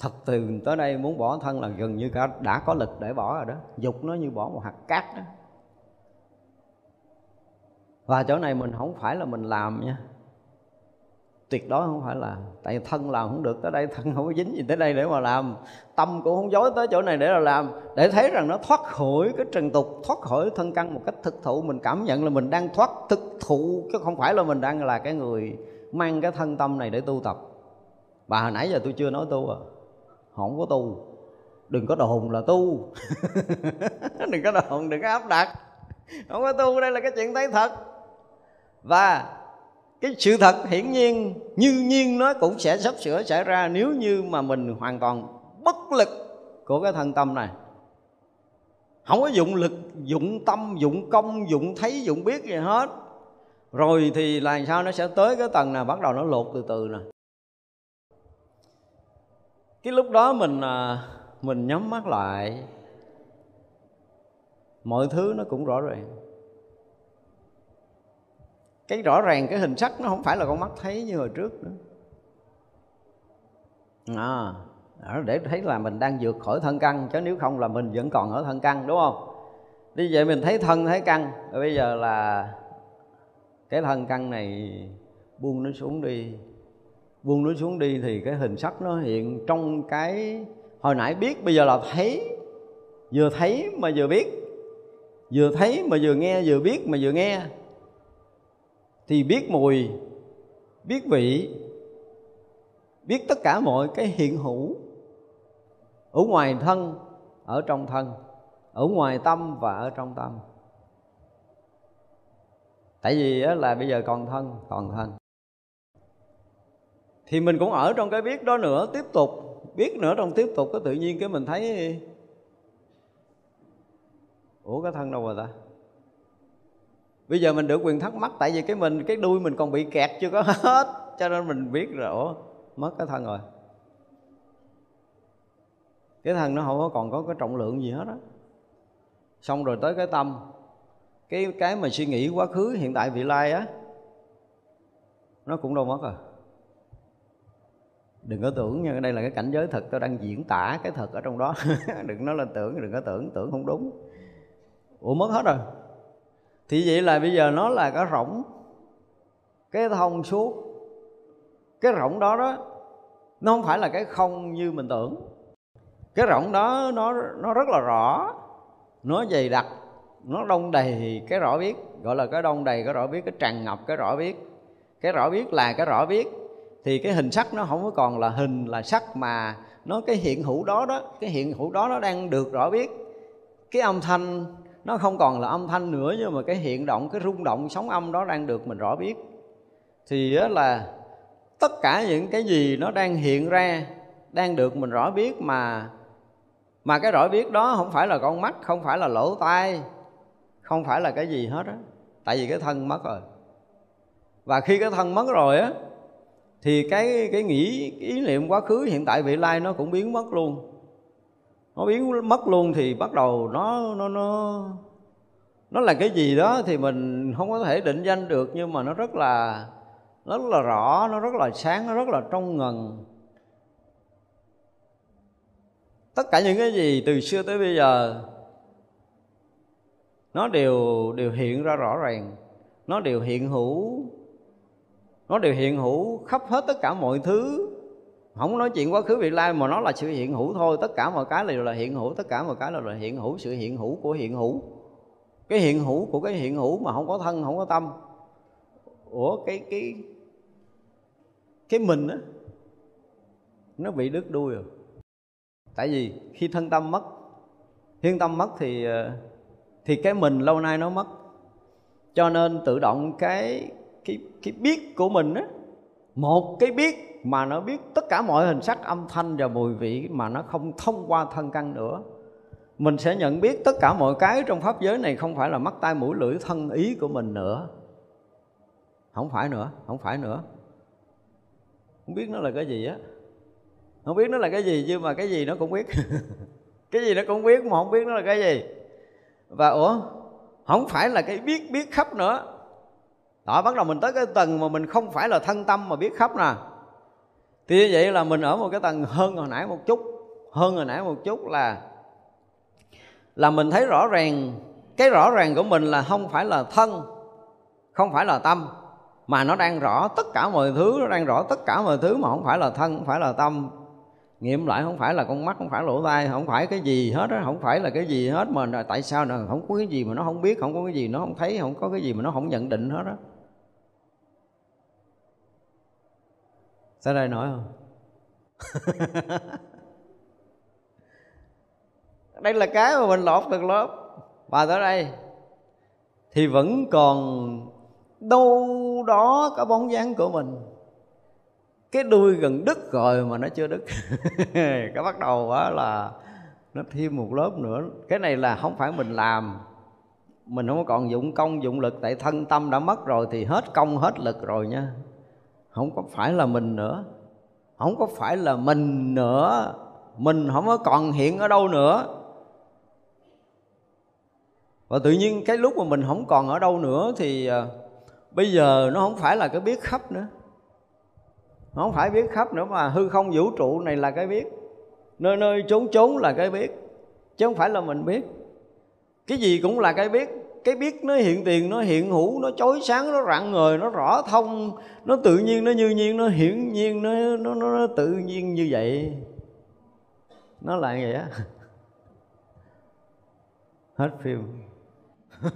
thật từ tới đây muốn bỏ thân là gần như cả đã có lực để bỏ rồi đó. Dục nó như bỏ một hạt cát đó. Và chỗ này mình không phải là mình làm nha. Tuyệt đối không phải là tại thân làm không được tới đây, thân không có dính gì tới đây để mà làm. Tâm cũng không dối tới chỗ này để là làm. Để thấy rằng nó thoát khỏi cái trần tục, thoát khỏi thân căn một cách thực thụ, mình cảm nhận là mình đang thoát thực thụ, chứ không phải là mình đang là cái người mang cái thân tâm này để tu tập. Và hồi nãy giờ tôi chưa nói tu à không có tu. Đừng có đồn là tu. Đừng có đồn, đừng có áp đặt. Không có tu, đây là cái chuyện thấy thật. Và cái sự thật hiển nhiên, như nhiên nó cũng sẽ sắp sửa xảy ra nếu như mà mình hoàn toàn bất lực của cái thân tâm này. Không có dụng lực, dụng tâm, dụng công, dụng thấy, dụng biết gì hết. Rồi thì là sao? Nó sẽ tới cái tầng nào? Bắt đầu nó lột từ từ nè cái lúc đó mình à, mình nhắm mắt lại mọi thứ nó cũng rõ ràng. Cái rõ ràng cái hình sắc nó không phải là con mắt thấy như hồi trước nữa. À, để thấy là mình đang vượt khỏi thân căn chứ nếu không là mình vẫn còn ở thân căn đúng không? Như vậy mình thấy thân thấy căn. Rồi bây giờ là cái thân căn này buông nó xuống đi buông nó xuống đi thì cái hình sắc nó hiện trong cái, hồi nãy biết, bây giờ là thấy, vừa thấy mà vừa biết. Vừa thấy mà vừa nghe, vừa biết mà vừa nghe. Thì biết mùi, biết vị, biết tất cả mọi cái hiện hữu ở ngoài thân, ở trong thân, ở ngoài tâm và ở trong tâm. Tại vì là bây giờ còn thân còn thân thì mình cũng ở trong cái biết đó nữa, tiếp tục, biết nữa trong tiếp tục cái tự nhiên cái mình thấy, ủa, cái thân đâu rồi ta? Bây giờ mình được quyền thắc mắc, tại vì cái mình, cái đuôi mình còn bị kẹt chưa có hết, cho nên mình biết rồi, ủa, mất cái thân rồi. Cái thân nó không có còn có cái trọng lượng gì hết á. Xong rồi tới cái tâm, cái cái mà suy nghĩ quá khứ, hiện tại, vị lai á, nó cũng đâu mất rồi đừng có tưởng nha, đây là cái cảnh giới thật, tôi đang diễn tả cái thật ở trong đó. Đừng nói là tưởng, đừng có tưởng tưởng không đúng. Ủa, mất hết rồi. Thì vậy là bây giờ nó là cái rỗng, cái thông suốt, cái rỗng đó đó, nó không phải là cái không như mình tưởng. Cái rỗng đó nó nó rất là rõ, nó dày đặc, nó đông đầy cái rõ biết, gọi là cái đông đầy cái rõ biết, cái tràn ngập cái rõ biết. Cái rõ biết là cái rõ biết thì cái hình sắc nó không có còn là hình, là sắc mà nó cái hiện hữu đó đó, cái hiện hữu đó nó đang được rõ biết. Cái âm thanh nó không còn là âm thanh nữa, nhưng mà cái hiện động, cái rung động, sóng âm đó đang được mình rõ biết. Thì đó là tất cả những cái gì nó đang hiện ra đang được mình rõ biết mà mà cái rõ biết đó không phải là con mắt, không phải là lỗ tai, không phải là cái gì hết á. Tại vì cái thân mất rồi. Và khi cái thân mất rồi á thì cái cái nghĩ, cái ý niệm quá khứ hiện tại vị lai nó cũng biến mất luôn. Nó biến mất luôn thì bắt đầu nó nó nó nó là cái gì đó thì mình không có thể định danh được, nhưng mà nó rất là, nó rất là rõ, nó rất là sáng, nó rất là trong ngần. Tất cả những cái gì từ xưa tới bây giờ, nó đều đều hiện ra rõ ràng. Nó đều hiện hữu nó đều hiện hữu khắp hết tất cả mọi thứ. Không nói chuyện quá khứ vị lai mà nó là sự hiện hữu thôi. Tất cả mọi cái đều là hiện hữu, tất cả mọi cái đều là hiện hữu, sự hiện hữu của hiện hữu. Cái hiện hữu của cái hiện hữu mà không có thân, không có tâm. Ủa, cái cái cái mình á, nó bị đứt đuôi rồi. Tại vì khi thân tâm mất, thiên tâm mất thì ờ, thì cái mình lâu nay nó mất. Cho nên tự động cái cái cái biết của mình á, một cái biết mà nó biết tất cả mọi hình sắc âm thanh và mùi vị mà nó không thông qua thân căn nữa. Mình sẽ nhận biết tất cả mọi cái trong pháp giới này không phải là mắt, tai, mũi, lưỡi, thân, ý của mình nữa. Không phải nữa, không phải nữa. Không biết nó là cái gì á. Không biết nó là cái gì nhưng mà cái gì nó cũng biết. Cái gì nó cũng biết mà không biết nó là cái gì. Và ủa, không phải là cái biết biết khắp nữa đó, bắt đầu mình tới cái tầng mà mình không phải là thân tâm mà biết khắp nè. Thì như vậy là mình ở một cái tầng hơn hồi nãy một chút, hơn hồi nãy một chút là là mình thấy rõ ràng, cái rõ ràng của mình là không phải là thân, không phải là tâm, mà nó đang rõ tất cả mọi thứ, nó đang rõ tất cả mọi thứ mà không phải là thân, không phải là tâm. Nghiệm lại không phải là con mắt, không phải lỗ tai, không phải cái gì hết á, không phải là cái gì hết mà tại sao là không có cái gì mà nó không biết, không có cái gì nó không thấy, không có cái gì mà nó không nhận định hết á. Sao đây nói không? Đây là cái mà mình lọt từng lớp. Và tới đây. Thì vẫn còn đâu đó có bóng dáng của mình. Cái đuôi gần đứt rồi mà nó chưa đứt. Cái bắt đầu á là nó thêm một lớp nữa. Cái này là không phải mình làm. Mình không còn dụng công dụng lực tại thân tâm đã mất rồi thì hết công hết lực rồi nha không có phải là mình nữa. Không có phải là mình nữa. Mình không có còn hiện ở đâu nữa. Và tự nhiên cái lúc mà mình không còn ở đâu nữa thì à, bây giờ nó không phải là cái biết khắp nữa. Nó không phải biết khắp nữa mà hư không vũ trụ này là cái biết. Nơi nơi trốn trốn là cái biết. Chứ không phải là mình biết. Cái gì cũng là cái biết cái biết nó hiện tiền nó hiện hữu nó chói sáng nó rạng ngời nó rõ thông nó tự nhiên nó như nhiên nó hiển nhiên nó nó, nó, nó tự nhiên như vậy. Nó là vậy á. Hết phim.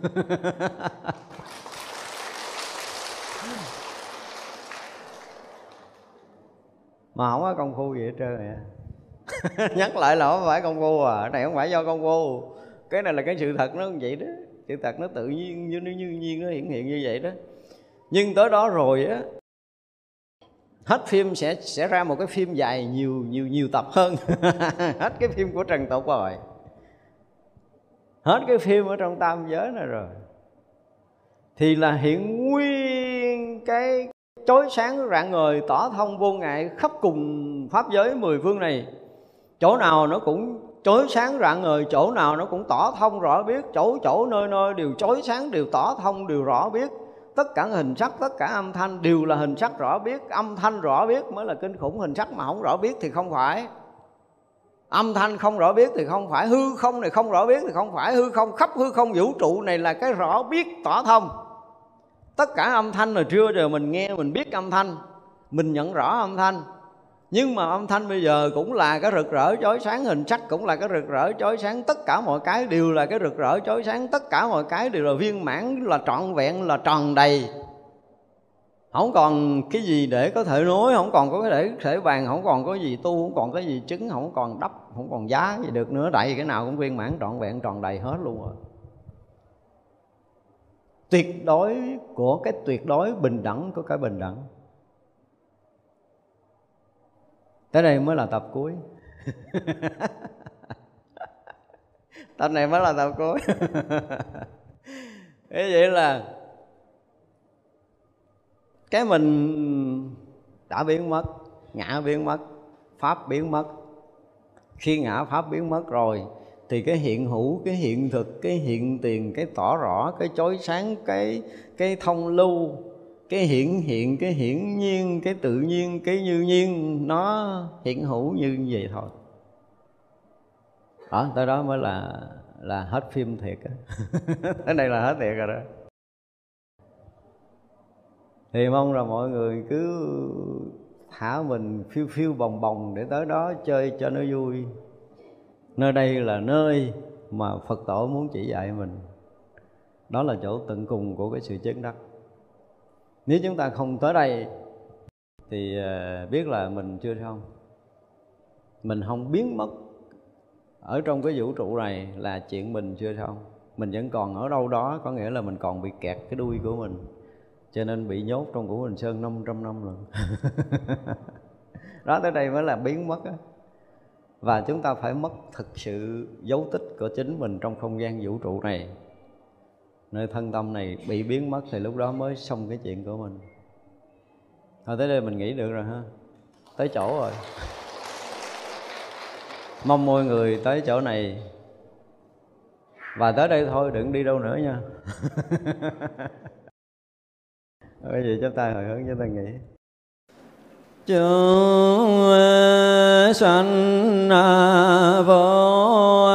Mà không có công phu gì hết trơn vậy nhắc lại là không phải công phu à cái này không phải do công phu. Cái này là cái sự thật nó như vậy đó sự thật nó tự nhiên như, như, như nhiên nó hiện hiện như vậy đó. Nhưng tới đó rồi á hết phim sẽ sẽ ra một cái phim dài nhiều nhiều nhiều tập hơn. Hết cái phim của trần tục rồi hết cái phim ở trong tam giới này rồi. Thì là hiện nguyên cái chói sáng rạng ngời tỏ thông vô ngại khắp cùng pháp giới mười phương này. Chỗ nào nó cũng chói sáng rạng ngời, chỗ nào nó cũng tỏ thông rõ biết, chỗ chỗ, nơi nơi, đều chói sáng, đều tỏ thông, đều rõ biết. Tất cả hình sắc, tất cả âm thanh đều là hình sắc rõ biết, âm thanh rõ biết mới là kinh khủng, hình sắc mà không rõ biết thì không phải. Âm thanh không rõ biết thì không phải, hư không này không rõ biết thì không phải, hư không, khắp hư không vũ trụ này là cái rõ biết, tỏ thông. Tất cả âm thanh là trưa giờ mình nghe, mình biết âm thanh, mình nhận rõ âm thanh nhưng mà âm thanh bây giờ cũng là cái rực rỡ chói sáng, hình sắc cũng là cái rực rỡ chói sáng. Tất cả mọi cái đều là cái rực rỡ chói sáng. Tất cả mọi cái đều là viên mãn, là trọn vẹn, là tròn đầy. Không còn cái gì để có thể nối không còn có cái để thể bàn, không còn có gì tu, không còn cái gì chứng, không còn đắp, không còn giá gì được nữa. Đậy cái nào cũng viên mãn, trọn vẹn, tròn đầy hết luôn rồi. Tuyệt đối của cái tuyệt đối bình đẳng của cái bình đẳng. Tới đây mới là tập cuối. Tập này mới là tập cuối. Thế vậy là cái mình đã biến mất, ngã biến mất, pháp biến mất. Khi ngã, pháp biến mất rồi, thì cái hiện hữu, cái hiện thực, cái hiện tiền, cái tỏ rõ, cái chói sáng, cái cái thông lưu cái hiển hiện, cái hiển nhiên, cái tự nhiên, cái như nhiên, nó hiện hữu như vậy thôi. Đó tới đó mới là là hết phim thiệt á. Tới đây là hết thiệt rồi đó. Thì mong là mọi người cứ thả mình phiêu phiêu bồng bồng để tới đó chơi cho nó vui. Nơi đây là nơi mà phật tổ muốn chỉ dạy mình. Đó là chỗ tận cùng của cái sự chấn đắc nếu chúng ta không tới đây, thì ờ, biết là mình chưa xong. Mình không biến mất. Ở trong cái vũ trụ này là chuyện mình chưa xong. Mình vẫn còn ở đâu đó, có nghĩa là mình còn bị kẹt cái đuôi của mình, cho nên bị nhốt trong của mình sơn 500 năm lần. đó, tới đây mới là biến mất á. Và chúng ta phải mất thực sự dấu tích của chính mình trong không gian vũ trụ này nơi thân tâm này bị biến mất thì lúc đó mới xong cái chuyện của mình. Thôi, tới đây mình nghĩ được rồi ha. Tới chỗ rồi. Mong mọi người tới chỗ này. Và tới đây thôi, đừng đi đâu nữa nha. Bây giờ chúng ta hồi hướng chúng ta nghĩ chúng sanh vô